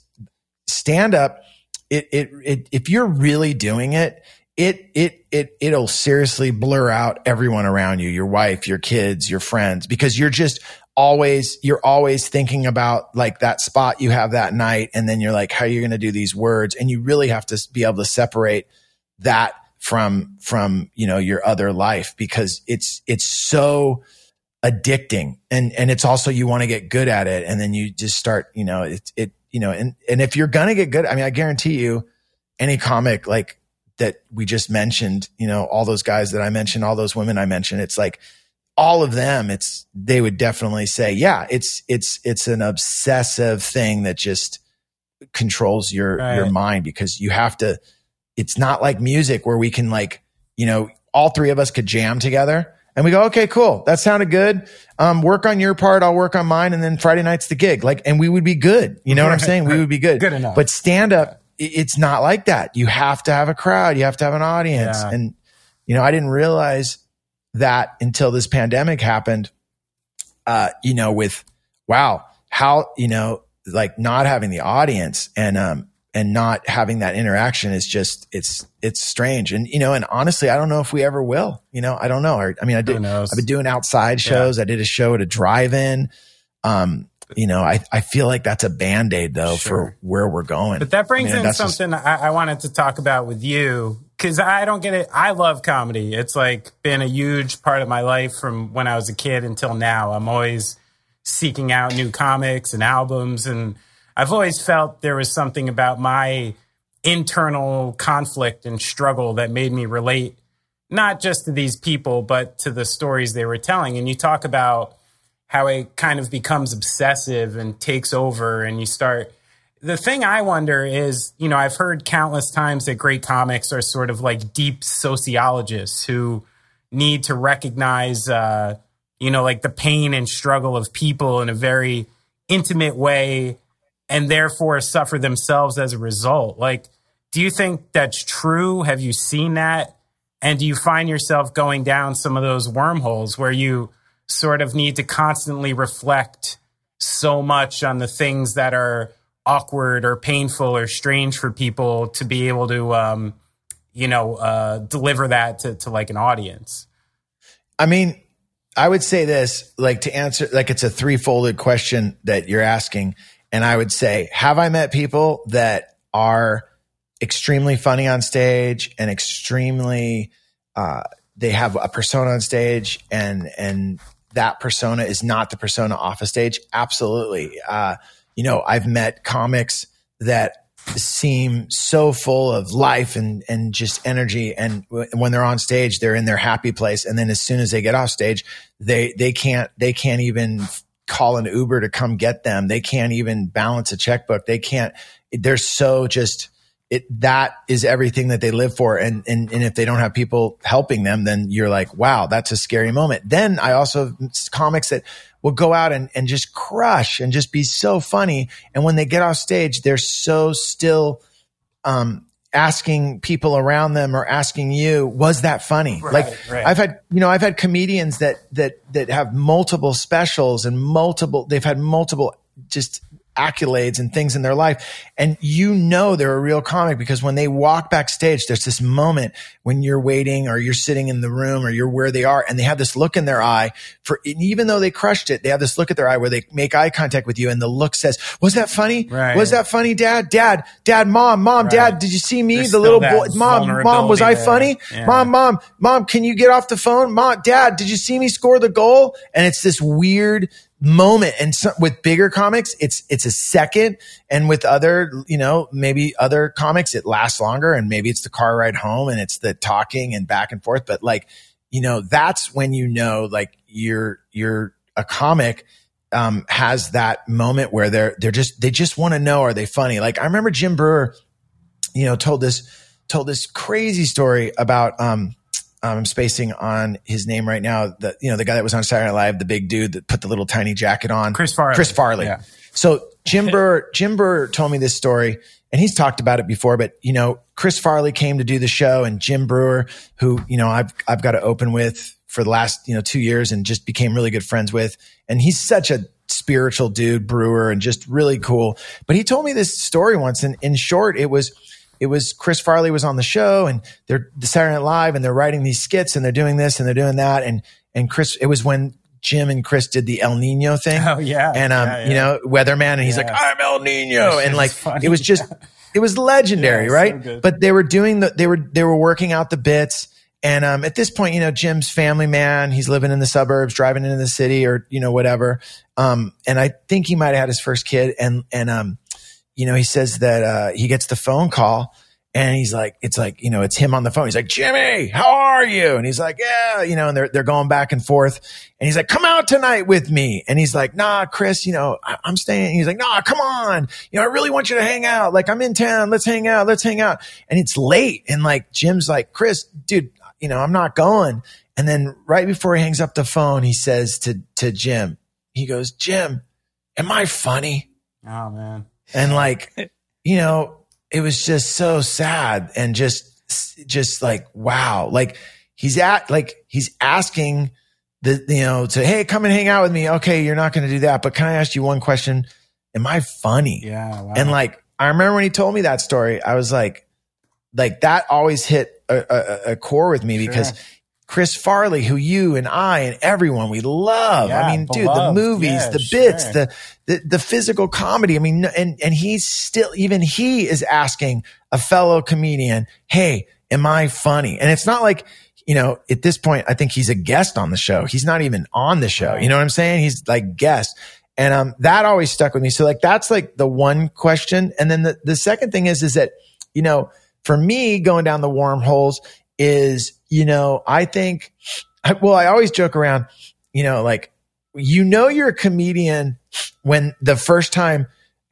Speaker 3: stand up. It, it, it, if you're really doing it, it, it, it, it'll seriously blur out everyone around you, your wife, your kids, your friends, because you're just always, you're always thinking about like that spot you have that night. And then you're like, how are you going to do these words? And you really have to be able to separate that from from you know your other life because it's it's so addicting and and it's also you want to get good at it and then you just start you know it it you know and and if you're gonna get good i mean i guarantee you any comic like that we just mentioned you know all those guys that i mentioned all those women i mentioned it's like all of them it's they would definitely say yeah it's it's it's an obsessive thing that just controls your right. your mind because you have to it's not like music where we can like, you know, all three of us could jam together and we go, okay, cool. That sounded good. Um, work on your part. I'll work on mine. And then Friday night's the gig. Like, and we would be good. You know right, what I'm saying? Right. We would be good.
Speaker 1: Good enough.
Speaker 3: But stand up, it's not like that. You have to have a crowd. You have to have an audience. Yeah. And, you know, I didn't realize that until this pandemic happened, uh, you know, with, wow, how, you know, like not having the audience and, um, and not having that interaction is just it's it's strange. And you know and honestly i don't know if we ever will you know i don't know. I, I mean i did i've been doing outside shows. Yeah. i did a show at a drive-in. Um you know i i feel like that's a band-aid though sure. for where we're going.
Speaker 1: But that brings I mean, in something just, I, I wanted to talk about with you because i don't get it. I love comedy. It's like been a huge part of my life from when i was a kid until now. I'm always seeking out new comics and albums and I've always felt there was something about my internal conflict and struggle that made me relate not just to these people, but to the stories they were telling. And you talk about how it kind of becomes obsessive and takes over, and you start. The thing I wonder is, you know, I've heard countless times that great comics are sort of like deep sociologists who need to recognize, uh, you know, like the pain and struggle of people in a very intimate way and therefore suffer themselves as a result. Like, do you think that's true? Have you seen that? And do you find yourself going down some of those wormholes where you sort of need to constantly reflect so much on the things that are awkward or painful or strange for people to be able to, um, you know, uh, deliver that to, to like an audience?
Speaker 3: I mean, I would say this, like to answer, like it's a threefolded question that you're asking. And I would say, have I met people that are extremely funny on stage and extremely, uh, they have a persona on stage and, and that persona is not the persona off a stage? Absolutely. Uh, you know, I've met comics that seem so full of life and, and just energy. And w- when they're on stage, they're in their happy place. And then as soon as they get off stage, they, they can't, they can't even call an Uber to come get them. They can't even balance a checkbook. They can't, they're so just, it, that is everything that they live for. And, and, and if they don't have people helping them, then you're like, wow, that's a scary moment. Then I also comics that will go out and, and just crush and just be so funny. And when they get off stage, they're so still, um, asking people around them or asking you, was that funny? Right, like right. I've had, you know, I've had comedians that, that, that have multiple specials and multiple, they've had multiple just accolades and things in their life. And you know they're a real comic because when they walk backstage, there's this moment when you're waiting or you're sitting in the room or you're where they are and they have this look in their eye for even though they crushed it, they have this look at their eye where they make eye contact with you and the look says, was that funny? Right. Was that funny, dad? Dad, dad, mom, mom, right. dad, did you see me? There's the little boy, mom, mom, was I funny? Yeah. Mom, mom, mom, can you get off the phone? Mom, dad, did you see me score the goal? And it's this weird, moment and so, with bigger comics it's it's a second. And with other you know maybe other comics it lasts longer and maybe it's the car ride home and it's the talking and back and forth. But like you know that's when you know like you're you're a comic um has that moment where they're they're just they just want to know are they funny? Like i remember jim breuer you know told this told this crazy story about um um, I'm spacing on his name right now. The you know the guy that was on Saturday Night Live, the big dude that put the little tiny jacket on,
Speaker 1: Chris Farley.
Speaker 3: Chris Farley. Yeah. So Jim Breuer, Jim Breuer told me this story, and he's talked about it before. But you know, Chris Farley came to do the show, and Jim Breuer, who you know I've I've got to open with for the last you know two years, and just became really good friends with, and he's such a spiritual dude, Breuer, and just really cool. But he told me this story once, and in short, it was it was Chris Farley was on the show and they're the Saturday Night Live and they're writing these skits and they're doing this and they're doing that. And, and Chris, it was when Jim and Chris did the El Nino thing.
Speaker 1: Oh yeah.
Speaker 3: And, um,
Speaker 1: yeah,
Speaker 3: yeah. you know, weatherman and he's yeah. like, I'm El Nino. And like, it was just, it was legendary, right? So but they were doing the, they were, they were working out the bits. And, um, at this point, you know, Jim's family man, he's living in the suburbs, driving into the city or, you know, whatever. Um, and I think he might have had his first kid and, and, um, you know, he says that uh, he gets the phone call and he's like, it's like, you know, it's him on the phone. He's like, Jimmy, how are you? And he's like, yeah, you know, and they're, they're going back and forth. And he's like, come out tonight with me. And he's like, nah, Chris, you know, I, am staying. He's like, nah, come on. You know, I really want you to hang out. Like, I'm in town. Let's hang out. Let's hang out. And it's late. And like, Jim's like, Chris, dude, you know, I'm not going. And then right before he hangs up the phone, he says to, to Jim, he goes, Jim, am I funny?
Speaker 1: Oh man.
Speaker 3: And like, you know, it was just so sad and just, just like, wow. Like he's at, like he's asking the, you know, to, Hey, come and hang out with me. Okay. You're not going to do that, but can I ask you one question? Am I funny?
Speaker 1: Yeah.
Speaker 3: Wow. And like, I remember when he told me that story, I was like, like that always hit a, a, a core with me because Chris Farley, who you and I and everyone we love. Yeah, I mean, beloved. dude, the movies, yeah, the bits, sure. the, the the physical comedy. I mean, and and he's still even he is asking a fellow comedian, "Hey, am I funny?" And it's not like you know, at this point, I think he's a guest on the show. He's not even on the show. You know what I'm saying? He's like guest. And um, that always stuck with me. So like that's like the one question. And then the, the second thing is, is that, you know, for me going down the wormholes is, you know, I think, well, I always joke around, you know, like, you know, you're a comedian when the first time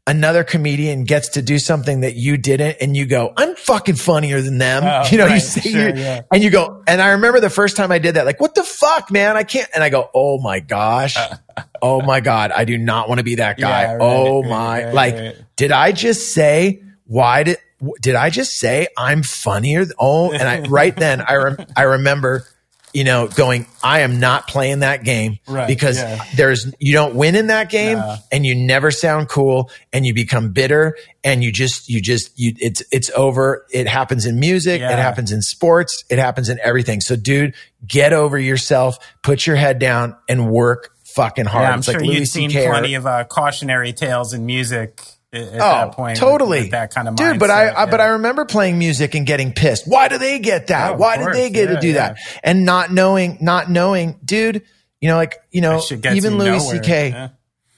Speaker 3: another comedian gets to do something that you didn't and you go, I'm fucking funnier than them. Oh, you know, right, you say sure, yeah. and you go, and I remember the first time I did that, like, what the fuck, man? I can't. And I go, oh my gosh. oh my God. I do not want to be that guy. Yeah, right, oh my, right, like, did I just say, why did, did I just say I'm funnier? Oh, and I, right then I, rem, I remember, you know, going, I am not playing that game right, because yeah. there's, you don't win in that game nah. and you never sound cool and you become bitter and you just, you just, you, it's, it's over. It happens in music. Yeah. It happens in sports. It happens in everything. So dude, get over yourself, put your head down and work fucking hard.
Speaker 1: Yeah, I'm it's sure like you've seen plenty of uh, cautionary tales in music at
Speaker 3: oh, that point. Totally. With, with
Speaker 1: that kind of
Speaker 3: Dude, but I, I but I remember playing music and getting pissed. Why do they get that? Oh, Why course. did they get yeah, to do yeah. that? And not knowing, not knowing, dude, you know, like, you know, even Louis C.K. Yeah.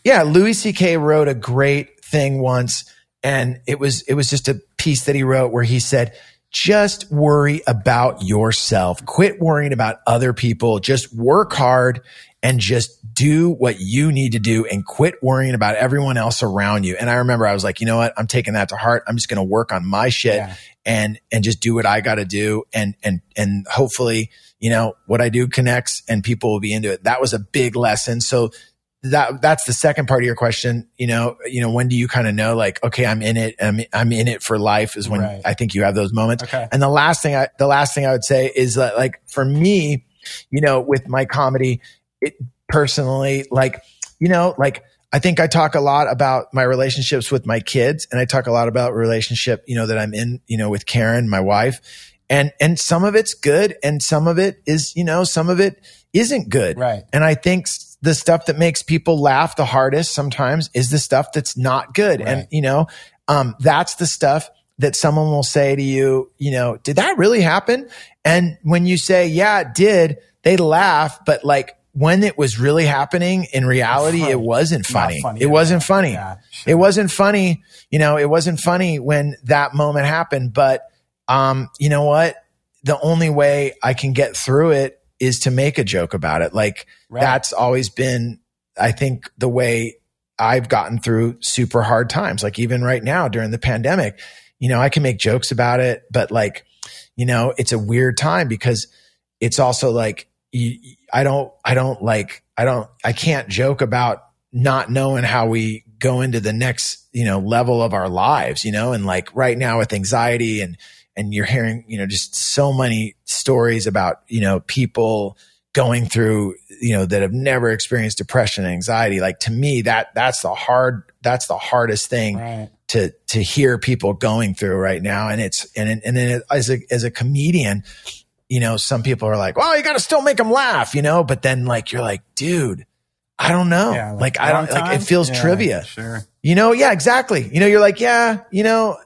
Speaker 3: yeah, Louis C.K. wrote a great thing once and it was, it was just a piece that he wrote where he said, just worry about yourself. Quit worrying about other people. Just work hard and just do what you need to do and quit worrying about everyone else around you. And I remember I was like, you know what? I'm taking that to heart. I'm just going to work on my shit yeah. and, and just do what I got to do. And, and, and hopefully, you know, what I do connects and people will be into it. That was a big lesson. So that that's the second part of your question. You know, you know, when do you kind of know like, okay, I'm in it. I'm, I'm in it for life is when right. I think you have those moments. Okay. And the last thing I, the last thing I would say is that like for me, you know, with my comedy, it personally, like, you know, like I think I talk a lot about my relationships with my kids and I talk a lot about relationship, you know, that I'm in, you know, with Karen, my wife. And, and some of it's good and some of it is, you know, some of it isn't good.
Speaker 1: Right.
Speaker 3: And I think the stuff that makes people laugh the hardest sometimes is the stuff that's not good. Right. And, you know, um, that's the stuff that someone will say to you, you know, did that really happen? And when you say, yeah, it did, they laugh, but like when it was really happening in reality, it wasn't funny. funny it wasn't funny. Yeah, sure. It wasn't funny. You know, it wasn't funny when that moment happened. But, um, you know what? The only way I can get through it is to make a joke about it. Like right. that's always been, I think, the way I've gotten through super hard times. Like even right now during the pandemic, you know, I can make jokes about it, but like, you know, it's a weird time because it's also like, I don't, I don't like, I don't, I can't joke about not knowing how we go into the next, you know, level of our lives, you know, and like right now with anxiety and, and you're hearing, you know, just so many stories about, you know, people going through, you know, that have never experienced depression and anxiety. Like to me, that, that's the hard, that's the hardest thing right. to, to hear people going through right now. And it's, and, and then as a, as a comedian, you know, some people are like, well, you got to still make them laugh, you know, but then like, you're like, dude, I don't know. Yeah, like, like I don't, time? like, it feels yeah, trivia.
Speaker 1: Sure.
Speaker 3: You know, yeah, exactly. You know, you're like, yeah, you know,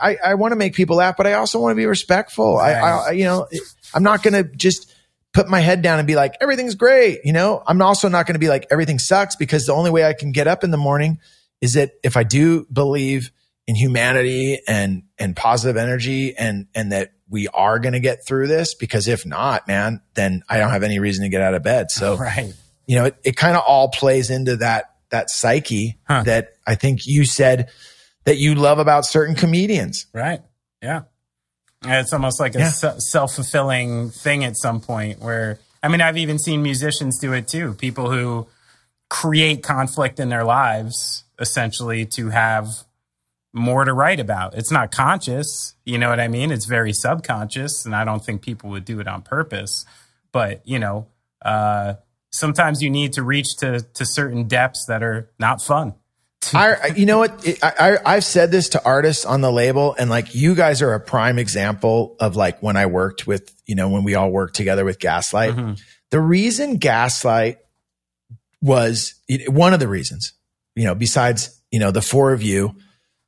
Speaker 3: I, I want to make people laugh, but I also want to be respectful. Right. I, I, you know, I'm not going to just put my head down and be like, everything's great. You know, I'm also not going to be like, everything sucks because the only way I can get up in the morning is that if I do believe in humanity and, and positive energy and, and that we are going to get through this because if not, man, then I don't have any reason to get out of bed. So,
Speaker 1: right.
Speaker 3: you know, it, it kind of all plays into that, that psyche huh. that I think you said, that you love about certain comedians.
Speaker 1: Right. Yeah. It's almost like a yeah. self fulfilling thing at some point where, I mean, I've even seen musicians do it too. People who create conflict in their lives essentially to have more to write about. It's not conscious. You know what I mean? It's very subconscious. And I don't think people would do it on purpose. But, you know, uh, sometimes you need to reach to, to certain depths that are not fun.
Speaker 3: I, you know what? I, I, have said this to artists on the label and like you guys are a prime example of like when I worked with, you know, when we all worked together with Gaslight. Mm-hmm. The reason Gaslight was one of the reasons, you know, besides, you know, the four of you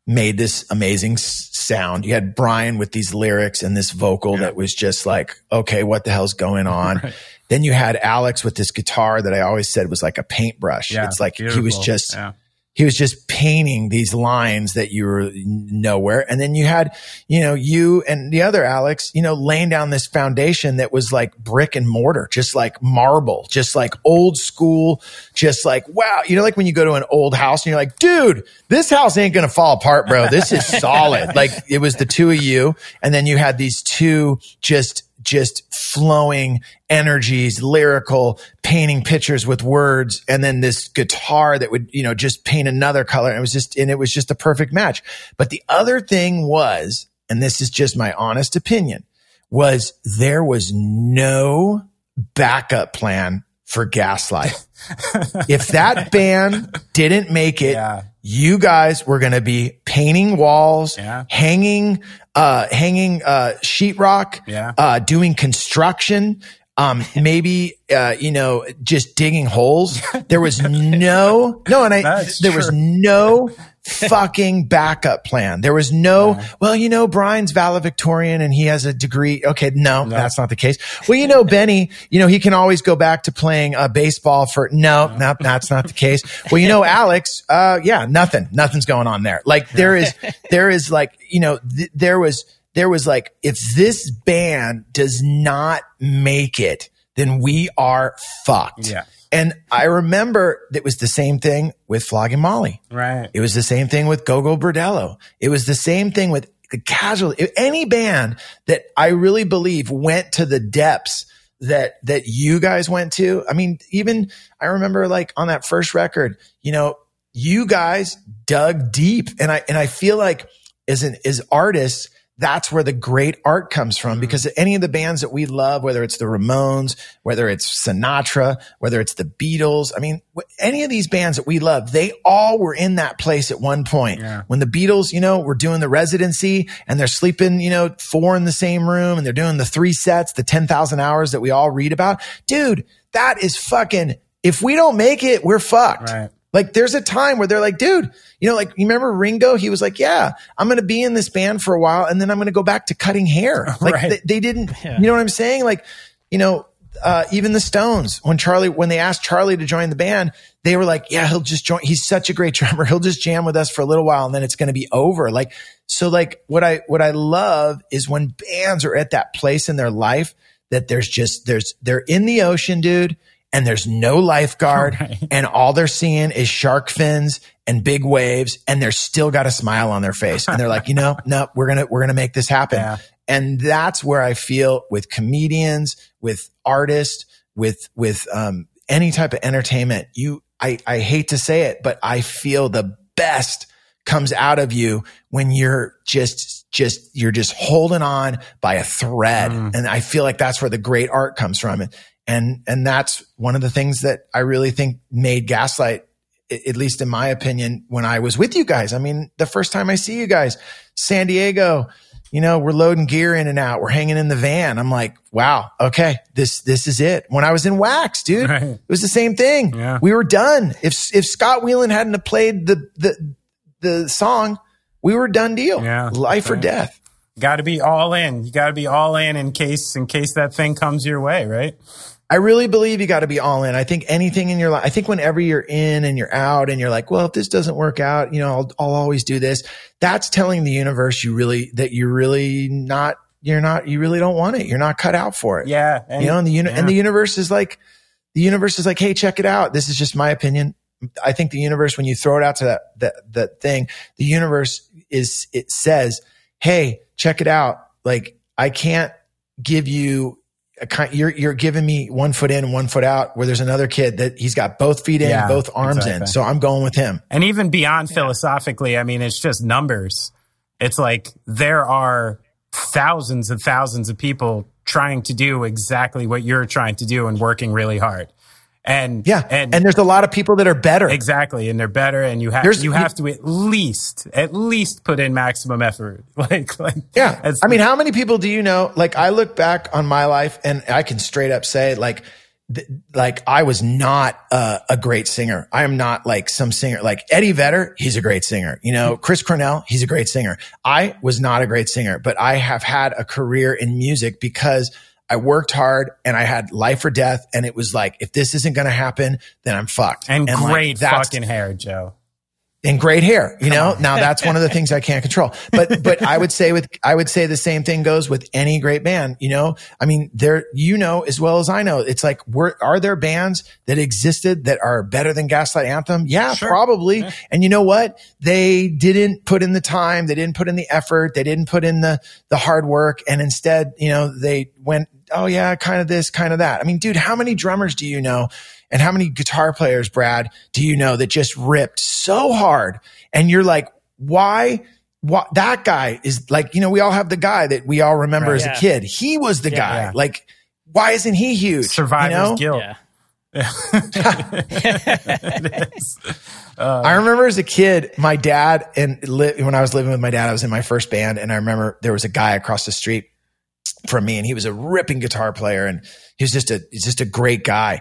Speaker 3: made this amazing sound. You had Brian with these lyrics and this vocal yeah. that was just like, okay, what the hell's going on? right. Then you had Alex with this guitar that I always said was like a paintbrush. Yeah, it's like beautiful. he was just, yeah he was just painting these lines that you were nowhere. And then you had, you know, you and the other Alex, you know, laying down this foundation that was like brick and mortar, just like marble, just like old school, just like, wow. You know, like when you go to an old house and you're like, dude, this house ain't going to fall apart, bro. This is solid. like it was the two of you. And then you had these two just just flowing energies, lyrical, painting pictures with words, and then this guitar that would, you know, just paint another color. And it was just, and it was just a perfect match. But the other thing was, and this is just my honest opinion, was there was no backup plan for Gaslight. if that band didn't make it, yeah. You guys were going to be painting walls, yeah. hanging uh, hanging uh, sheetrock,
Speaker 1: yeah.
Speaker 3: uh, doing construction, um, maybe uh, you know, just digging holes. There was no, no, and I That's there true. was no fucking backup plan. There was no, yeah. well, you know, Brian's valedictorian and he has a degree. Okay, no, no, that's not the case. Well, you know, Benny, you know, he can always go back to playing uh, baseball for, no, no, no, that's not the case. Well, you know, Alex, uh, yeah, nothing, nothing's going on there. Like there is, there is like, you know, th- there was, there was like, if this band does not make it, then we are fucked.
Speaker 1: Yeah.
Speaker 3: And I remember it was the same thing with Flogging Molly.
Speaker 1: Right.
Speaker 3: It was the same thing with Gogol Bordello. It was the same thing with the casual, any band that I really believe went to the depths that, that you guys went to. I mean, even I remember like on that first record, you know, you guys dug deep and I, and I feel like as an, as artists, that's where the great art comes from mm-hmm. because any of the bands that we love, whether it's the Ramones, whether it's Sinatra, whether it's the Beatles, I mean, any of these bands that we love, they all were in that place at one point. Yeah. When the Beatles, you know, were doing the residency and they're sleeping, you know, four in the same room and they're doing the three sets, the 10,000 hours that we all read about. Dude, that is fucking, if we don't make it, we're fucked. Right. Like there's a time where they're like, dude, you know, like you remember Ringo? He was like, yeah, I'm going to be in this band for a while and then I'm going to go back to cutting hair. Like right. they, they, didn't, yeah. you know what I'm saying? Like, you know, uh, even the Stones, when Charlie, when they asked Charlie to join the band, they were like, yeah, he'll just join. He's such a great drummer. He'll just jam with us for a little while and then it's going to be over. Like, so like what I, what I love is when bands are at that place in their life that there's just, there's, they're in the ocean, dude and there's no lifeguard right. and all they're seeing is shark fins and big waves and they're still got a smile on their face and they're like you know no we're gonna we're gonna make this happen yeah. and that's where i feel with comedians with artists with with um, any type of entertainment you I, I hate to say it but i feel the best comes out of you when you're just just you're just holding on by a thread mm. and i feel like that's where the great art comes from and and, and that's one of the things that I really think made Gaslight, at least in my opinion, when I was with you guys. I mean, the first time I see you guys, San Diego, you know, we're loading gear in and out. We're hanging in the van. I'm like, wow, okay, this, this is it. When I was in Wax, dude, right. it was the same thing. Yeah. We were done. If, if Scott Weiland hadn't played the, the, the song, we were done deal. Yeah, Life right. or death.
Speaker 1: Got to be all in. You got to be all in in case, in case that thing comes your way, right?
Speaker 3: I really believe you got to be all in. I think anything in your life, I think whenever you're in and you're out and you're like, well, if this doesn't work out, you know, I'll, I'll always do this. That's telling the universe you really, that you're really not, you're not, you really don't want it. You're not cut out for it.
Speaker 1: Yeah.
Speaker 3: And, you know, and the, uni- yeah. and the universe is like, the universe is like, Hey, check it out. This is just my opinion. I think the universe, when you throw it out to that, that, that thing, the universe is, it says, Hey, check it out. Like I can't give you you're you're giving me one foot in one foot out where there's another kid that he's got both feet in yeah, both arms exactly. in so i'm going with him
Speaker 1: and even beyond yeah. philosophically i mean it's just numbers it's like there are thousands and thousands of people trying to do exactly what you're trying to do and working really hard and
Speaker 3: yeah, and, and there's a lot of people that are better.
Speaker 1: Exactly, and they're better, and you have you have to at least at least put in maximum effort. Like, like
Speaker 3: yeah. I mean, how many people do you know? Like, I look back on my life, and I can straight up say, like, th- like I was not uh, a great singer. I am not like some singer. Like Eddie Vedder, he's a great singer. You know, Chris Cornell, he's a great singer. I was not a great singer, but I have had a career in music because I worked hard and I had life or death. And it was like, if this isn't going to happen, then I'm fucked.
Speaker 1: And, and great like, fucking hair, Joe.
Speaker 3: And great hair, you know. now that's one of the things I can't control. But but I would say with I would say the same thing goes with any great band. You know, I mean, there you know as well as I know. It's like, were are there bands that existed that are better than Gaslight Anthem? Yeah, sure. probably. Yeah. And you know what? They didn't put in the time. They didn't put in the effort. They didn't put in the the hard work. And instead, you know, they went oh yeah, kind of this, kind of that. I mean, dude, how many drummers do you know? And how many guitar players, Brad, do you know that just ripped so hard? And you're like, why? What that guy is like, you know, we all have the guy that we all remember right, as yeah. a kid. He was the yeah, guy. Yeah. Like, why isn't he huge?
Speaker 1: Survivor's you know? guilt.
Speaker 3: uh, I remember as a kid, my dad and li- when I was living with my dad, I was in my first band, and I remember there was a guy across the street from me and he was a ripping guitar player and he was just a he's just a great guy.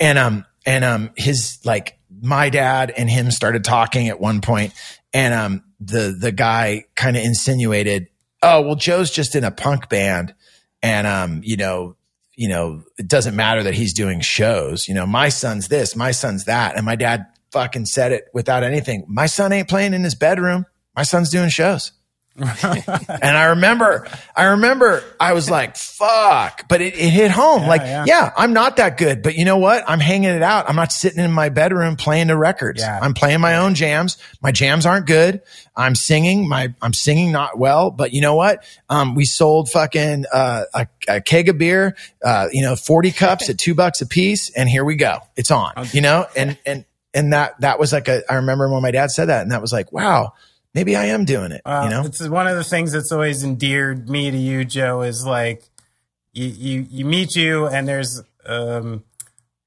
Speaker 3: And um and um his like my dad and him started talking at one point and um the the guy kind of insinuated, "Oh, well Joe's just in a punk band and um you know, you know, it doesn't matter that he's doing shows. You know, my son's this, my son's that." And my dad fucking said it without anything. My son ain't playing in his bedroom. My son's doing shows. and I remember, I remember I was like, fuck, but it, it hit home.
Speaker 1: Yeah,
Speaker 3: like,
Speaker 1: yeah.
Speaker 3: yeah. I'm not that good, but you know what? I'm hanging it out. I'm not sitting in my bedroom playing the records.
Speaker 1: Yeah.
Speaker 3: I'm playing my own jams. My jams aren't good. I'm singing my, I'm singing not well, but you know what? Um, we sold fucking, uh, a, a keg of beer, uh, you know, 40 cups at two bucks a piece. And here we go. It's on, you know, and, and, and that, that was like a, I remember when my dad said that and that was like, wow, maybe I am doing it,
Speaker 1: Uh,
Speaker 3: you know?
Speaker 1: it's one of the things that's always endeared me to you, Joe, is like you you, you meet you and there's um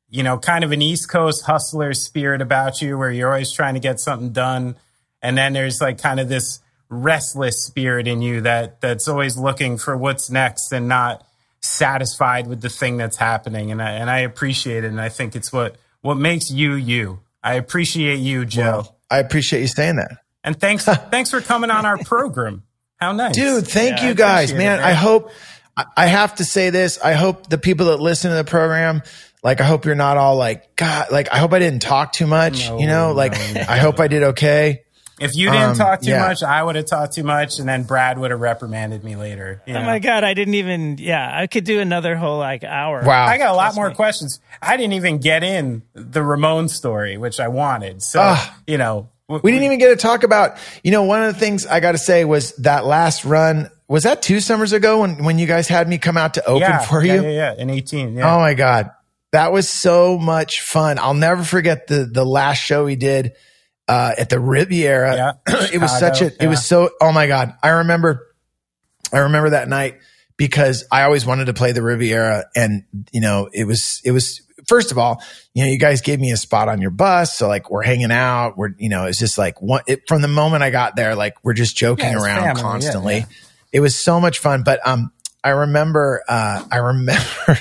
Speaker 1: you know kind of an East Coast hustler spirit about you where you're always trying to get something done, and then there's like kind of this restless spirit in you that that's always looking for what's next and not satisfied with the thing that's happening, and I and I appreciate it, and I think it's what what makes you you. I appreciate you, Joe.
Speaker 3: Well, I appreciate you saying that.
Speaker 1: And thanks, thanks for coming on our program. How nice,
Speaker 3: Dude, thank
Speaker 1: Yeah,
Speaker 3: you guys, man.
Speaker 1: it,
Speaker 3: I hope, I- I have to say this. I hope the people that listen to the program, like, I hope you're not all like, God, like, I hope I didn't talk too much,
Speaker 1: No,
Speaker 3: you know, like,
Speaker 1: no, no.
Speaker 3: I hope I did okay.
Speaker 1: If you didn't
Speaker 3: Um,
Speaker 1: talk too
Speaker 3: yeah.
Speaker 1: much, I would have talked too much, and then Brad would have reprimanded me later. you
Speaker 2: Oh
Speaker 1: know?
Speaker 2: my god, I didn't even. Yeah, I could do another whole like hour.
Speaker 3: Wow.
Speaker 1: I got a lot more questions. I didn't even get in the Ramon story, which I wanted. So you know, w-
Speaker 3: We didn't even get to talk about, you know, one of the things I got to say was that last run. Was that two summers ago when, when you guys had me come out to open
Speaker 1: yeah,
Speaker 3: for
Speaker 1: yeah,
Speaker 3: you?
Speaker 1: yeah, yeah, in eighteen. Yeah,
Speaker 3: Oh my God. That was so much fun. I'll never forget the, the last show we did, uh, at the Riviera.
Speaker 1: Yeah.
Speaker 3: it was such a, it was so, oh my God. I remember, I remember that night because I always wanted to play the Riviera and, you know, it was, it was, first of all, you know, you guys gave me a spot on your bus. So like we're hanging out. We're, you know, it's just like one, it, from the moment I got there, like we're just joking
Speaker 1: Yeah,
Speaker 3: around
Speaker 1: family, yeah,
Speaker 3: constantly.
Speaker 1: yeah.
Speaker 3: It was so much fun. But, um, I remember, uh, I remember,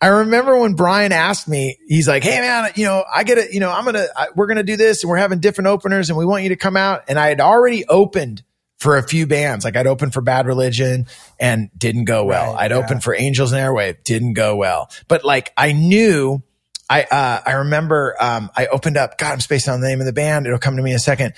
Speaker 3: I remember when Brian asked me, he's like, Hey man, you know, I get it. You know, I'm going to, we're going to do this and we're having different openers and we want you to come out. And I had already opened for a few bands. Like I'd open for Bad Religion and didn't go well.
Speaker 1: Right,
Speaker 3: I'd
Speaker 1: yeah.
Speaker 3: opened for Angels and Airwave, didn't go well. But like I knew I, uh, I remember, um, I opened up, God, I'm spacing on the name of the band. It'll come to me in a second.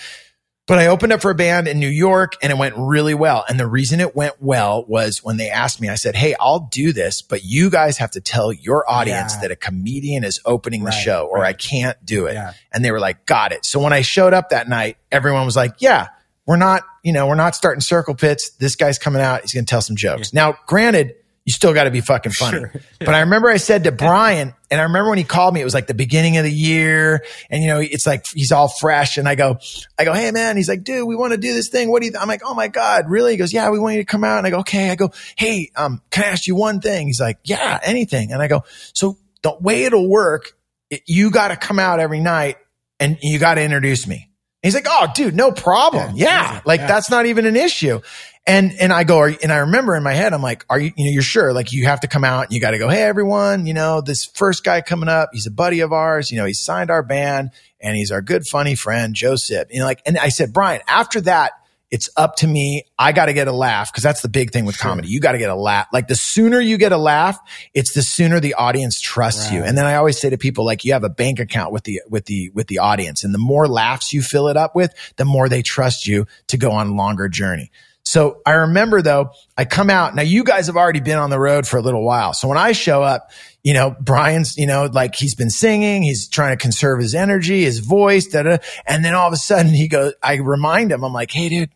Speaker 3: But I opened up for a band in New York and it went really well. And the reason it went well was when they asked me, I said, Hey, I'll do this, but you guys have to tell your audience
Speaker 1: Yeah.
Speaker 3: that a comedian is opening the show or
Speaker 1: right.
Speaker 3: I can't do it.
Speaker 1: Yeah.
Speaker 3: And they were like, got it. So when I showed up that night, everyone was like, yeah, we're not, you know, we're not starting circle pits. This guy's coming out. He's going to tell some jokes. Now, granted, you still got to be fucking funny.
Speaker 1: Sure.
Speaker 3: But I remember I said to Brian, and I remember when he called me, it was like the beginning of the year, and you know, it's like he's all fresh, and I go, I go, hey man, he's like, dude, we want to do this thing. What do you? Th-? I'm like, oh my god, really? He goes, yeah, we want you to come out, and I go, okay. I go, hey, um, can I ask you one thing? He's like, yeah, anything, and I go, so the way it'll work, it, you got to come out every night, and you got to introduce me. He's like, oh, dude, no problem.
Speaker 1: Yeah,
Speaker 3: Yeah, like
Speaker 1: Yeah.
Speaker 3: that's not even an issue. And and I go, are, and I remember in my head, I'm like, are you, you know, you're sure? Like you have to come out and you got to go, hey everyone, you know, this first guy coming up, he's a buddy of ours, you know, he signed our band and he's our good funny friend Joe Sib. You know, like, and I said, Brian, after that, it's up to me. I got to get a laugh because that's the big thing with comedy. You got to get a laugh. Like the sooner you get a laugh, it's the sooner the audience trusts you. And then I always say to people, like, you have a bank account with the, with the, with the audience and the more laughs you fill it up with, the more they trust you to go on a longer journey. So I remember though, I come out. Now you guys have already been on the road for a little while. So when I show up, you know, Brian's, you know, like he's been singing, he's trying to conserve his energy, his voice, da da. And then all of a sudden he goes, I remind him, I'm like, Hey dude,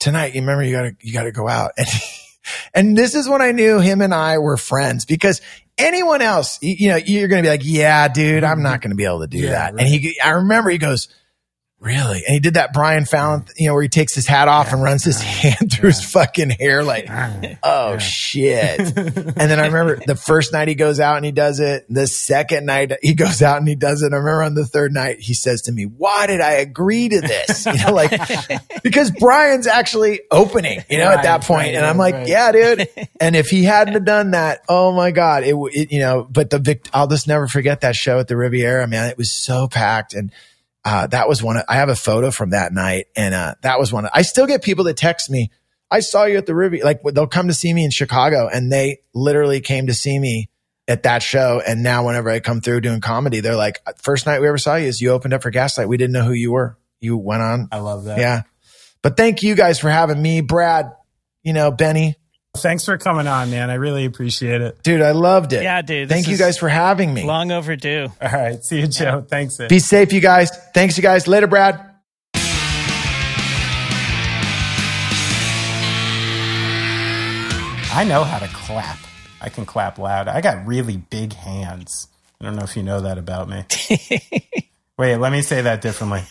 Speaker 3: tonight, you remember you gotta, you gotta go out. And, and this is when I knew him and I were friends because anyone else, you, you know, you're going to be like, yeah, dude, I'm not going to be able to do
Speaker 1: Yeah,
Speaker 3: that.
Speaker 1: right.
Speaker 3: And he, I remember he goes, Really? And he did that Brian Fallon, mm. you know, where he takes his hat off and runs his hand through his fucking hair like, oh shit. and then I remember the first night he goes out and he does it. The second night he goes out and he does it. I remember on the third night he says to me, why did I agree to this? You know, like, because Brian's actually opening, you know, at that point.
Speaker 1: right,
Speaker 3: And I'm like,
Speaker 1: right.
Speaker 3: yeah, dude. And if he hadn't have done that, oh my God, it, it you know, but the Vic, I'll just never forget that show at the Riviera, man. It was so packed. And, uh, that was one. Of, I have a photo from that night, and uh, that was one. Of, I still get people that text me. I saw you at the Riviera. Like they'll come to see me in Chicago, and they literally came to see me at that show. And now, whenever I come through doing comedy, they're like, "First night we ever saw you is you opened up for Gaslight. We didn't know who you were. You went on,
Speaker 1: I love that.
Speaker 3: yeah." But thank you guys for having me, Brad, you know, Benny.
Speaker 1: Thanks for coming on, man. I really appreciate it.
Speaker 3: Dude, I loved it.
Speaker 2: Yeah, dude.
Speaker 3: Thank you guys for having me.
Speaker 2: Long overdue.
Speaker 1: All right. See you, Joe. Thanks.
Speaker 3: Be safe, you guys. Thanks, you guys. Later, Brad.
Speaker 1: I know how to clap. I can clap loud. I got really big hands. I don't know if you know that about me. Wait, let me say that differently.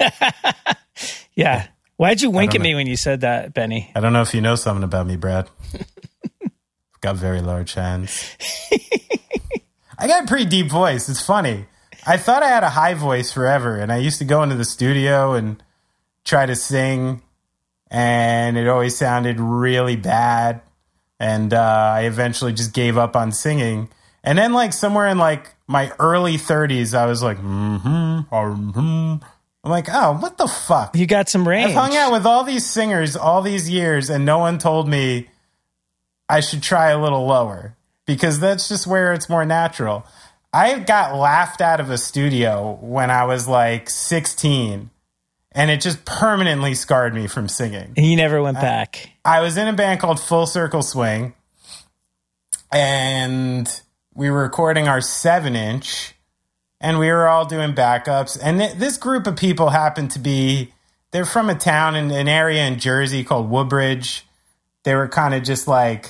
Speaker 2: yeah. Why'd you wink at me when you said that, Benny?
Speaker 1: I don't know if you know something about me, Brad. Got very large hands. I got a pretty deep voice. It's funny. I thought I had a high voice forever, and I used to go into the studio and try to sing, and it always sounded really bad. And uh, I eventually just gave up on singing. And then, like somewhere in like my early 30s, I was like, mm-hmm, mm-hmm. I'm like, oh, what the fuck?
Speaker 2: You got some range.
Speaker 1: I've hung out with all these singers all these years, and no one told me I should try a little lower because that's just where it's more natural. I got laughed out of a studio when I was like 16, and it just permanently scarred me from singing.
Speaker 2: And you never went uh, back.
Speaker 1: I was in a band called Full Circle Swing, and we were recording our seven inch, and we were all doing backups. And th- this group of people happened to be they're from a town in an area in Jersey called Woodbridge. They were kind of just like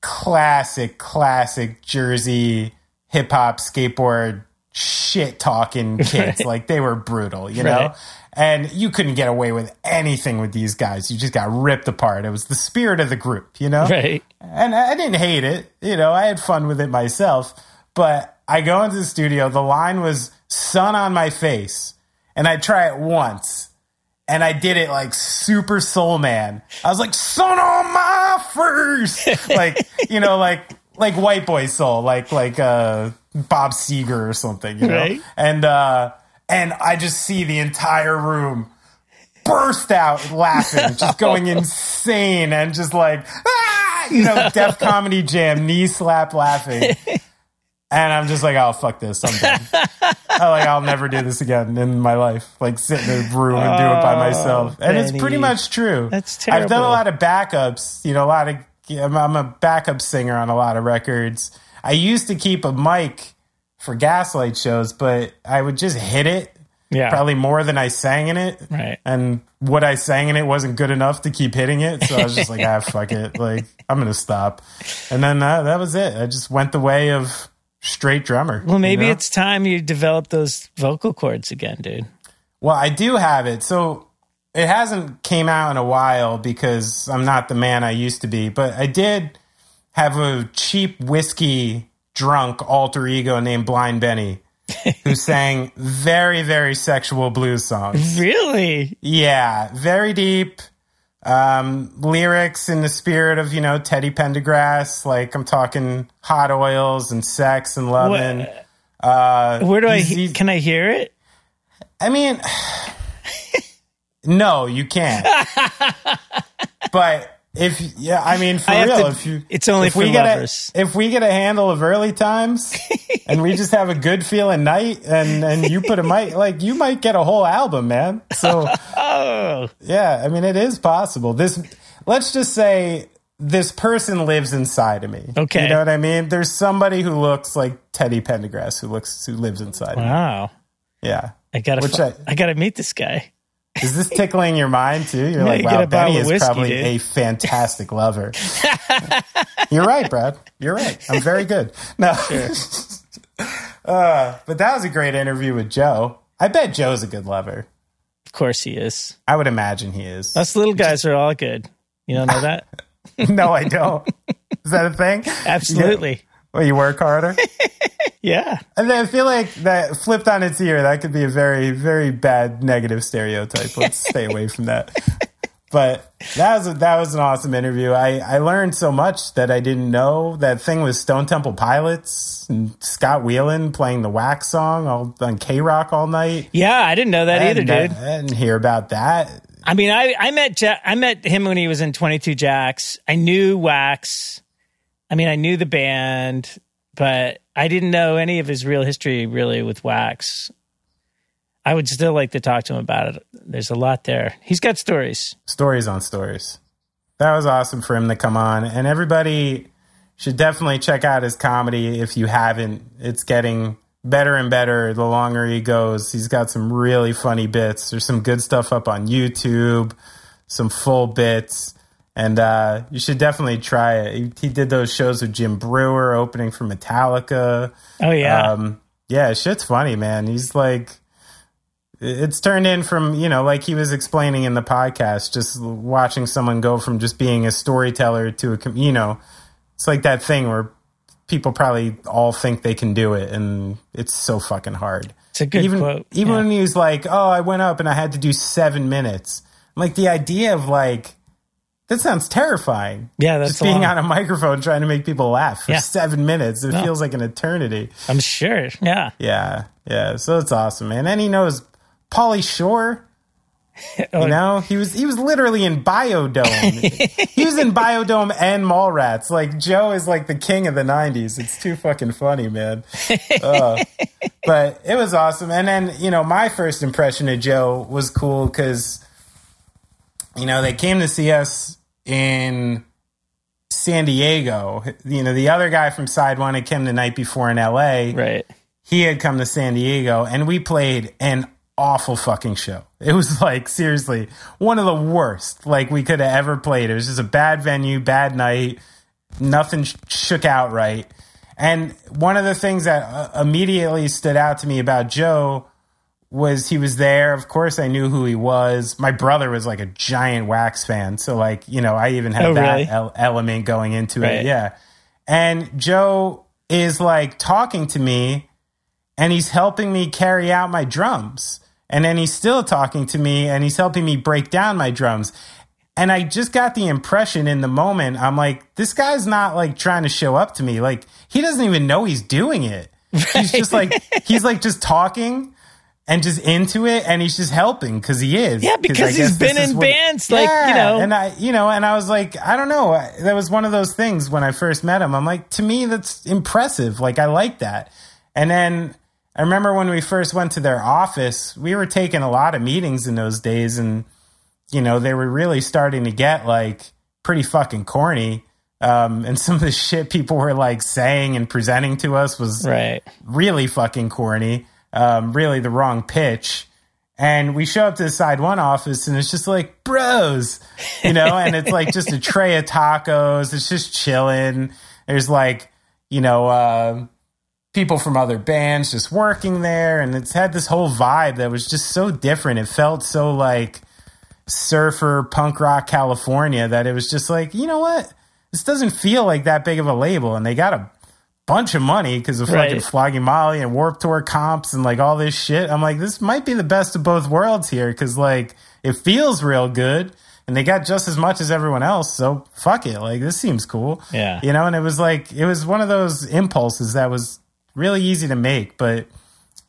Speaker 1: classic, classic Jersey hip hop skateboard shit talking kids. like they were brutal, you know? And you couldn't get away with anything with these guys. You just got ripped apart. It was the spirit of the group, you know?
Speaker 2: Right.
Speaker 1: And I didn't hate it. You know, I had fun with it myself. But I go into the studio, the line was sun on my face. And I try it once. And I did it like super soul man. I was like, son on my face. like, you know, like like white boy soul, like like uh Bob Seger or something, you know? Right. And uh and I just see the entire room burst out laughing, just going insane and just like ah! you know, Def Comedy Jam knee slap laughing. And I'm just like, oh fuck this, I'm done. I like I'll never do this again in my life. Like sit in a room and do it by myself. Oh, and Benny. it's pretty much true.
Speaker 2: That's terrible.
Speaker 1: I've done a lot of backups, you know, a lot of I'm a backup singer on a lot of records. I used to keep a mic for gaslight shows, but I would just hit it.
Speaker 2: Yeah.
Speaker 1: Probably more than I sang in it.
Speaker 2: Right.
Speaker 1: And what I sang in it wasn't good enough to keep hitting it. So I was just like, ah, fuck it. Like, I'm going to stop. And then uh, that was it. I just went the way of straight drummer.
Speaker 2: Well, maybe you know? it's time you develop those vocal cords again, dude.
Speaker 1: Well, I do have it. So it hasn't came out in a while because I'm not the man I used to be, but I did have a cheap whiskey drunk alter ego named Blind Benny who sang very very sexual blues songs.
Speaker 2: Really?
Speaker 1: Yeah, very deep um, lyrics in the spirit of you know Teddy Pendergrass. Like I'm talking hot oils and sex and loving.
Speaker 2: Uh, Where do I? He- can I hear it?
Speaker 1: I mean. No, you can't. but if yeah, I mean for I real, to, if you
Speaker 2: it's only
Speaker 1: if
Speaker 2: we
Speaker 1: lovers. Get a, if we get a handle of early times and we just have a good feeling night and and you put a mic like you might get a whole album, man. So oh. yeah, I mean it is possible. This let's just say this person lives inside of me.
Speaker 2: Okay.
Speaker 1: You know what I mean? There's somebody who looks like Teddy Pendergrass who looks who lives inside
Speaker 2: wow.
Speaker 1: Me. Yeah.
Speaker 2: I gotta, fu- I, I, gotta meet this guy.
Speaker 1: Is this tickling your mind too? You're like, wow, Benny is whiskey, probably dude. a fantastic lover. You're right, Brad. You're right. I'm very good. No. Sure. uh, but that was a great interview with Joe. I bet Joe's a good lover.
Speaker 2: Of course he is.
Speaker 1: I would imagine he is.
Speaker 2: Us little guys are all good. You don't know that?
Speaker 1: no, I don't. Is that a thing?
Speaker 2: Absolutely.
Speaker 1: Well, you work harder.
Speaker 2: yeah,
Speaker 1: and I feel like that flipped on its ear. That could be a very, very bad negative stereotype. Let's stay away from that. But that was a, that was an awesome interview. I I learned so much that I didn't know. That thing was Stone Temple Pilots and Scott Weiland playing the Wax song all, on KROQ all night.
Speaker 2: Yeah, I didn't know that
Speaker 1: I
Speaker 2: either, dude.
Speaker 1: I didn't hear about that.
Speaker 2: I mean, I I met ja- I met him when he was in Twenty Two Jacks. I knew Wax. I mean, I knew the band, but I didn't know any of his real history really with Wax. I would still like to talk to him about it. There's a lot there. He's got stories.
Speaker 1: Stories on stories. That was awesome for him to come on. And everybody should definitely check out his comedy if you haven't. It's getting better and better the longer he goes. He's got some really funny bits. There's some good stuff up on YouTube, some full bits. And uh, you should definitely try it. He, he, did those shows with Jim Breuer opening for Metallica.
Speaker 2: Oh, yeah.
Speaker 1: Um, yeah, shit's funny, man. He's like, it's turned in from, you know, like he was explaining in the podcast, just watching someone go from just being a storyteller to a, you know, it's like that thing where people probably all think they can do it, and it's so fucking hard.
Speaker 2: It's a good
Speaker 1: even,
Speaker 2: quote.
Speaker 1: Even
Speaker 2: yeah.
Speaker 1: when he was like, "Oh, I went up and I had to do seven minutes," like the idea of like that sounds terrifying.
Speaker 2: Yeah, that's
Speaker 1: just being
Speaker 2: long.
Speaker 1: on a microphone trying to make people laugh for
Speaker 2: Yeah.
Speaker 1: seven minutes. It
Speaker 2: No.
Speaker 1: feels like an eternity.
Speaker 2: I'm sure. Yeah.
Speaker 1: Yeah, yeah. So it's awesome, man. And he knows Pauly Shore. You know, he was he was literally in Bio-Dome. he was in Bio-Dome and Mallrats. Like Joe is like the king of the '90s. It's too fucking funny, man. Uh, but it was awesome. And then you know, my first impression of Joe was cool because you know they came to see us in San Diego. You know, the other guy from Side One had come the night before in L.A
Speaker 2: Right.
Speaker 1: he had come to San Diego and we played an awful fucking show. It was like seriously one of the worst like we could have ever played. It was just a bad venue, bad night. Nothing sh- shook out right. And one of the things that uh, immediately stood out to me about Joe was he was there. Of course, I knew who he was. My brother was like a giant Wax fan, so like you know, I even had
Speaker 2: Oh,
Speaker 1: that
Speaker 2: really?
Speaker 1: el- element going into
Speaker 2: Right.
Speaker 1: it. Yeah, and Joe is like talking to me, and he's helping me carry out my drums, and then he's still talking to me, and he's helping me break down my drums. And I just got the impression in the moment, I'm like, this guy's not like trying to show up to me. Like, he doesn't even know he's doing it. He's just like, he's like just talking and just into it and he's just helping because he is.
Speaker 2: yeah because
Speaker 1: I
Speaker 2: he's
Speaker 1: guess
Speaker 2: been in
Speaker 1: what-
Speaker 2: bands, like, you know.
Speaker 1: And I, you know, and I was like, I don't know. That was one of those things when I first met him. I'm like, to me, that's impressive. Like, I like that. And then I remember when we first went to their office, we were taking a lot of meetings in those days and, you know, they were really starting to get like pretty fucking corny. Um, and some of the shit people were like saying and presenting to us was
Speaker 2: Right.
Speaker 1: really fucking corny, um, really the wrong pitch. And we show up to the side one office and it's just like bros, you know, and it's like just a tray of tacos. It's just chilling. There's like, you know, uh, people from other bands just working there. And it's had this whole vibe that was just so different. It felt so like surfer punk rock California that it was just like, you know what? This doesn't feel like that big of a label. And they got a bunch of money because of fucking
Speaker 2: Right.
Speaker 1: Flogging Molly and Warped Tour comps and like all this shit. I'm like, this might be the best of both worlds here because like it feels real good and they got just as much as everyone else. So fuck it. Like this seems cool.
Speaker 2: Yeah.
Speaker 1: You know, and it was like, it was one of those impulses that was really easy to make, but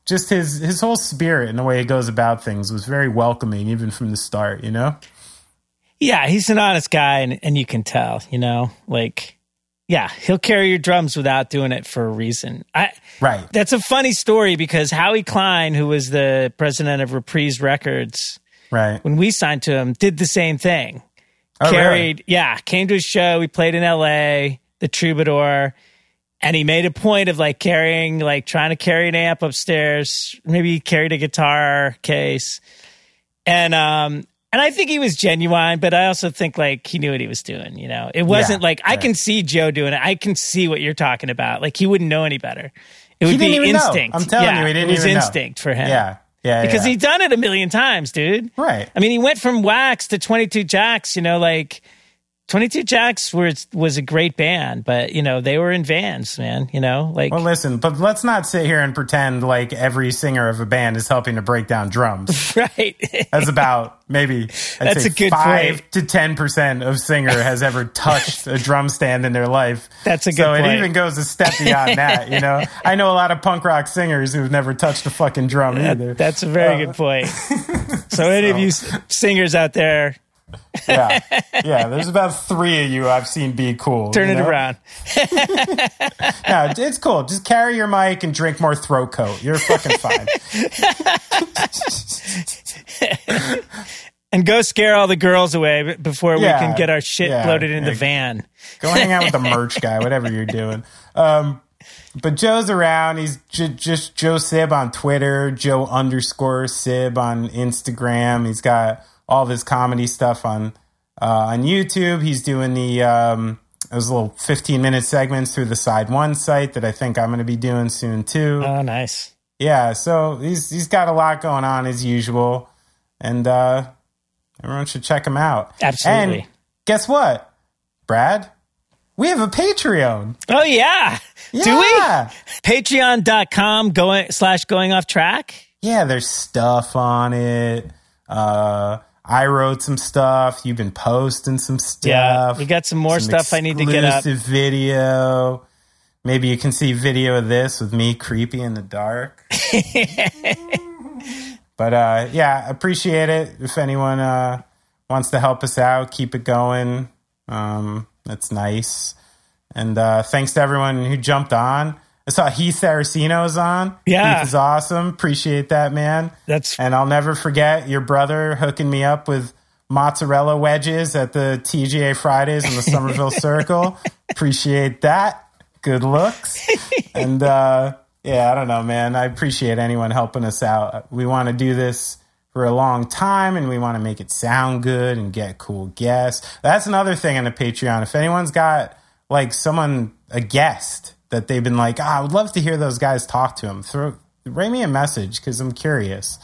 Speaker 1: just his, his whole spirit and the way he goes about things was very welcoming even from the start, you know?
Speaker 2: Yeah, he's an honest guy, and, and you can tell, you know, like, yeah, he'll carry your drums without doing it for a reason. I
Speaker 1: Right.
Speaker 2: that's a funny story because Howie Klein, who was the president of Reprise Records,
Speaker 1: Right.
Speaker 2: when we signed to him, did the same thing.
Speaker 1: Oh, really?
Speaker 2: Carried, yeah, came to a show. We played in L.A. the Troubadour, and he made a point of like carrying, like trying to carry an amp upstairs. Maybe he carried a guitar case, and um, and I think he was genuine, but I also think like he knew what he was doing. You know, it wasn't
Speaker 1: Yeah,
Speaker 2: like I
Speaker 1: right.
Speaker 2: can see Joe doing it. I can see what you're talking about. Like he wouldn't know any better. It would be
Speaker 1: even know.
Speaker 2: instinct.
Speaker 1: I'm telling
Speaker 2: Yeah,
Speaker 1: you, he didn't
Speaker 2: it was
Speaker 1: even know.
Speaker 2: instinct for him.
Speaker 1: Yeah. Yeah.
Speaker 2: Because
Speaker 1: yeah.
Speaker 2: he's done it a million times, dude.
Speaker 1: Right.
Speaker 2: I mean, he went from Wax to 22 Jacks, you know, like 22 Jacks was, was a great band, but, you know, they were in vans, man, you know, like,
Speaker 1: Well, listen, but let's not sit here and pretend like every singer of a band is helping to break down drums.
Speaker 2: right.
Speaker 1: That's about maybe I'd
Speaker 2: That's a good
Speaker 1: five
Speaker 2: point.
Speaker 1: to ten percent of singer has ever touched a drum stand in their life.
Speaker 2: That's a good
Speaker 1: so it even goes a step beyond that. You know, I know a lot of punk rock singers who've never touched a fucking drum either.
Speaker 2: That's a very
Speaker 1: Uh,
Speaker 2: good point. So, any of you singers out there,
Speaker 1: Yeah, yeah. There's about three of you I've seen be cool.
Speaker 2: Turn it
Speaker 1: know?
Speaker 2: around.
Speaker 1: Yeah, it's cool. Just carry your mic and drink more throat coat. You're fucking fine.
Speaker 2: And go scare all the girls away before
Speaker 1: Yeah,
Speaker 2: we can get our shit
Speaker 1: yeah,
Speaker 2: loaded in the van.
Speaker 1: Go hang out with the merch guy, whatever you're doing. Um, but Joe's around. He's j- just Joe Sib on Twitter, Joe underscore Sib on Instagram. He's got all of his comedy stuff on uh, on YouTube. He's doing the um, those little 15 minute segments through the Side One site that I think I'm going to be doing soon too.
Speaker 2: Oh, nice.
Speaker 1: yeah, so he's he's got a lot going on as usual, and uh, everyone should check him out.
Speaker 2: Absolutely.
Speaker 1: And guess what, Brad? We have a Patreon.
Speaker 2: Oh, yeah. Do we?
Speaker 1: Yeah.
Speaker 2: Patreon.com going slash going off track.
Speaker 1: Yeah, there's stuff on it. Uh, I wrote some stuff. You've been posting some stuff.
Speaker 2: Yeah. We got some more
Speaker 1: Some
Speaker 2: stuff I need to get up.
Speaker 1: video. Maybe you can see video of this with me creepy in the dark. but uh, yeah, appreciate it. If anyone uh, wants to help us out, keep it going. Um, that's nice. And uh, thanks to everyone who jumped on. I saw Heath Saraceno's on.
Speaker 2: Yeah.
Speaker 1: Heath is awesome. Appreciate that, man.
Speaker 2: That's
Speaker 1: And I'll never forget your brother hooking me up with mozzarella wedges at the TGI Fridays in the Somerville Circle. Appreciate that. Good looks. And uh, yeah, I don't know, man. I appreciate anyone helping us out. We want to do this for a long time and we want to make it sound good and get cool guests. That's another thing on the Patreon. If anyone's got like someone, a guest that they've been like, ah, I would love to hear those guys talk to him, throw, write me a message because I'm curious.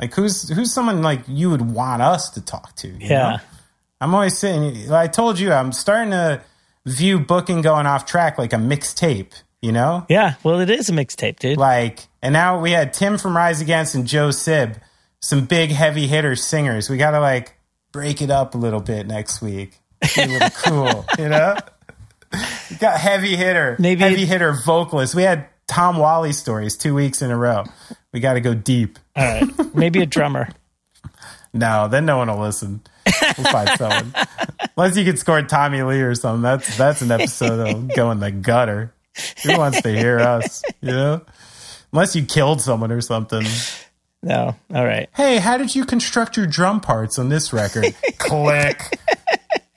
Speaker 1: Like who's who's someone like you would want us to talk to?
Speaker 2: yeah.
Speaker 1: know? I'm always saying. I told you I'm starting to view booking going off track like a mixtape. You know,
Speaker 2: Yeah. Well, it is a mixtape, dude.
Speaker 1: like and now we had Tim from Rise Against and Joe Sib, some big heavy hitter singers. We got to like break it up a little bit next week. Be a little cool, you know. Got heavy hitter,
Speaker 2: Maybe-
Speaker 1: heavy hitter vocalists. We had Tom Whalley stories two weeks in a row. We got to go deep.
Speaker 2: All right. Maybe a drummer.
Speaker 1: No, then no one will listen. We'll find someone. Unless you could score Tommy Lee or something. That's that's an episode that'll go in the gutter. Who wants to hear us? You know? Unless you killed someone or something.
Speaker 2: No. All right.
Speaker 1: Hey, how did you construct your drum parts on this record? Click.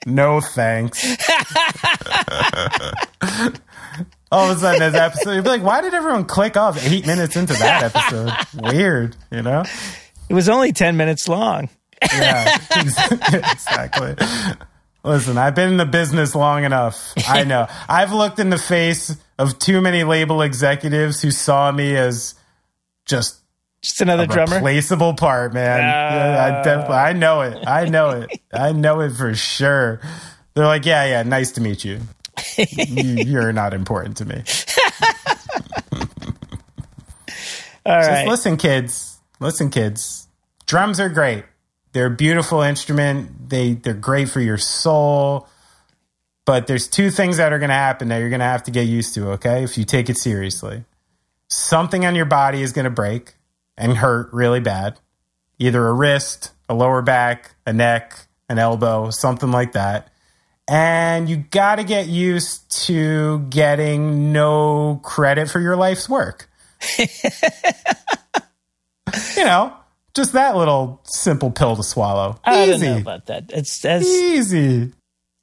Speaker 1: No thanks. All of a sudden, this episode, you'd be like, why did everyone click off eight minutes into that episode? Weird, you know?
Speaker 2: It was only 10 minutes long.
Speaker 1: Yeah, exactly. Listen, I've been in the business long enough. I know. I've looked in the face of too many label executives who saw me as just
Speaker 2: Just another drummer.
Speaker 1: replaceable part, man. Yeah, I, definitely, ah. I know it. I know it. I know it for sure. They're like, yeah, yeah, nice to meet you. you you're not important to me.
Speaker 2: All
Speaker 1: Just
Speaker 2: right.
Speaker 1: listen, kids. Listen, kids. Drums are great. They're a beautiful instrument. They they're great for your soul. But there's two things that are going to happen that you're going to have to get used to, okay? If you take it seriously. Something on your body is going to break and hurt really bad. Either a wrist, a lower back, a neck, an elbow, something like that. And you got to get used to getting no credit for your life's work. you know, just that little simple pill to swallow.
Speaker 2: I don't know about that. It's as
Speaker 1: Easy.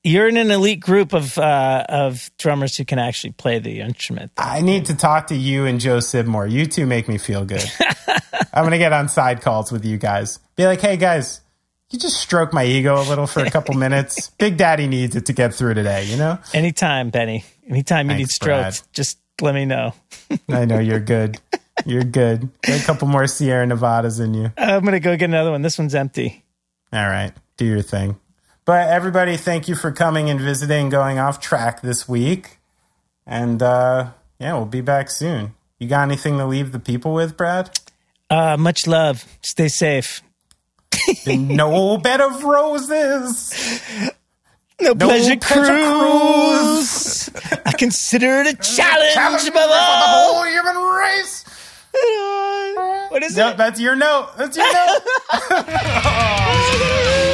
Speaker 2: You're in an elite group of uh, of drummers who can actually play the instrument.
Speaker 1: I need to talk to you and Joe Sib more. You two make me feel good. I'm going to get on side calls with you guys. Be like, hey, guys, you just stroke my ego a little for a couple minutes. Big Daddy needs it to get through today, you know?
Speaker 2: Anytime, Benny. Anytime you need
Speaker 1: Thanks,
Speaker 2: strokes,
Speaker 1: Brad.
Speaker 2: just let me know.
Speaker 1: I know you're good. You're good. Get a couple more Sierra Nevadas in you.
Speaker 2: I'm gonna go get another one. This one's empty.
Speaker 1: All right, do your thing. But everybody, thank you for coming and visiting, going off track this week. And uh, yeah, we'll be back soon. You got anything to leave the people with, Brad?
Speaker 2: Uh, much love. Stay safe.
Speaker 1: no bed of roses.
Speaker 2: No, pleasure,
Speaker 1: pleasure
Speaker 2: cruise. I consider it a challenge,
Speaker 1: Challenge
Speaker 2: above
Speaker 1: the whole human race.
Speaker 2: What is
Speaker 1: Yep,
Speaker 2: it?
Speaker 1: that's your note. That's your note.